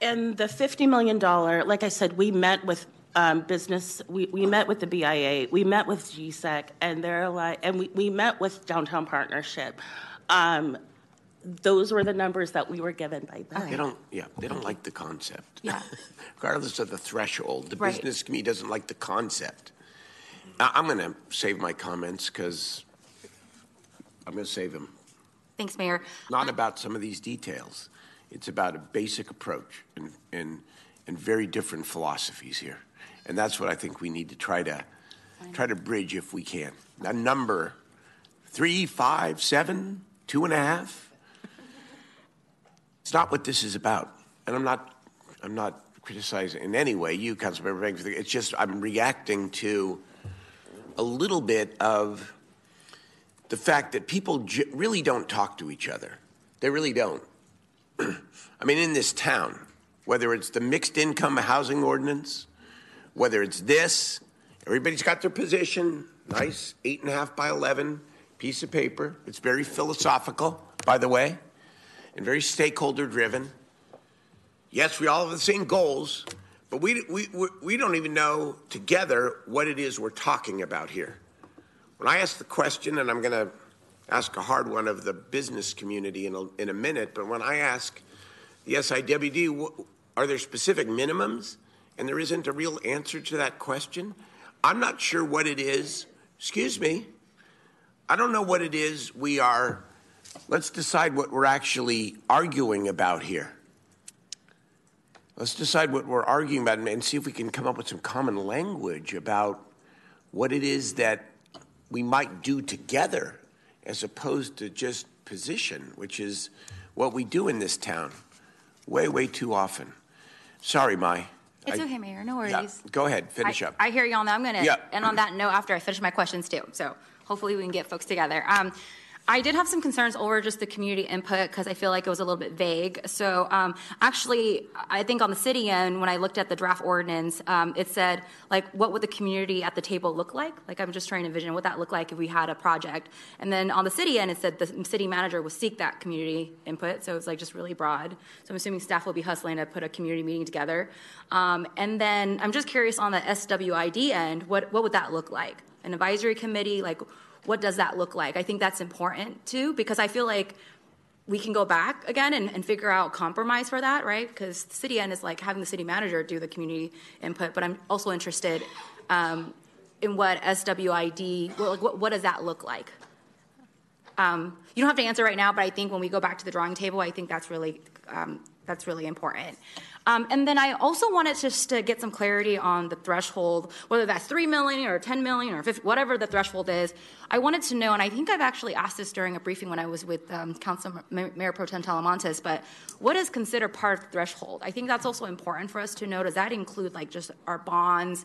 And the $50 million, like I said, we met with um, business, we, we met with the BIA, we met with GSEC, and they're like, and we, we met with Downtown Partnership. Um, those were the numbers that we were given by them. They don't, yeah, they don't like the concept. Yeah. Regardless of the threshold, the Right. business community doesn't like the concept. I- I'm going to save my comments because I'm going to save them. Thanks, Mayor. Not um, about some of these details. It's about a basic approach and, and, and very different philosophies here. And that's what I think we need to try to, try to bridge if we can. That number, three, five, seven, two and a half, it's not what this is about. And I'm not, I'm not criticizing in any way you, Councilmember Banks. It's just I'm reacting to a little bit of the fact that people j- really don't talk to each other. They really don't. I mean, in this town, whether it's the mixed income housing ordinance, whether it's this, everybody's got their position. nice eight and a half by 11 piece of paper. It's very philosophical, by the way, and very stakeholder driven. Yes, we all have the same goals, but we, we, we- we don't even know together what it is we're talking about here. When I ask the question, and I'm going to ask a hard one of the business community in a, in a minute, but when I ask the SIWD, are there specific minimums? And there isn't a real answer to that question. I'm not sure what it is. Excuse me. I don't know what it is we are. Let's decide what we're actually arguing about here. Let's decide what we're arguing about and see if we can come up with some common language about what it is that we might do together as opposed to just position, which is what we do in this town way, way too often. Sorry, Mai. It's I- okay, Mayor, no Yeah, worries. Go ahead, finish I, up. I hear you on that. I'm going to Yeah. end on that note after I finish my questions too. So hopefully we can get folks together. Um, I did have some concerns over just the community input because I feel like it was a little bit vague. So um, actually, I think on the city end, when I looked at the draft ordinance, um, it said like, what would the community at the table look like? Like I'm just trying to envision what that looked like if we had a project. And then on the city end, it said the city manager would seek that community input. So it's like just really broad. So I'm assuming staff will be hustling to put a community meeting together. Um, and then I'm just curious on the SWID end, what what would that look like? An advisory committee, like what does that look like? I think that's important too, because I feel like we can go back again and, and figure out compromise for that, right? Because city end is like having the city manager do the community input, but I'm also interested um, in what SWID, what, what does that look like? Um, you don't have to answer right now, but I think when we go back to the drawing table, I think that's really um, that's really important. Um, and then I also wanted just to get some clarity on the threshold, whether that's three million or 10 million or 50, whatever the threshold is. I wanted to know, and I think I've actually asked this during a briefing when I was with um, Council Mayor Pro Tem Talamantes, but what is considered part of the threshold? I think that's also important for us to know. Does that include like just our bonds?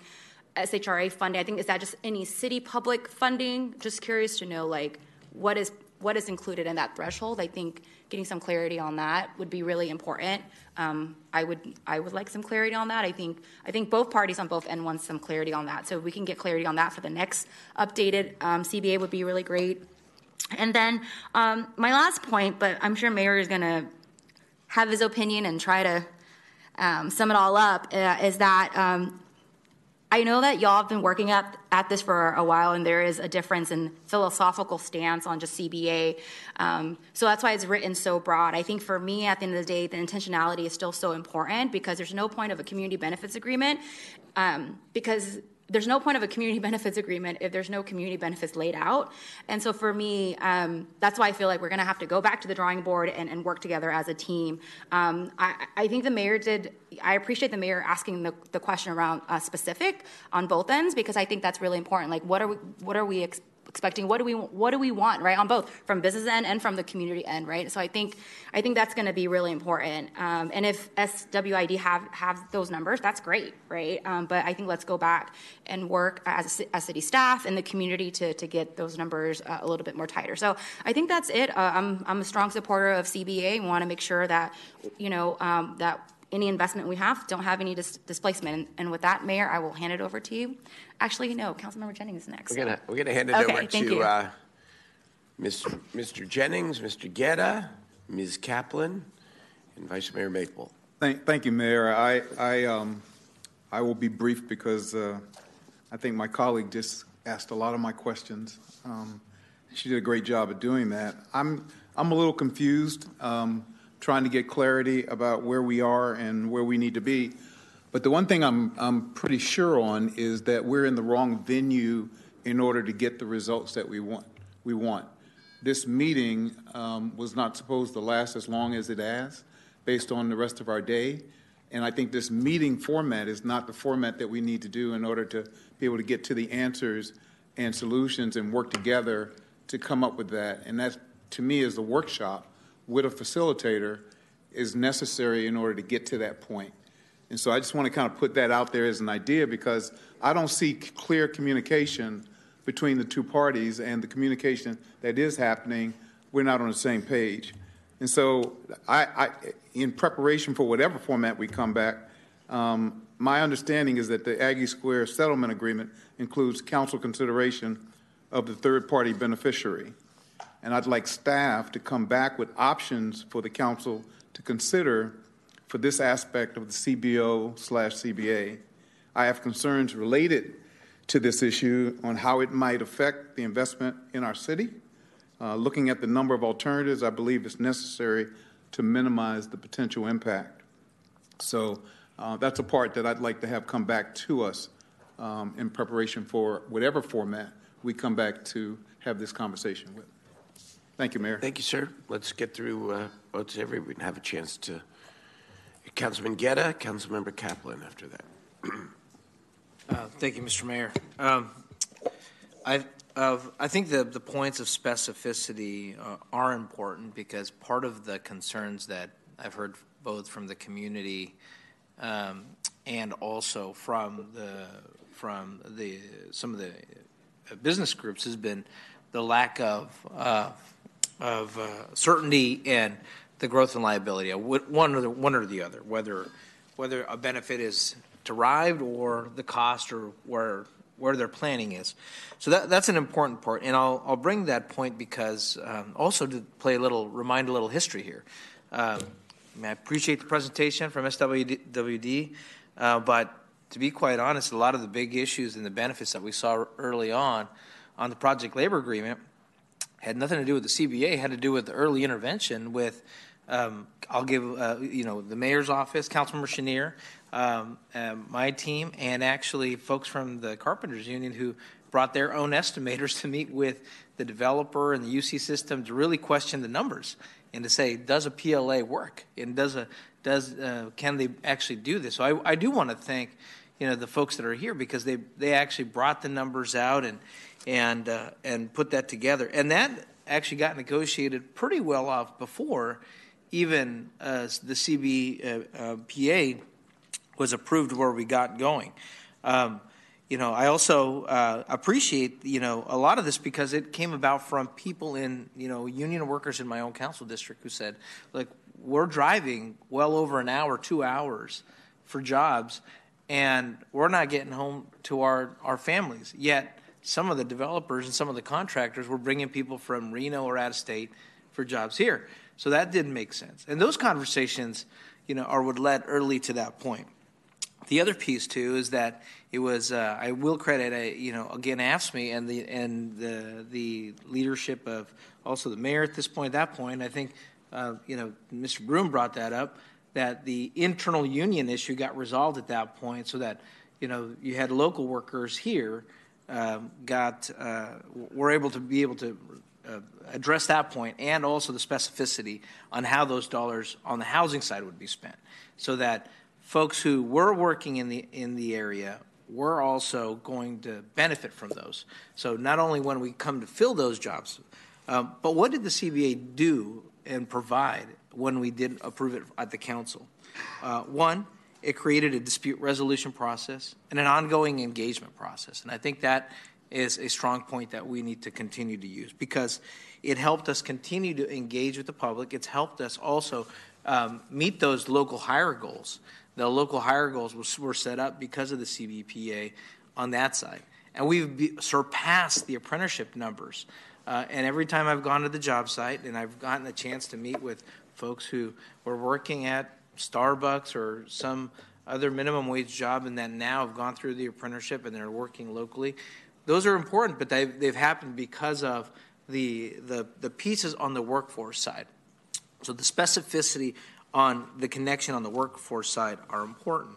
SHRA funding? I think is that just any city public funding? Just curious to know like what is what is included in that threshold. I think getting some clarity on that would be really important. Um, I would I would like some clarity on that. I think I think both parties on both end want some clarity on that. So if we can get clarity on that for the next updated um, CBA would be really great. And then um, my last point, but I'm sure Mayor is going to have his opinion and try to um, sum it all up, uh, is that um, I know that y'all have been working at, at this for a while, and there is a difference in philosophical stance on just CBA. Um, so that's why it's written so broad. I think for me, at the end of the day, the intentionality is still so important because there's no point of a community benefits agreement um, because there's no point of a community benefits agreement if there's no community benefits laid out. And so for me, um, that's why I feel like we're going to have to go back to the drawing board and, and work together as a team. Um, I, I think the mayor did. I appreciate the mayor asking the, the question around uh, specific on both ends because I think that's really important. Like, what are we? What are we? Expecting what do we what do we want right on both from business end and from the community end right? So i think i think that's going to be really important. Um, and if swid have have those numbers that's great right? Um, but i think let's go back and work as, as city staff and the community to, to get those numbers uh, a little bit more tighter. So i think that's it. Uh, i'm i'm a strong supporter of cba want to make sure that you know um, that any investment we have don't have any dis- displacement and, and with that mayor i will hand it over to you actually no councilmember jennings is next We're gonna we're gonna hand it Okay, over thank to you. uh, Mr. Mr. Jennings, Mr. Guerra, Ms. Kaplan, and Vice Mayor Maple. Thank, thank you, Mayor. I, I, um, I will be brief because uh, I think my colleague just asked a lot of my questions. Um, she did a great job of doing that. I'm, I'm a little confused, um, trying to get clarity about where we are and where we need to be. But the one thing I'm, I'm pretty sure on is that we're in the wrong venue in order to get the results that we want. We want. This meeting um, was not supposed to last as long as it has, based on the rest of our day. And I think this meeting format is not the format that we need to do in order to be able to get to the answers and solutions and work together to come up with that. And that, to me, is the workshop with a facilitator is necessary in order to get to that point. And so I just want to kind of put that out there as an idea because I don't see clear communication between the two parties and the communication that is happening, we're not on the same page. And so I, I in preparation for whatever format we come back, um, my understanding is that the Aggie Square settlement agreement includes council consideration of the third-party beneficiary. And I'd like staff to come back with options for the council to consider for this aspect of the CBO slash CBA. I have concerns related to this issue on how it might affect the investment in our city. Uh, looking at the number of alternatives, I believe it's necessary to minimize the potential impact. So uh, that's a part that I'd like to have come back to us um, in preparation for whatever format we come back to have this conversation with. Thank you, Mayor. Thank you, sir. Let's get through, uh, let's everyone have a chance to, Councilman Guerra, Councilmember Kaplan after that. Uh, Thank you, Mr. Mayor. Um, I, uh, I think the, the points of specificity uh, are important because part of the concerns that I've heard both from the community um, and also from the from the some of the business groups has been the lack of uh, of uh, certainty and the growth and liability, one or the one or the other, whether whether a benefit is derived or the cost or where where their planning is. So that, that's an important part, and I'll I'll bring that point because um, also to play a little remind a little history here. Um, I, I appreciate the presentation from SWD, uh, but to be quite honest, a lot of the big issues and the benefits that we saw early on on the project labor agreement had nothing to do with the CBA, had to do with the early intervention with, um, I'll give, uh, you know, the mayor's office, Councilmember Schenirer, um, uh, my team, and actually folks from the Carpenters Union who brought their own estimators to meet with the developer and the UC system to really question the numbers and to say, does a PLA work? And does a does uh, can they actually do this? So I, I do want to thank you know the folks that are here because they they actually brought the numbers out and and uh, and put that together, and that actually got negotiated pretty well off before even uh, the CBPA uh, was approved where we got going. Um, you know, I also uh, appreciate you know a lot of this because it came about from people in you know union workers in my own council district who said, like, we're driving well over an hour, two hours for jobs, and we're not getting home to our our families yet some of the developers and some of the contractors were bringing people from Reno or out of state for jobs here. So that didn't make sense. And those conversations, you know, are what led early to that point. The other piece too is that it was uh, I will credit a, uh, you know again AFSCME and the and the the leadership of also the mayor at this point. At that point, I think uh, you know Mr. Broome brought that up that the internal union issue got resolved at that point, so that you know you had local workers here um, got uh, were able to be able to uh, address that point and also the specificity on how those dollars on the housing side would be spent, so that folks who were working in the in the area were also going to benefit from those. So not only when we come to fill those jobs, um, but what did the CBA do and provide when we did approve it at the council? Uh, one, it created a dispute resolution process and an ongoing engagement process. And I think that is a strong point that we need to continue to use because it helped us continue to engage with the public. It's helped us also um, meet those local hire goals. The local hire goals were, set up because of the CBPA on that side. And we've be, surpassed the apprenticeship numbers. Uh, and every time I've gone to the job site and I've gotten a chance to meet with folks who were working at Starbucks or some other minimum wage job and that now have gone through the apprenticeship and they're working locally. Those are important, but they've, they've happened because of the, the, the pieces on the workforce side. So the specificity on the connection on the workforce side are important.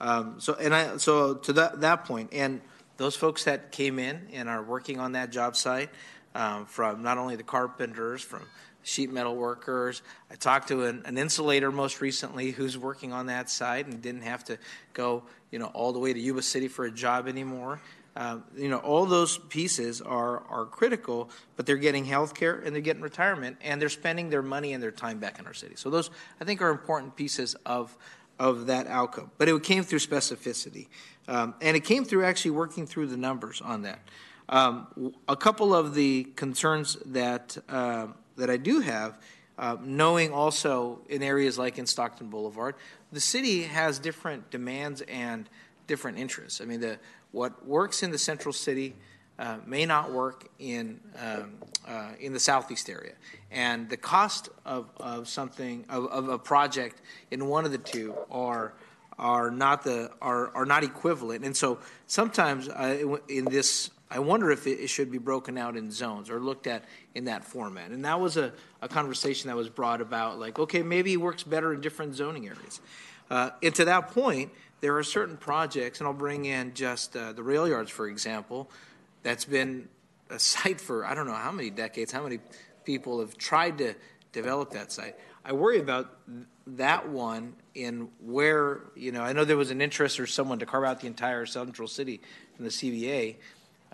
Um, so and I so to that that point, and those folks that came in and are working on that job site, um, from not only the carpenters, from sheet metal workers. I talked to an, an, insulator most recently who's working on that site and didn't have to go, you know, all the way to Yuba City for a job anymore. Uh, you know, all those pieces are are critical, but they're getting health care and they're getting retirement and they're spending their money and their time back in our city. So those I think are important pieces of of that outcome. But it came through specificity, um, and it came through actually working through the numbers on that. Um, a couple of the concerns that uh, that I do have uh, knowing also in areas like in Stockton Boulevard, the city has different demands and different interests. I mean, the, what works in the central city uh, may not work in um, uh, in the southeast area, and the cost of, of something of, of a project in one of the two are are not the are are not equivalent. And so sometimes uh, in this, I wonder if it, should be broken out in zones or looked at in that format. And that was a, a conversation that was brought about. Like, okay, maybe it works better in different zoning areas. Uh, and to that point, there are certain projects, and I'll bring in just uh, the rail yards, for example, that's been a site for I don't know how many decades, how many people have tried to develop that site. I worry about that one in where, you know, I know there was an interest or someone to carve out the entire central city from the CBA.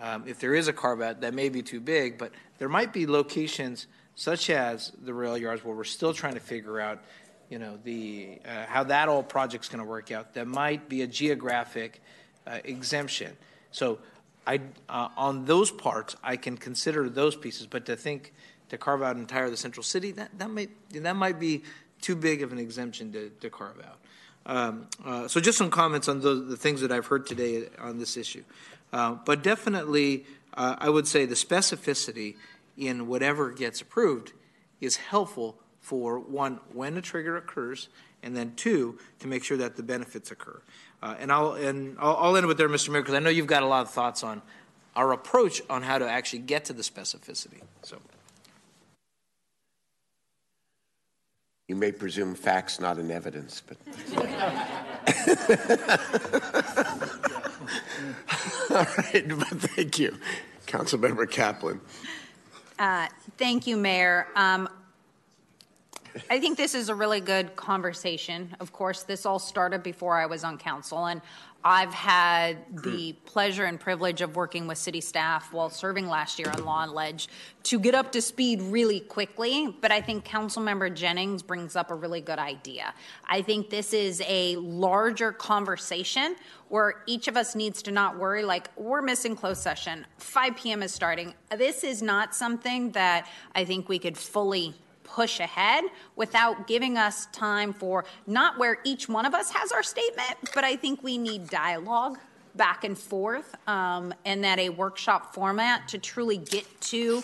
Um, if there is a carve out, that may be too big, but there might be locations such as the rail yards where we're still trying to figure out, you know, the uh, how that whole project's going to work out. That might be a geographic uh, exemption. So I, uh, on those parts, I can consider those pieces, but to think to carve out entire the central city, that, that might that might be too big of an exemption to, to carve out. Um, uh, so just some comments on the, the, things that I've heard today on this issue. Uh, but definitely, uh, I would say the specificity in whatever gets approved is helpful for one, when a trigger occurs, and then two, to make sure that the benefits occur. Uh, and I'll and I'll, I'll, end with there, Mr. Mayor, because I know you've got a lot of thoughts on our approach on how to actually get to the specificity. So. You may presume facts, not in evidence, but. All right, but thank you, Councilmember Kaplan. Uh, thank you, Mayor. Um, I think this is a really good conversation. Of course, this all started before I was on council, and I've had hmm. the pleasure and privilege of working with city staff while serving last year on Law and Ledge to get up to speed really quickly. But I think Councilmember Jennings brings up a really good idea. I think this is a larger conversation where each of us needs to not worry like we're missing closed session, 5 p.m. is starting. This is not something that I think we could fully push ahead without giving us time for not where each one of us has our statement, but I think we need dialogue back and forth um, and that a workshop format to truly get to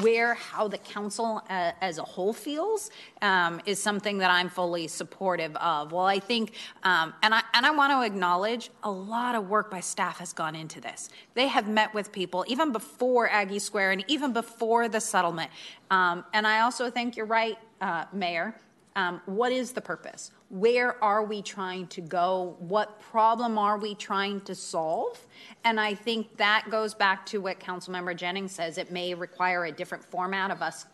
where how the council uh, as a whole feels um, is something that I'm fully supportive of. Well, I think, um, and I and I want to acknowledge a lot of work by staff has gone into this. They have met with people even before Aggie Square and even before the settlement. Um, and I also think you're right, uh, Mayor. Um, what is the purpose? Where are we trying to go? What problem are we trying to solve? And I think that goes back to what Councilmember Jennings says. It may require a different format of us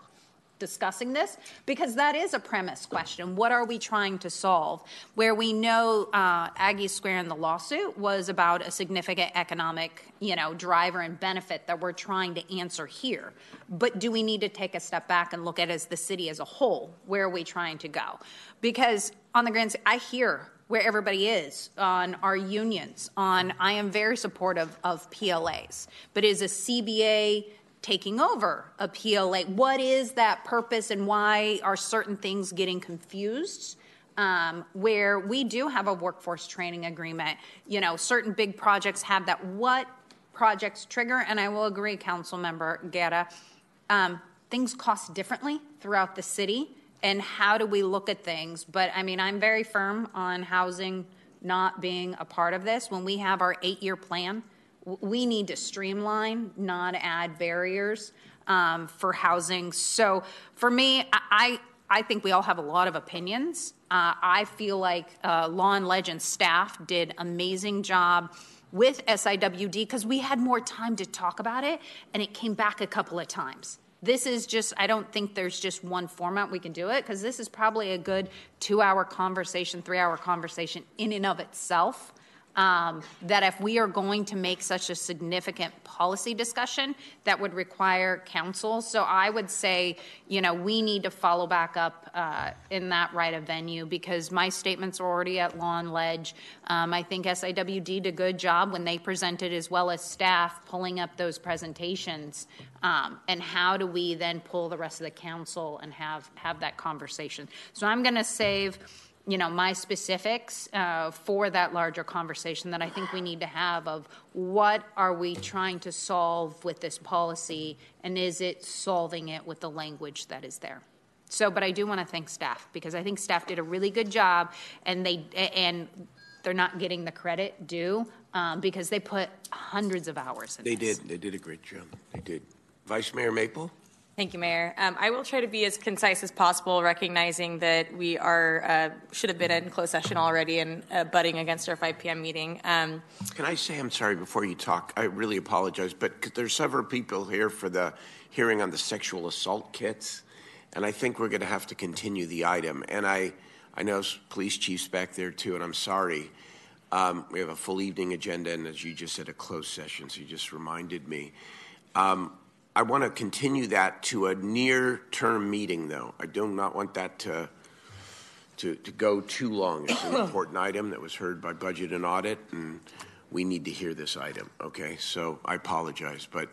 discussing this because that is a premise question. What are we trying to solve? Where we know uh, Aggie Square in the lawsuit was about a significant economic, you know, driver and benefit that we're trying to answer here. But do we need to take a step back and look at as the city as a whole? Where are we trying to go? Because on the grand, I hear where everybody is on our unions on i am very supportive of plas but is a cba taking over a PLA. What is that purpose and why are certain things getting confused? Um, where we do have a workforce training agreement, you know, certain big projects have that. What projects trigger? And I will agree, Council Member Guerra, um, things cost differently throughout the city. And how do we look at things? But I mean, I'm very firm on housing not being a part of this. When we have our eight year plan, we need to streamline, not add barriers um, for housing. So for me, I, I think we all have a lot of opinions. Uh, I feel like uh, Law and Legend staff did amazing job with SIWD because we had more time to talk about it, and it came back a couple of times. This is just, I don't think there's just one format we can do it because this is probably a good two hour conversation, three hour conversation in and of itself um, that if we are going to make such a significant policy discussion, that would require council. So I would say, you know, we need to follow back up uh, in that right of venue because my statements are already at law and ledge. Um, I think SIWD did a good job when they presented, as well as staff, pulling up those presentations. Um, and how do we then pull the rest of the council and have have that conversation? So I'm going to save you know my specifics uh, for that larger conversation that I think we need to have of what are we trying to solve with this policy and is it solving it with the language that is there. So, but I do want to thank staff because I think staff did a really good job and they and they're not getting the credit due um, because they put hundreds of hours in. They this. did. They did a great job. They did. Vice Mayor Maple. Thank you, Mayor. Um, I will try to be as concise as possible, recognizing that we are uh, should have been in closed session already and uh, butting against our 5 p.m. meeting. Um, Can I say I'm sorry before you talk? I really apologize, but there's several people here for the hearing on the sexual assault kits, and I think we're going to have to continue the item. And I, I know police chiefs back there too, and I'm sorry. Um, we have a full evening agenda, and as you just said, a closed session. So you just reminded me. I want to continue that to a near-term meeting, though. I do not want that to to, to go too long. It's an important item that was heard by Budget and Audit, and we need to hear this item, okay? So I apologize, but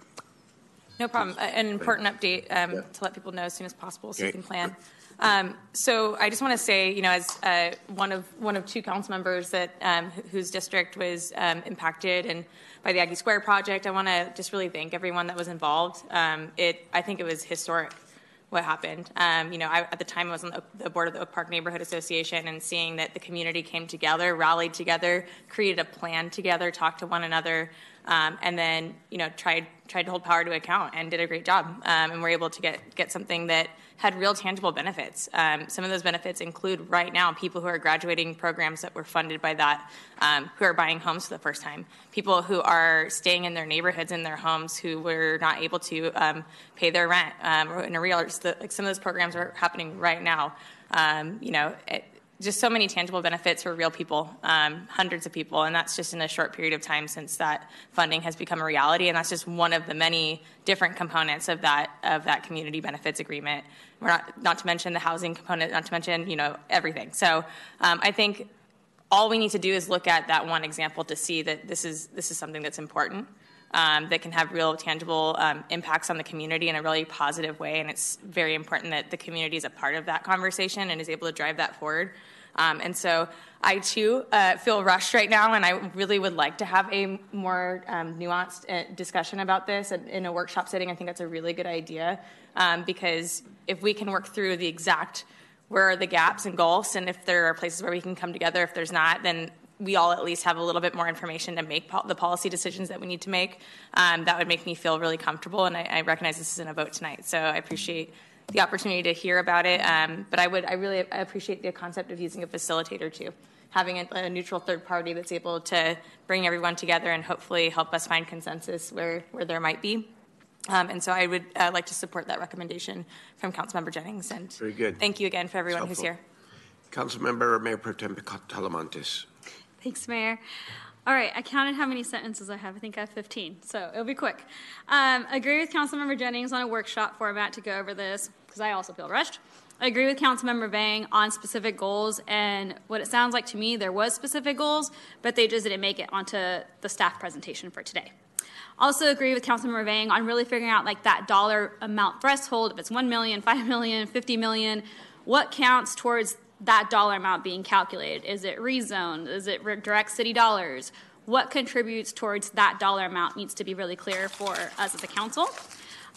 No problem. A- An important update um, to let people know as soon as possible so you Okay. can plan. Um, so I just want to say, you know, as uh, one of one of two council members that um, wh- whose district was um, impacted and by the Aggie Square project, I want to just really thank everyone that was involved. Um, it, I think it was historic what happened. Um, you know, I, at the time I was on the, board of the Oak Park Neighborhood Association and seeing that the community came together, rallied together, created a plan together, talked to one another, um, and then you know tried tried to hold power to account and did a great job. Um, and we're able to get get something that had real tangible benefits. Um, some of those benefits include right now people who are graduating programs that were funded by that, um, who are buying homes for the first time, people who are staying in their neighborhoods in their homes who were not able to um, pay their rent um, in arrears. The, like some of those programs are happening right now. Um, you know, it, just so many tangible benefits for real people, um, hundreds of people, and that's just in a short period of time since that funding has become a reality. And that's just one of the many different components of that of that community benefits agreement. We're not not to mention the housing component, not to mention you know everything. So um, I think all we need to do is look at that one example to see that this is this is something that's important. Um, that can have real tangible um, impacts on the community in a really positive way. And it's very important that the community is a part of that conversation and is able to drive that forward. Um, and so I too uh, feel rushed right now, and I really would like to have a more um, nuanced uh, discussion about this in, a workshop setting. I think that's a really good idea um, because if we can work through the exact where are the gaps and gulfs, and if there are places where we can come together, if there's not, then we all at least have a little bit more information to make po- the policy decisions that we need to make. Um, that would make me feel really comfortable, and I, I recognize this isn't a vote tonight, so I appreciate the opportunity to hear about it. Um, but I would, I really appreciate the concept of using a facilitator too, having a, a neutral third party that's able to bring everyone together and hopefully help us find consensus where where there might be. Um, and so I would uh, like to support that recommendation from Councilmember Jennings. And Very good. thank you again for everyone who's helpful. here. Councilmember Mayor Pro Tem Talamantes. Thanks, Mayor. All right, I counted how many sentences I have. I think I have 15, so it'll be quick. Um, agree with Councilmember Jennings on a workshop format to go over this, because I also feel rushed. I agree with Councilmember Vang on specific goals, and what it sounds like to me, there was specific goals, but they just didn't make it onto the staff presentation for today. Also agree with Councilmember Vang on really figuring out like that dollar amount threshold, if it's 1 million, 5 million, 50 million, what counts towards that dollar amount being calculated? Is it rezoned? Is it direct city dollars? What contributes towards that dollar amount needs to be really clear for us as a council.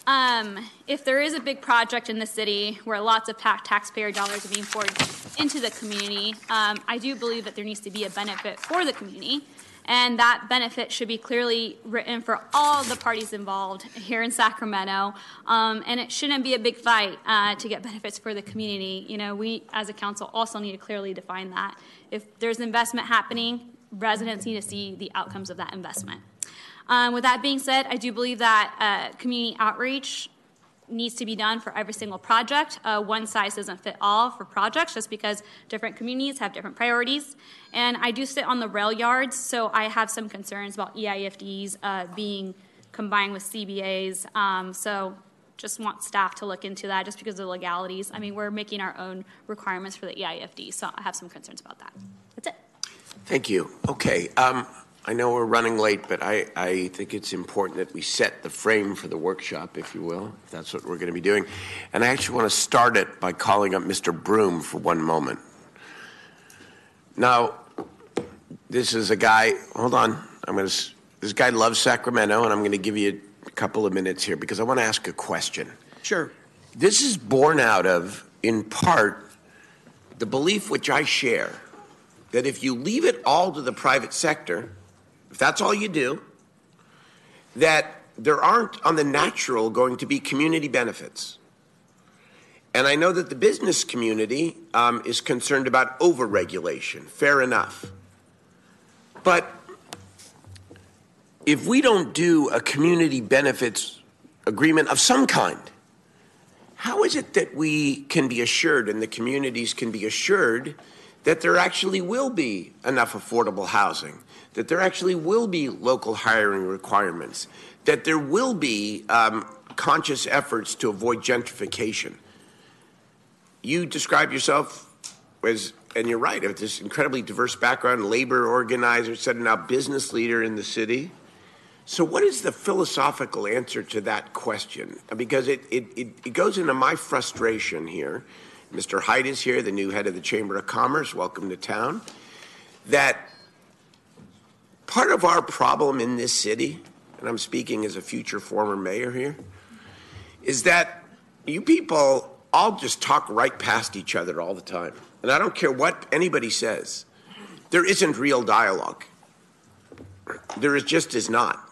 Um, if there is a big project in the city where lots of taxpayer dollars are being poured into the community, um, I do believe that there needs to be a benefit for the community. And that benefit should be clearly written for all the parties involved here in Sacramento. Um, and it shouldn't be a big fight uh, to get benefits for the community. You know, we as a council also need to clearly define that. If there's investment happening, residents need to see the outcomes of that investment. Um, with that being said, I do believe that uh, community outreach needs to be done for every single project. Uh, one size doesn't fit all for projects just because different communities have different priorities. And I do sit on the rail yards, so I have some concerns about EIFDs uh, being combined with CBAs. Um, so just want staff to look into that just because of the legalities. I mean, we're making our own requirements for the EIFD, so I have some concerns about that. That's it. Thank you. Okay, um, I know we're running late, but I, I think it's important that we set the frame for the workshop, if you will, if that's what we're going to be doing. And I actually want to start it by calling up Mr. Broome for one moment. Now, this is a guy, hold on, I'm going to, this guy loves Sacramento, and I'm going to give you a couple of minutes here because I want to ask a question. Sure. This is born out of, in part, the belief which I share that if you leave it all to the private sector, if that's all you do, that there aren't on the natural going to be community benefits. And I know that the business community um, is concerned about overregulation. Fair enough. But if we don't do a community benefits agreement of some kind, how is it that we can be assured and the communities can be assured that there actually will be enough affordable housing, that there actually will be local hiring requirements, that there will be um, conscious efforts to avoid gentrification? You describe yourself as, and you're right, of this incredibly diverse background, labor organizer, setting up business leader in the city. So, what is the philosophical answer to that question? Because it, it, it, it goes into my frustration here. Mr. Hyde is here, the new head of the Chamber of Commerce. Welcome to town. That part of our problem in this city, and I'm speaking as a future former mayor here, is that you people all just talk right past each other all the time. And I don't care what anybody says, there isn't real dialogue. There is just is not.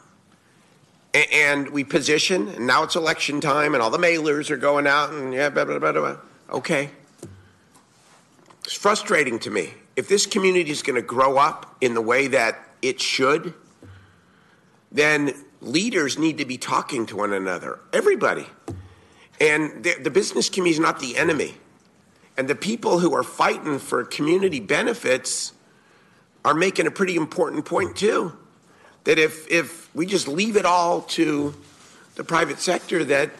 And we position, and now it's election time, and all the mailers are going out, and yeah, blah, blah, blah, blah. Okay. It's frustrating to me. If this community is going to grow up in the way that it should, then leaders need to be talking to one another. Everybody. And the, the business community is not the enemy. And the people who are fighting for community benefits are making a pretty important point, too. That if, if we just leave it all to the private sector, that,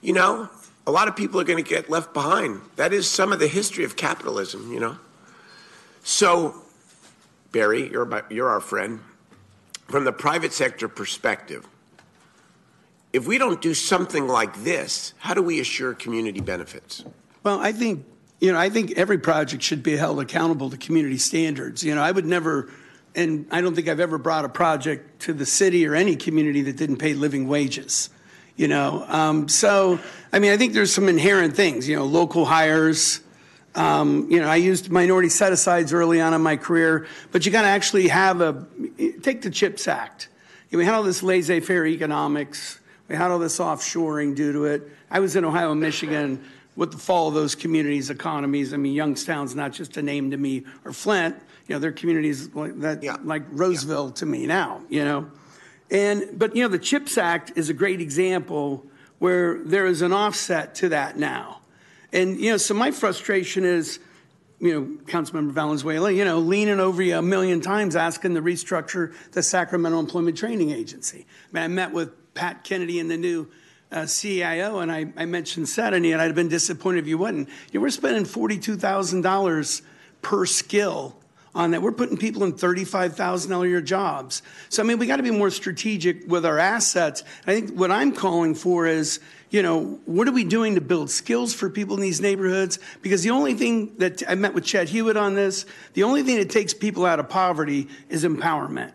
you know, a lot of people are going to get left behind. That is some of the history of capitalism, you know. So, Barry, you're, my, you're our friend. From the private sector perspective, if we don't do something like this, how do we assure community benefits? Well, I think, you know, I think every project should be held accountable to community standards. You know, I would never, and I don't think I've ever brought a project to the city or any community that didn't pay living wages. You know, um, so I mean, I think there's some inherent things. You know, local hires. Um, you know, I used minority set asides early on in my career, but you got to actually have a take the CHIPS Act. You know, we had all this laissez-faire economics. We had all this offshoring due to it. I was in Ohio Michigan with the fall of those communities' economies. I mean, Youngstown's not just a name to me, or Flint. You know, they're communities like that, like Roseville to me now. You know, and but you know, the CHIPS Act is a great example where there is an offset to that now. And you know, so my frustration is, you know, Councilmember Valenzuela, you know, leaning over you a million times asking to restructure the Sacramento Employment Training Agency. I mean, I met with Pat Kennedy and the new uh, CIO, and I, I mentioned Sedany, and I'd have been disappointed if you wouldn't. You know, we're spending forty-two thousand dollars per skill on that. We're putting people in thirty-five thousand dollar year jobs. So I mean, we got to be more strategic with our assets. I think what I'm calling for is, you know, what are we doing to build skills for people in these neighborhoods? Because the only thing that I met with Chet Hewitt on this, the only thing that takes people out of poverty is empowerment.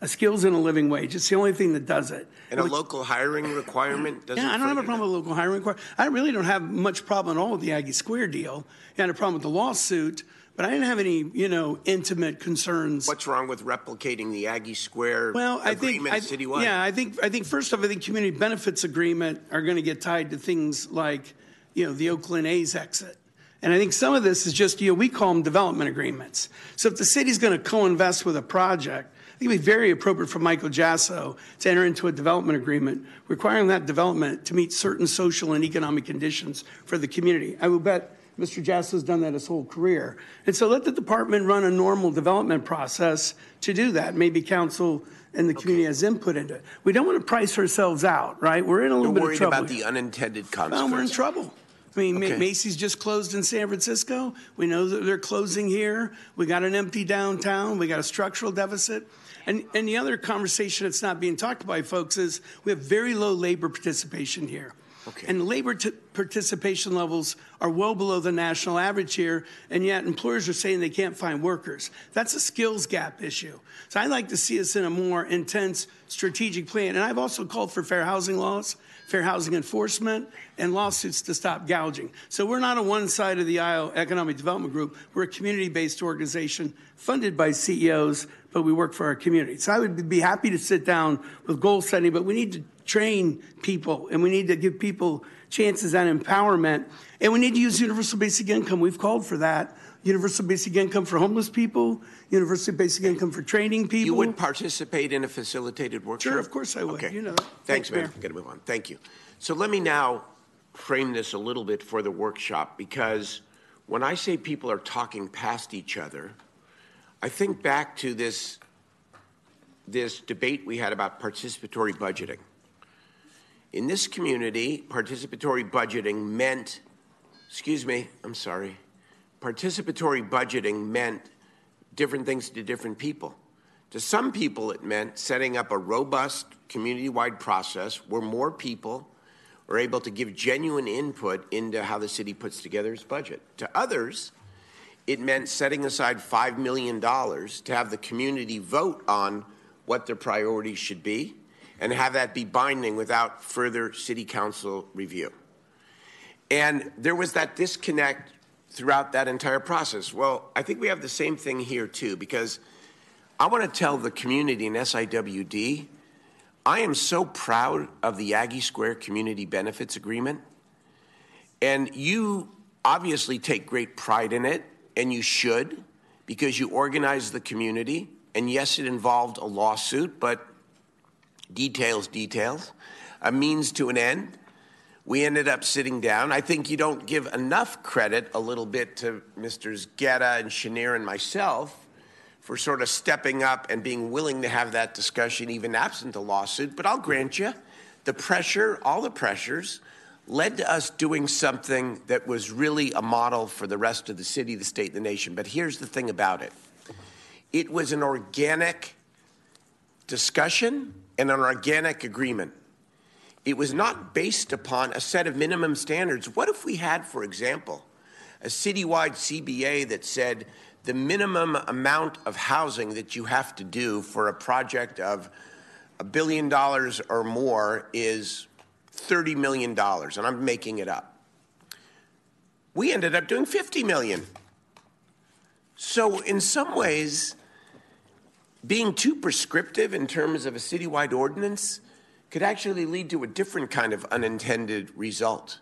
A skills and a living wage. It's the only thing that does it. And a local hiring requirement doesn't. Yeah, I don't have a problem with local hiring requirement. I really don't have much problem at all with the Aggie Square deal. I had a problem with the lawsuit, but I didn't have any, you know, intimate concerns. What's wrong with replicating the Aggie Square Well, I think, agreement I, citywide? yeah, I think, I think first off, I think community benefits agreement are going to get tied to things like, you know, the Oakland A's exit. And I think some of this is just, you know, we call them development agreements. So if the city's going to co-invest with a project, I think it'd be very appropriate for Michael Jasso to enter into a development agreement requiring that development to meet certain social and economic conditions for the community. I will bet Mr. Jasso's done that his whole career. And so let the department run a normal development process to do that. Maybe council and the community has input into it. We don't want to price ourselves out, right? We're in a You're little bit of worried trouble. about the unintended consequences. Well, we're in trouble. I mean, Okay. Macy's just closed in San Francisco. We know that they're closing here. We got an empty downtown. We got a structural deficit. And, and the other conversation that's not being talked about, folks, is we have very low labor participation here. Okay. And labor participation levels are well below the national average here, and yet employers are saying they can't find workers. That's a skills gap issue. So I'd like to see us in a more intense strategic plan. And I've also called for fair housing laws, fair housing enforcement, and lawsuits to stop gouging. So we're not a one side of the aisle economic development group. We're a community based organization funded by CEOs, but we work for our community. So I would be happy to sit down with goal setting, but we need to train people and we need to give people chances and empowerment. And we need to use universal basic income. We've called for that. Universal basic income for homeless people, universal basic income for training people. You would participate in a facilitated workshop? Sure, of course I would. Okay. You know. that. Thanks, man. I'm going to move on. Thank you. So let me now frame this a little bit for the workshop because when I say people are talking past each other, I think back to this this debate we had about participatory budgeting. In this community, participatory budgeting meant, excuse me, I'm sorry, participatory budgeting meant different things to different people. To some people, it meant setting up a robust community wide process where more people are able to give genuine input into how the city puts together its budget. To others, it meant setting aside $5 million to have the community vote on what their priorities should be and have that be binding without further city council review. And there was that disconnect throughout that entire process. Well, I think we have the same thing here too, because I want to tell the community in SIWD, I am so proud of the Aggie Square Community Benefits Agreement. And you obviously take great pride in it, and you should, because you organize the community. And yes, it involved a lawsuit, but details, details, a means to an end. We ended up sitting down. I think you don't give enough credit a little bit to Mr. Getta and Chenier and myself for sort of stepping up and being willing to have that discussion, even absent a lawsuit. But I'll grant you, the pressure, all the pressures, led to us doing something that was really a model for the rest of the city, the state, the nation. But here's the thing about it it was an organic discussion and an organic agreement. It was not based upon a set of minimum standards. What if we had, for example, a citywide CBA that said the minimum amount of housing that you have to do for a project of a billion dollars or more is $30 million, and I'm making it up. We ended up doing 50 million. So, in some ways, being too prescriptive in terms of a citywide ordinance could actually lead to a different kind of unintended result.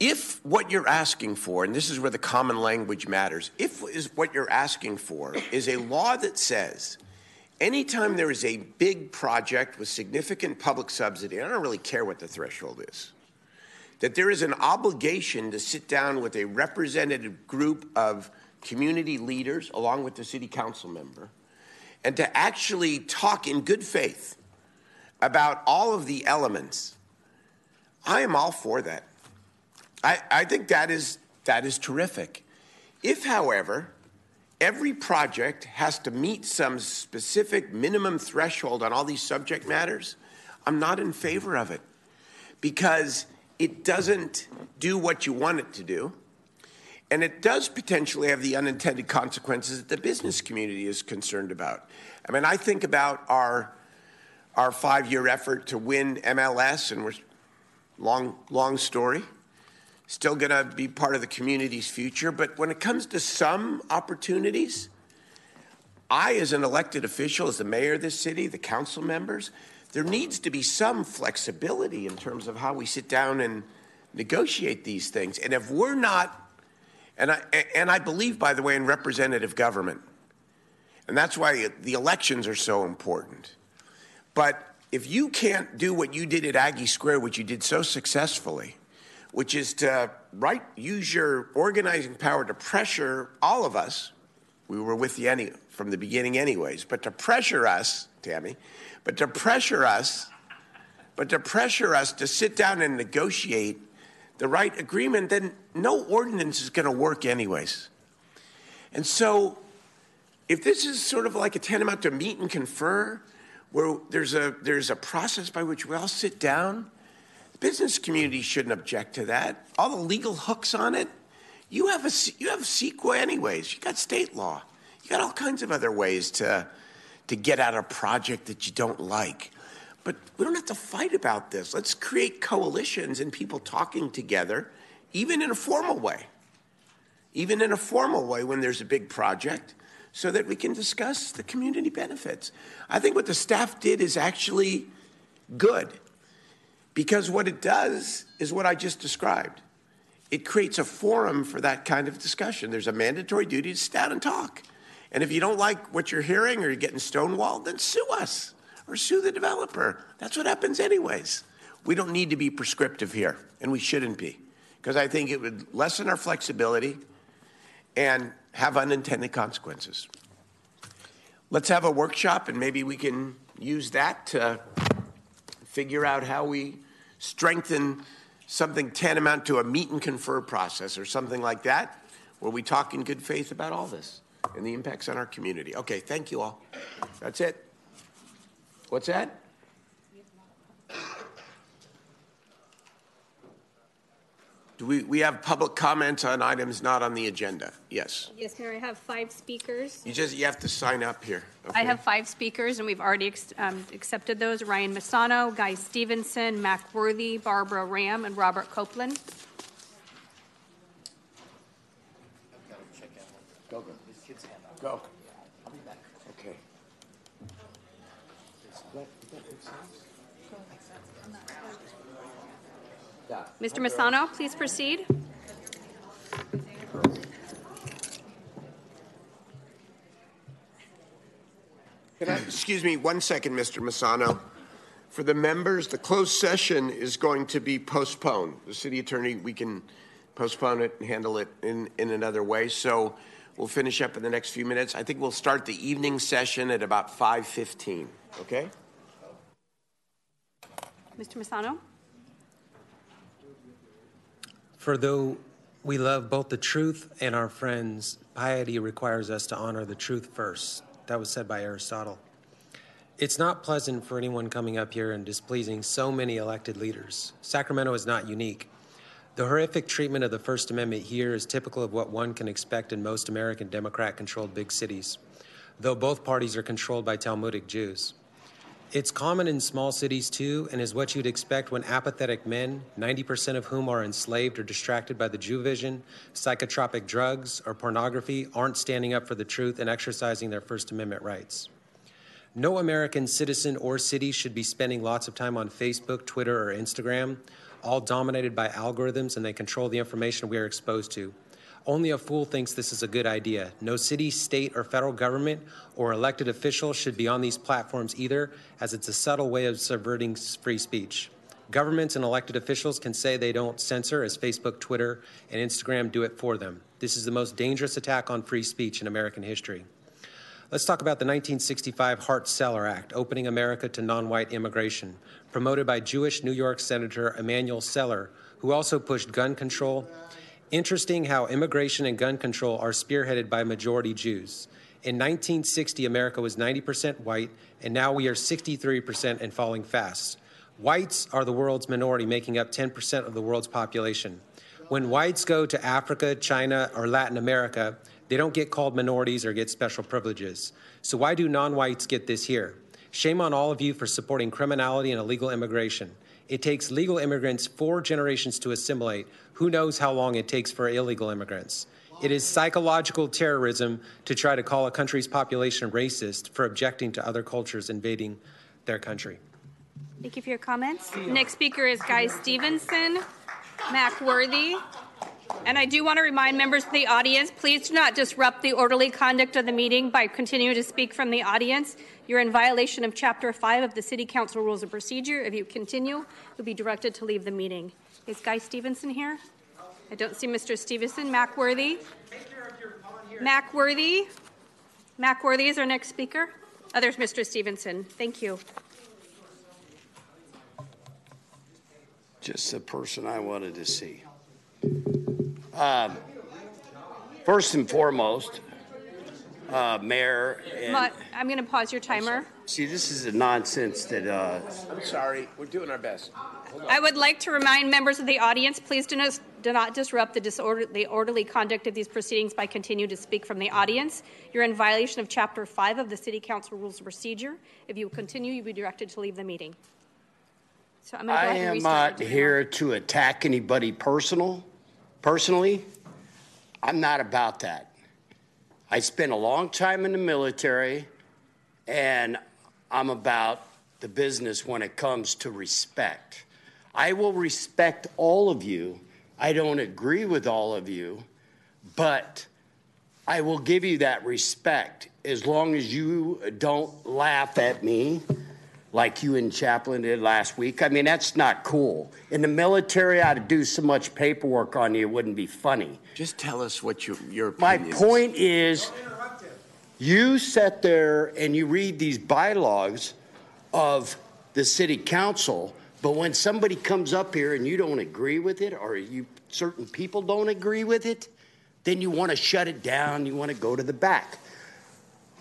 If what you're asking for, and this is where the common language matters, if is what you're asking for is a law that says anytime there is a big project with significant public subsidy, I don't really care what the threshold is, that there is an obligation to sit down with a representative group of community leaders along with the city council member and to actually talk in good faith about all of the elements, I am all for that. I, I think that is, that is terrific. If, however, every project has to meet some specific minimum threshold on all these subject matters, I'm not in favor of it because it doesn't do what you want it to do. And it does potentially have the unintended consequences that the business community is concerned about. I mean, I think about our, our five year effort to win MLS, and we're long, long story. Still going to be part of the community's future. But when it comes to some opportunities, I, as an elected official, as the mayor of this city, the council members, there needs to be some flexibility in terms of how we sit down and negotiate these things. And if we're not, and I, and I believe, by the way, in representative government, And that's why the elections are so important. But if you can't do what you did at Aggie Square, which you did so successfully, which is to right use your organizing power to pressure all of us. We were with you any, from the beginning, anyways, but to pressure us, Tammy, but to pressure us, but to pressure us to sit down and negotiate the right agreement, then no ordinance is going to work, anyways. And so, if this is sort of like a tantamount to meet and confer, where there's a there's a process by which we all sit down business community shouldn't object to that. All the legal hooks on it. You have a you have CEQA anyways. You got state law. You got all kinds of other ways to to get at a project that you don't like. But we don't have to fight about this. Let's create coalitions and people talking together, even in a formal way. Even in a formal way when there's a big project, so that we can discuss the community benefits. I think what the staff did is actually good. Because what it does is what I just described. It creates a forum for that kind of discussion. There's a mandatory duty to down and talk. And if you don't like what you're hearing or you're getting stonewalled, then sue us or sue the developer. That's what happens, anyways. We don't need to be prescriptive here, and we shouldn't be, because I think it would lessen our flexibility and have unintended consequences. Let's have a workshop, and maybe we can use that to figure out how we strengthen something tantamount to a meet and confer process or something like that, where we talk in good faith about all this and the impacts on our community. Okay, thank you all. That's it. What's that? Do we, we have public comments on items not on the agenda? Yes. Yes, Mayor, I have five speakers. You just, you have to sign up here. I have five speakers, and we've already ex- um, accepted those. Ryan Masano, Guy Stevenson, Mac Worthy, Barbara Ram, and Robert Copeland. Go, go. Mr. Masano, please proceed. Can I, excuse me, one second, Mr. Masano. For the members, the closed session is going to be postponed. The city attorney, we can postpone it and handle it in, in another way. So we'll finish up in the next few minutes. I think we'll start the evening session at about 5:15. Okay? Mr. Masano? For though we love both the truth and our friends, piety requires us to honor the truth first. That was said by Aristotle. It's not pleasant for anyone coming up here and displeasing so many elected leaders. Sacramento is not unique. The horrific treatment of the First Amendment here is typical of what one can expect in most American Democrat controlled big cities, though both parties are controlled by Talmudic Jews. It's common in small cities too, and is what you'd expect when apathetic men, 90% of whom are enslaved or distracted by the Jew vision, psychotropic drugs, or pornography, aren't standing up for the truth and exercising their First Amendment rights. No American citizen or city should be spending lots of time on Facebook, Twitter, or Instagram, all dominated by algorithms and they control the information we are exposed to. Only a fool thinks this is a good idea. No city, state, or federal government or elected official should be on these platforms either, as it's a subtle way of subverting free speech. Governments and elected officials can say they don't censor, as Facebook, Twitter, and Instagram do it for them. This is the most dangerous attack on free speech in American history. Let's talk about the 1965 Hart-Celler Act, opening America to non-white immigration, promoted by Jewish New York Senator Emanuel Celler, who also pushed gun control Interesting how immigration and gun control are spearheaded by majority Jews. In 1960, America was 90% white, and now we are 63% and falling fast. Whites are the world's minority, making up 10% of the world's population. When whites go to Africa, China, or Latin America, they don't get called minorities or get special privileges. So, why do non whites get this here? Shame on all of you for supporting criminality and illegal immigration. It takes legal immigrants four generations to assimilate. Who knows how long it takes for illegal immigrants? It is psychological terrorism to try to call a country's population racist for objecting to other cultures invading their country. Thank you for your comments. Next speaker is Guy Stevenson, Mac Worthy, And I do want to remind members of the audience, please do not disrupt the orderly conduct of the meeting by continuing to speak from the audience. You're in violation of Chapter 5 of the City Council Rules of Procedure. If you continue, you'll be directed to leave the meeting. Is Guy Stevenson here? I don't see Mr. Stevenson. Mac Worthy? Mac Worthy? Mac Worthy is our next speaker. Oh, there's Mr. Stevenson. Thank you. just the person I wanted to see. Um, First and foremost, uh, Mayor, and, Ma- I'm going to pause your timer. see, this is the nonsense that, uh, I'm sorry, we're doing our best. I would like to remind members of the audience, please do not, do not disrupt the, disorder, the orderly conduct of these proceedings by continuing to speak from the audience. You're in violation of Chapter 5 of the City Council Rules of Procedure. If you continue, you'll be directed to leave the meeting. So I'm going to go I am not here to attack anybody personal, personally. I'm not about that. I spent a long time in the military, and I'm about the business when it comes to respect. I will respect all of you. I don't agree with all of you, but I will give you that respect as long as you don't laugh at me like you and Kaplan did last week. I mean, that's not cool. In the military, I'd do so much paperwork on you, it wouldn't be funny. Just tell us what your, your My opinion is. point is, you sit there and you read these bylaws of the city council, but when somebody comes up here and you don't agree with it, or you certain people don't agree with it, then you want to shut it down. You want to go to the back.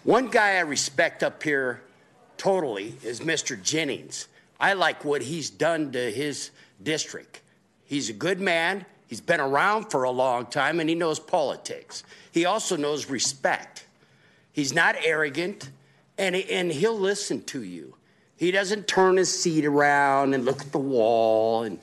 One guy I respect up here totally is Mr. Jennings. I like what he's done to his district. He's a good man. He's been around for a long time and he knows politics. He also knows respect. He's not arrogant and, and he'll listen to you. He doesn't turn his seat around and look at the wall and,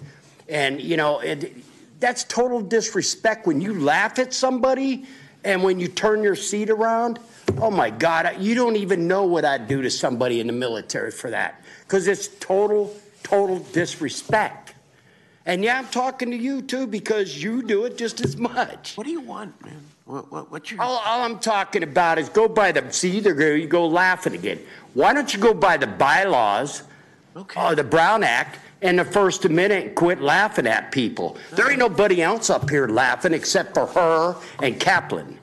and you know, it, that's total disrespect when you laugh at somebody and when you turn your seat around. Oh my God, you don't even know what I'd do to somebody in the military for that because it's total, total disrespect. And yeah, I'm talking to you too because you do it just as much. What do you want, man? What, what, what's your. All, all I'm talking about is go by the, see, either go, you go laughing again. Why don't you go by the bylaws, okay. or the Brown Act, and the First Amendment and quit laughing at people? There ain't nobody else up here laughing except for her and Kaplan.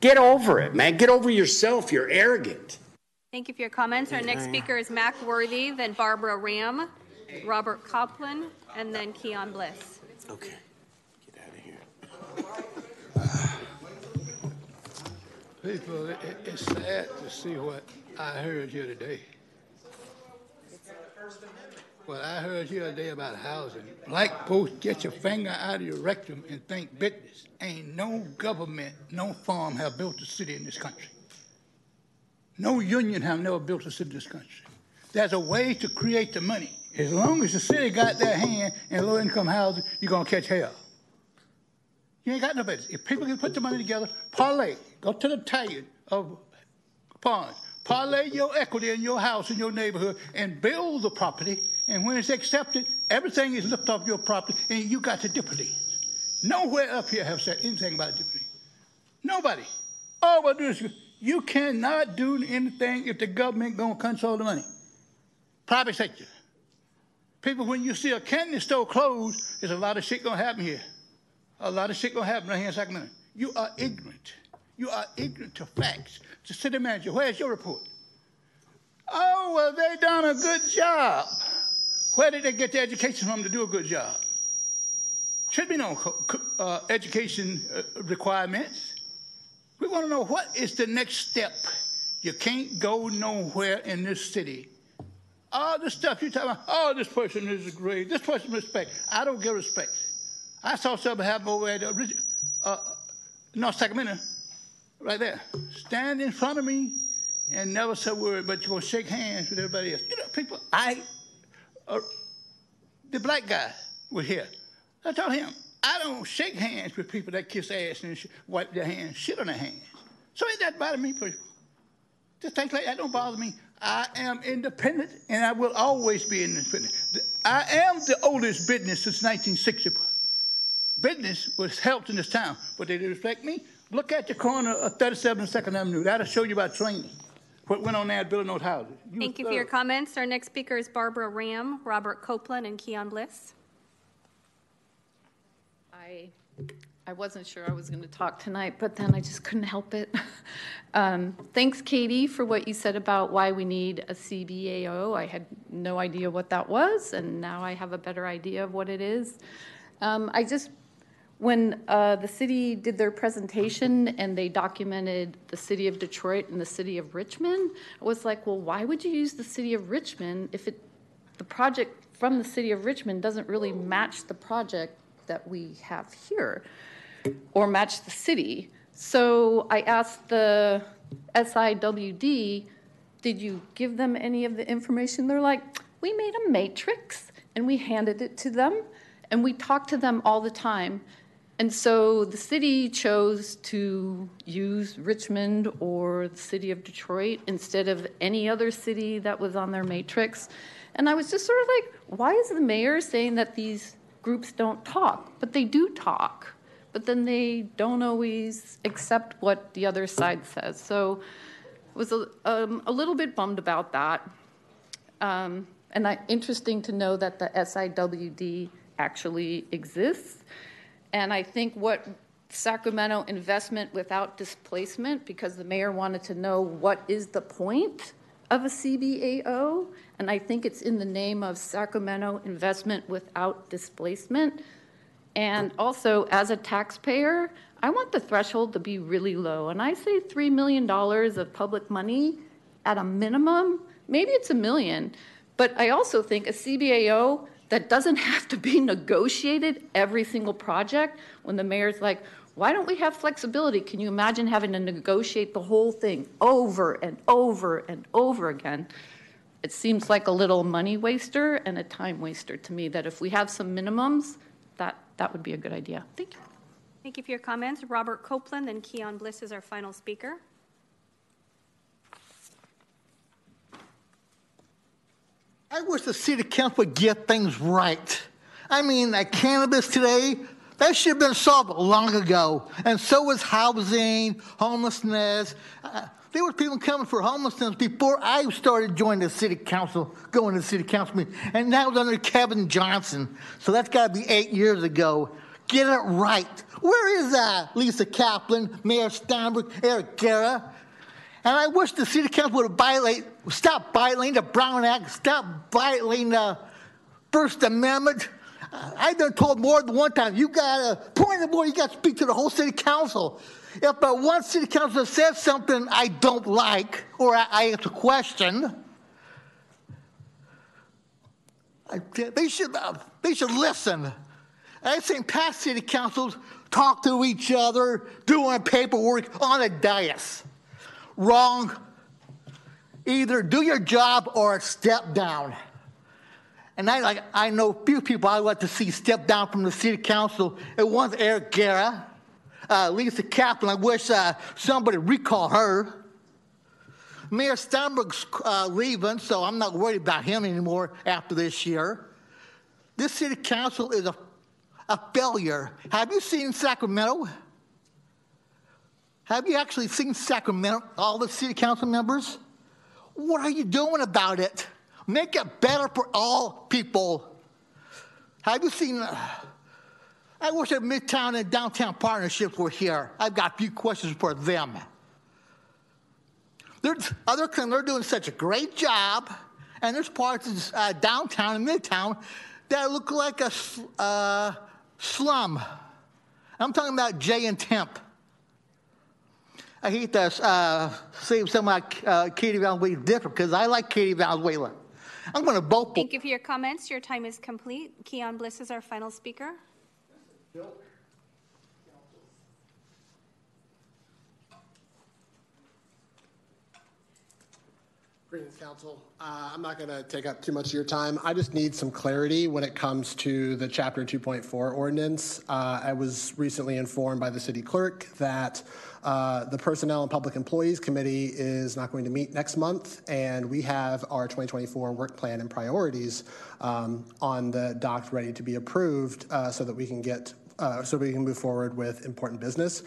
Get over it, man. Get over yourself. You're arrogant. Thank you for your comments. Our next speaker is Mac Worthy, then Barbara Ram, Robert Kaplan, and then Keon Bliss. Okay, get out of here. People, it, it- it's sad to see what I heard here today. What I heard here today about housing. Black folks, get your finger out of your rectum and think business. Ain't no government, no farm have built a city in this country. No union have never built a city in this country. There's a way to create the money. As long as the city got their hand in low-income housing, you're gonna catch hell. You ain't got no business. If people can put the money together, parlay, go to the Italian of ponds, parlay your equity in your house in your neighborhood and build the property. And when it's accepted, everything is lifted off your property and you got the dividends. Nowhere up here have said anything about dividends. Nobody. All we do is you cannot do anything if the government gonna control the money. Private sector. People, when you see a candy store closed, there's a lot of shit gonna happen here. A lot of shit gonna happen right here in Sacramento. You are ignorant. You are ignorant to facts. The city manager, where's your report? Oh, well, they done a good job. Where did they get the education from to do a good job? Should be no uh, education uh, requirements. We want to know what is the next step. You can't go nowhere in this city. All the stuff you talk about, oh, this person is great, this person respect. I don't give respect. I saw something happen over at uh, uh, North Sacramento, right there. Stand in front of me and never say a word, but you're going to shake hands with everybody else. You know, people, I, uh, the black guy was here. I told him, I don't shake hands with people that kiss ass and wipe their hands, shit on their hands. So it that bother me, people? Just things like that don't bother me. I am independent and I will always be independent. I am the oldest business since 1960. business was helped in this town, but they didn't respect me. Look at the corner of 37th and Second Avenue. That'll show you about training. What went on there building those houses. Thank you for your comments. Our next speaker is Barbara Ram, Robert Copeland, and Keon Bliss. I, I wasn't sure I was going to talk tonight, but then I just couldn't help it. Um, Thanks, Katie, for what you said about why we need a CBAO. I had no idea what that was, and now I have a better idea of what it is. Um, I just, when uh, the city did their presentation and they documented the city of Detroit and the city of Richmond, I was like, well, why would you use the city of Richmond if it, the project from the city of Richmond doesn't really match the project that we have here or match the city? So I asked the SIWD, did you give them any of the information? They're like, we made a matrix and we handed it to them and we talked to them all the time. And so the city chose to use Richmond or the city of Detroit instead of any other city that was on their matrix. And I was just sort of like, why is the mayor saying that these groups don't talk? But they do talk but then they don't always accept what the other side says. So I was a, um, a little bit bummed about that. Um, and I, interesting to know that the SIWD actually exists. And I think what Sacramento investment without displacement, because the mayor wanted to know what is the point of a CBAO, and I think it's in the name of Sacramento investment without displacement. And also, as a taxpayer, I want the threshold to be really low. And I say $3 million of public money at a minimum, maybe it's a million. But I also think a CBAO that doesn't have to be negotiated every single project when the mayor's like, why don't we have flexibility? Can you imagine having to negotiate the whole thing over and over and over again? It seems like a little money waster and a time waster to me that if we have some minimums, that, that would be a good idea. Thank you. Thank you for your comments. Robert Copeland and Keon Bliss is our final speaker. I wish the city council would get things right. I mean, that cannabis today, that should have been solved long ago. And so was housing, homelessness. Uh, there were people coming for homelessness before I started joining the city council, going to the city council meeting. And that was under Kevin Johnson. So that's got to be eight years ago. Get it right. Where is that? Lisa Kaplan, Mayor Steinberg, Eric Guerra. And I wish the city council would violate, stop violating the Brown Act, stop violating the First Amendment. I've been told more than one time, you got to, point of order, you got to speak to the whole city council. If uh, one city councilor says something I don't like or I, I ask a question, I, they should uh, they should listen. I've seen past city councils talk to each other, doing paperwork on a dais. Wrong. Either do your job or step down. And I like I know few people I like to see step down from the city council. It was Eric Guerra uh, Lisa Kaplan. I wish uh, somebody recall her. Mayor Steinberg's uh, leaving, so I'm not worried about him anymore after this year. This city council is a, a failure. Have you seen Sacramento? Have you actually seen Sacramento, all the city council members? What are you doing about it? Make it better for all people. Have you seen? Uh, I wish that Midtown and Downtown Partnerships were here. I've got a few questions for them. There's other they're doing such a great job, and there's parts of uh, downtown and Midtown that look like a uh, slum. I'm talking about Jay and Temp. I hate to uh, say something like uh, Katie Valenzuela different because I like Katie Valenzuela. I'm going to vote. Thank you for your comments. Your time is complete. Keon Bliss is our final speaker. Greetings, Council. Uh, I'm not going to take up too much of your time. I just need some clarity when it comes to the Chapter 2.4 ordinance. Uh, I was recently informed by the City Clerk that uh, the Personnel and Public Employees Committee is not going to meet next month, and we have our 2024 work plan and priorities um, on the dock ready to be approved uh, so that we can get uh, so we can move forward with important business.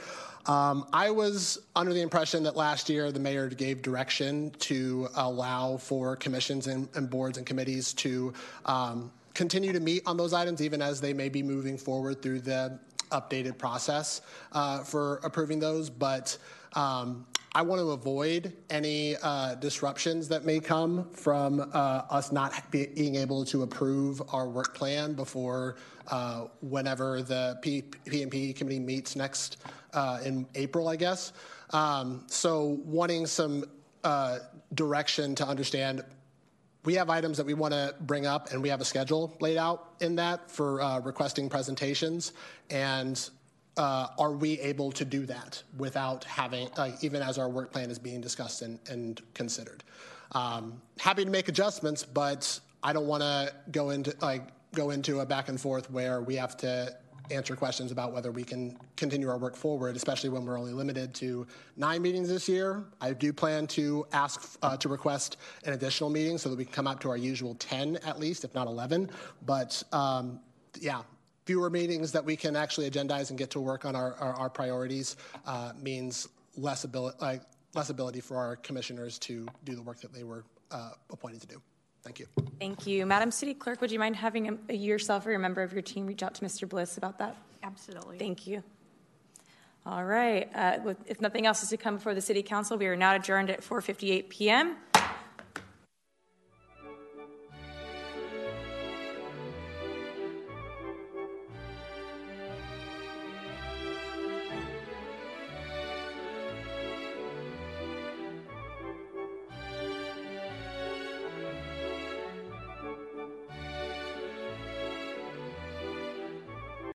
Um, I was under the impression that last year the mayor gave direction to allow for commissions and, and boards and committees to um, continue to meet on those items, even as they may be moving forward through the updated process uh, for approving those. But um, I want to avoid any uh, disruptions that may come from uh, us not be, being able to approve our work plan before uh, whenever the P- PMP committee meets next uh, in April, I guess. Um, so, wanting some uh, direction to understand we have items that we want to bring up, and we have a schedule laid out in that for uh, requesting presentations. And uh, are we able to do that without having, uh, even as our work plan is being discussed and, and considered? Um, happy to make adjustments, but I don't want to go into like go into a back and forth where we have to answer questions about whether we can continue our work forward, especially when we're only limited to nine meetings this year. I do plan to ask uh, to request an additional meeting so that we can come up to our usual 10 at least, if not 11. But um, yeah, fewer meetings that we can actually agendize and get to work on our, our, our priorities uh, means less ability, like, less ability for our commissioners to do the work that they were uh, appointed to do. Thank you. Thank you. Madam City Clerk, would you mind having a, a yourself or a member of your team reach out to Mr. Bliss about that? Absolutely. Thank you. All right. Uh, if nothing else is to come before the City Council, we are now adjourned at 4:58 p.m.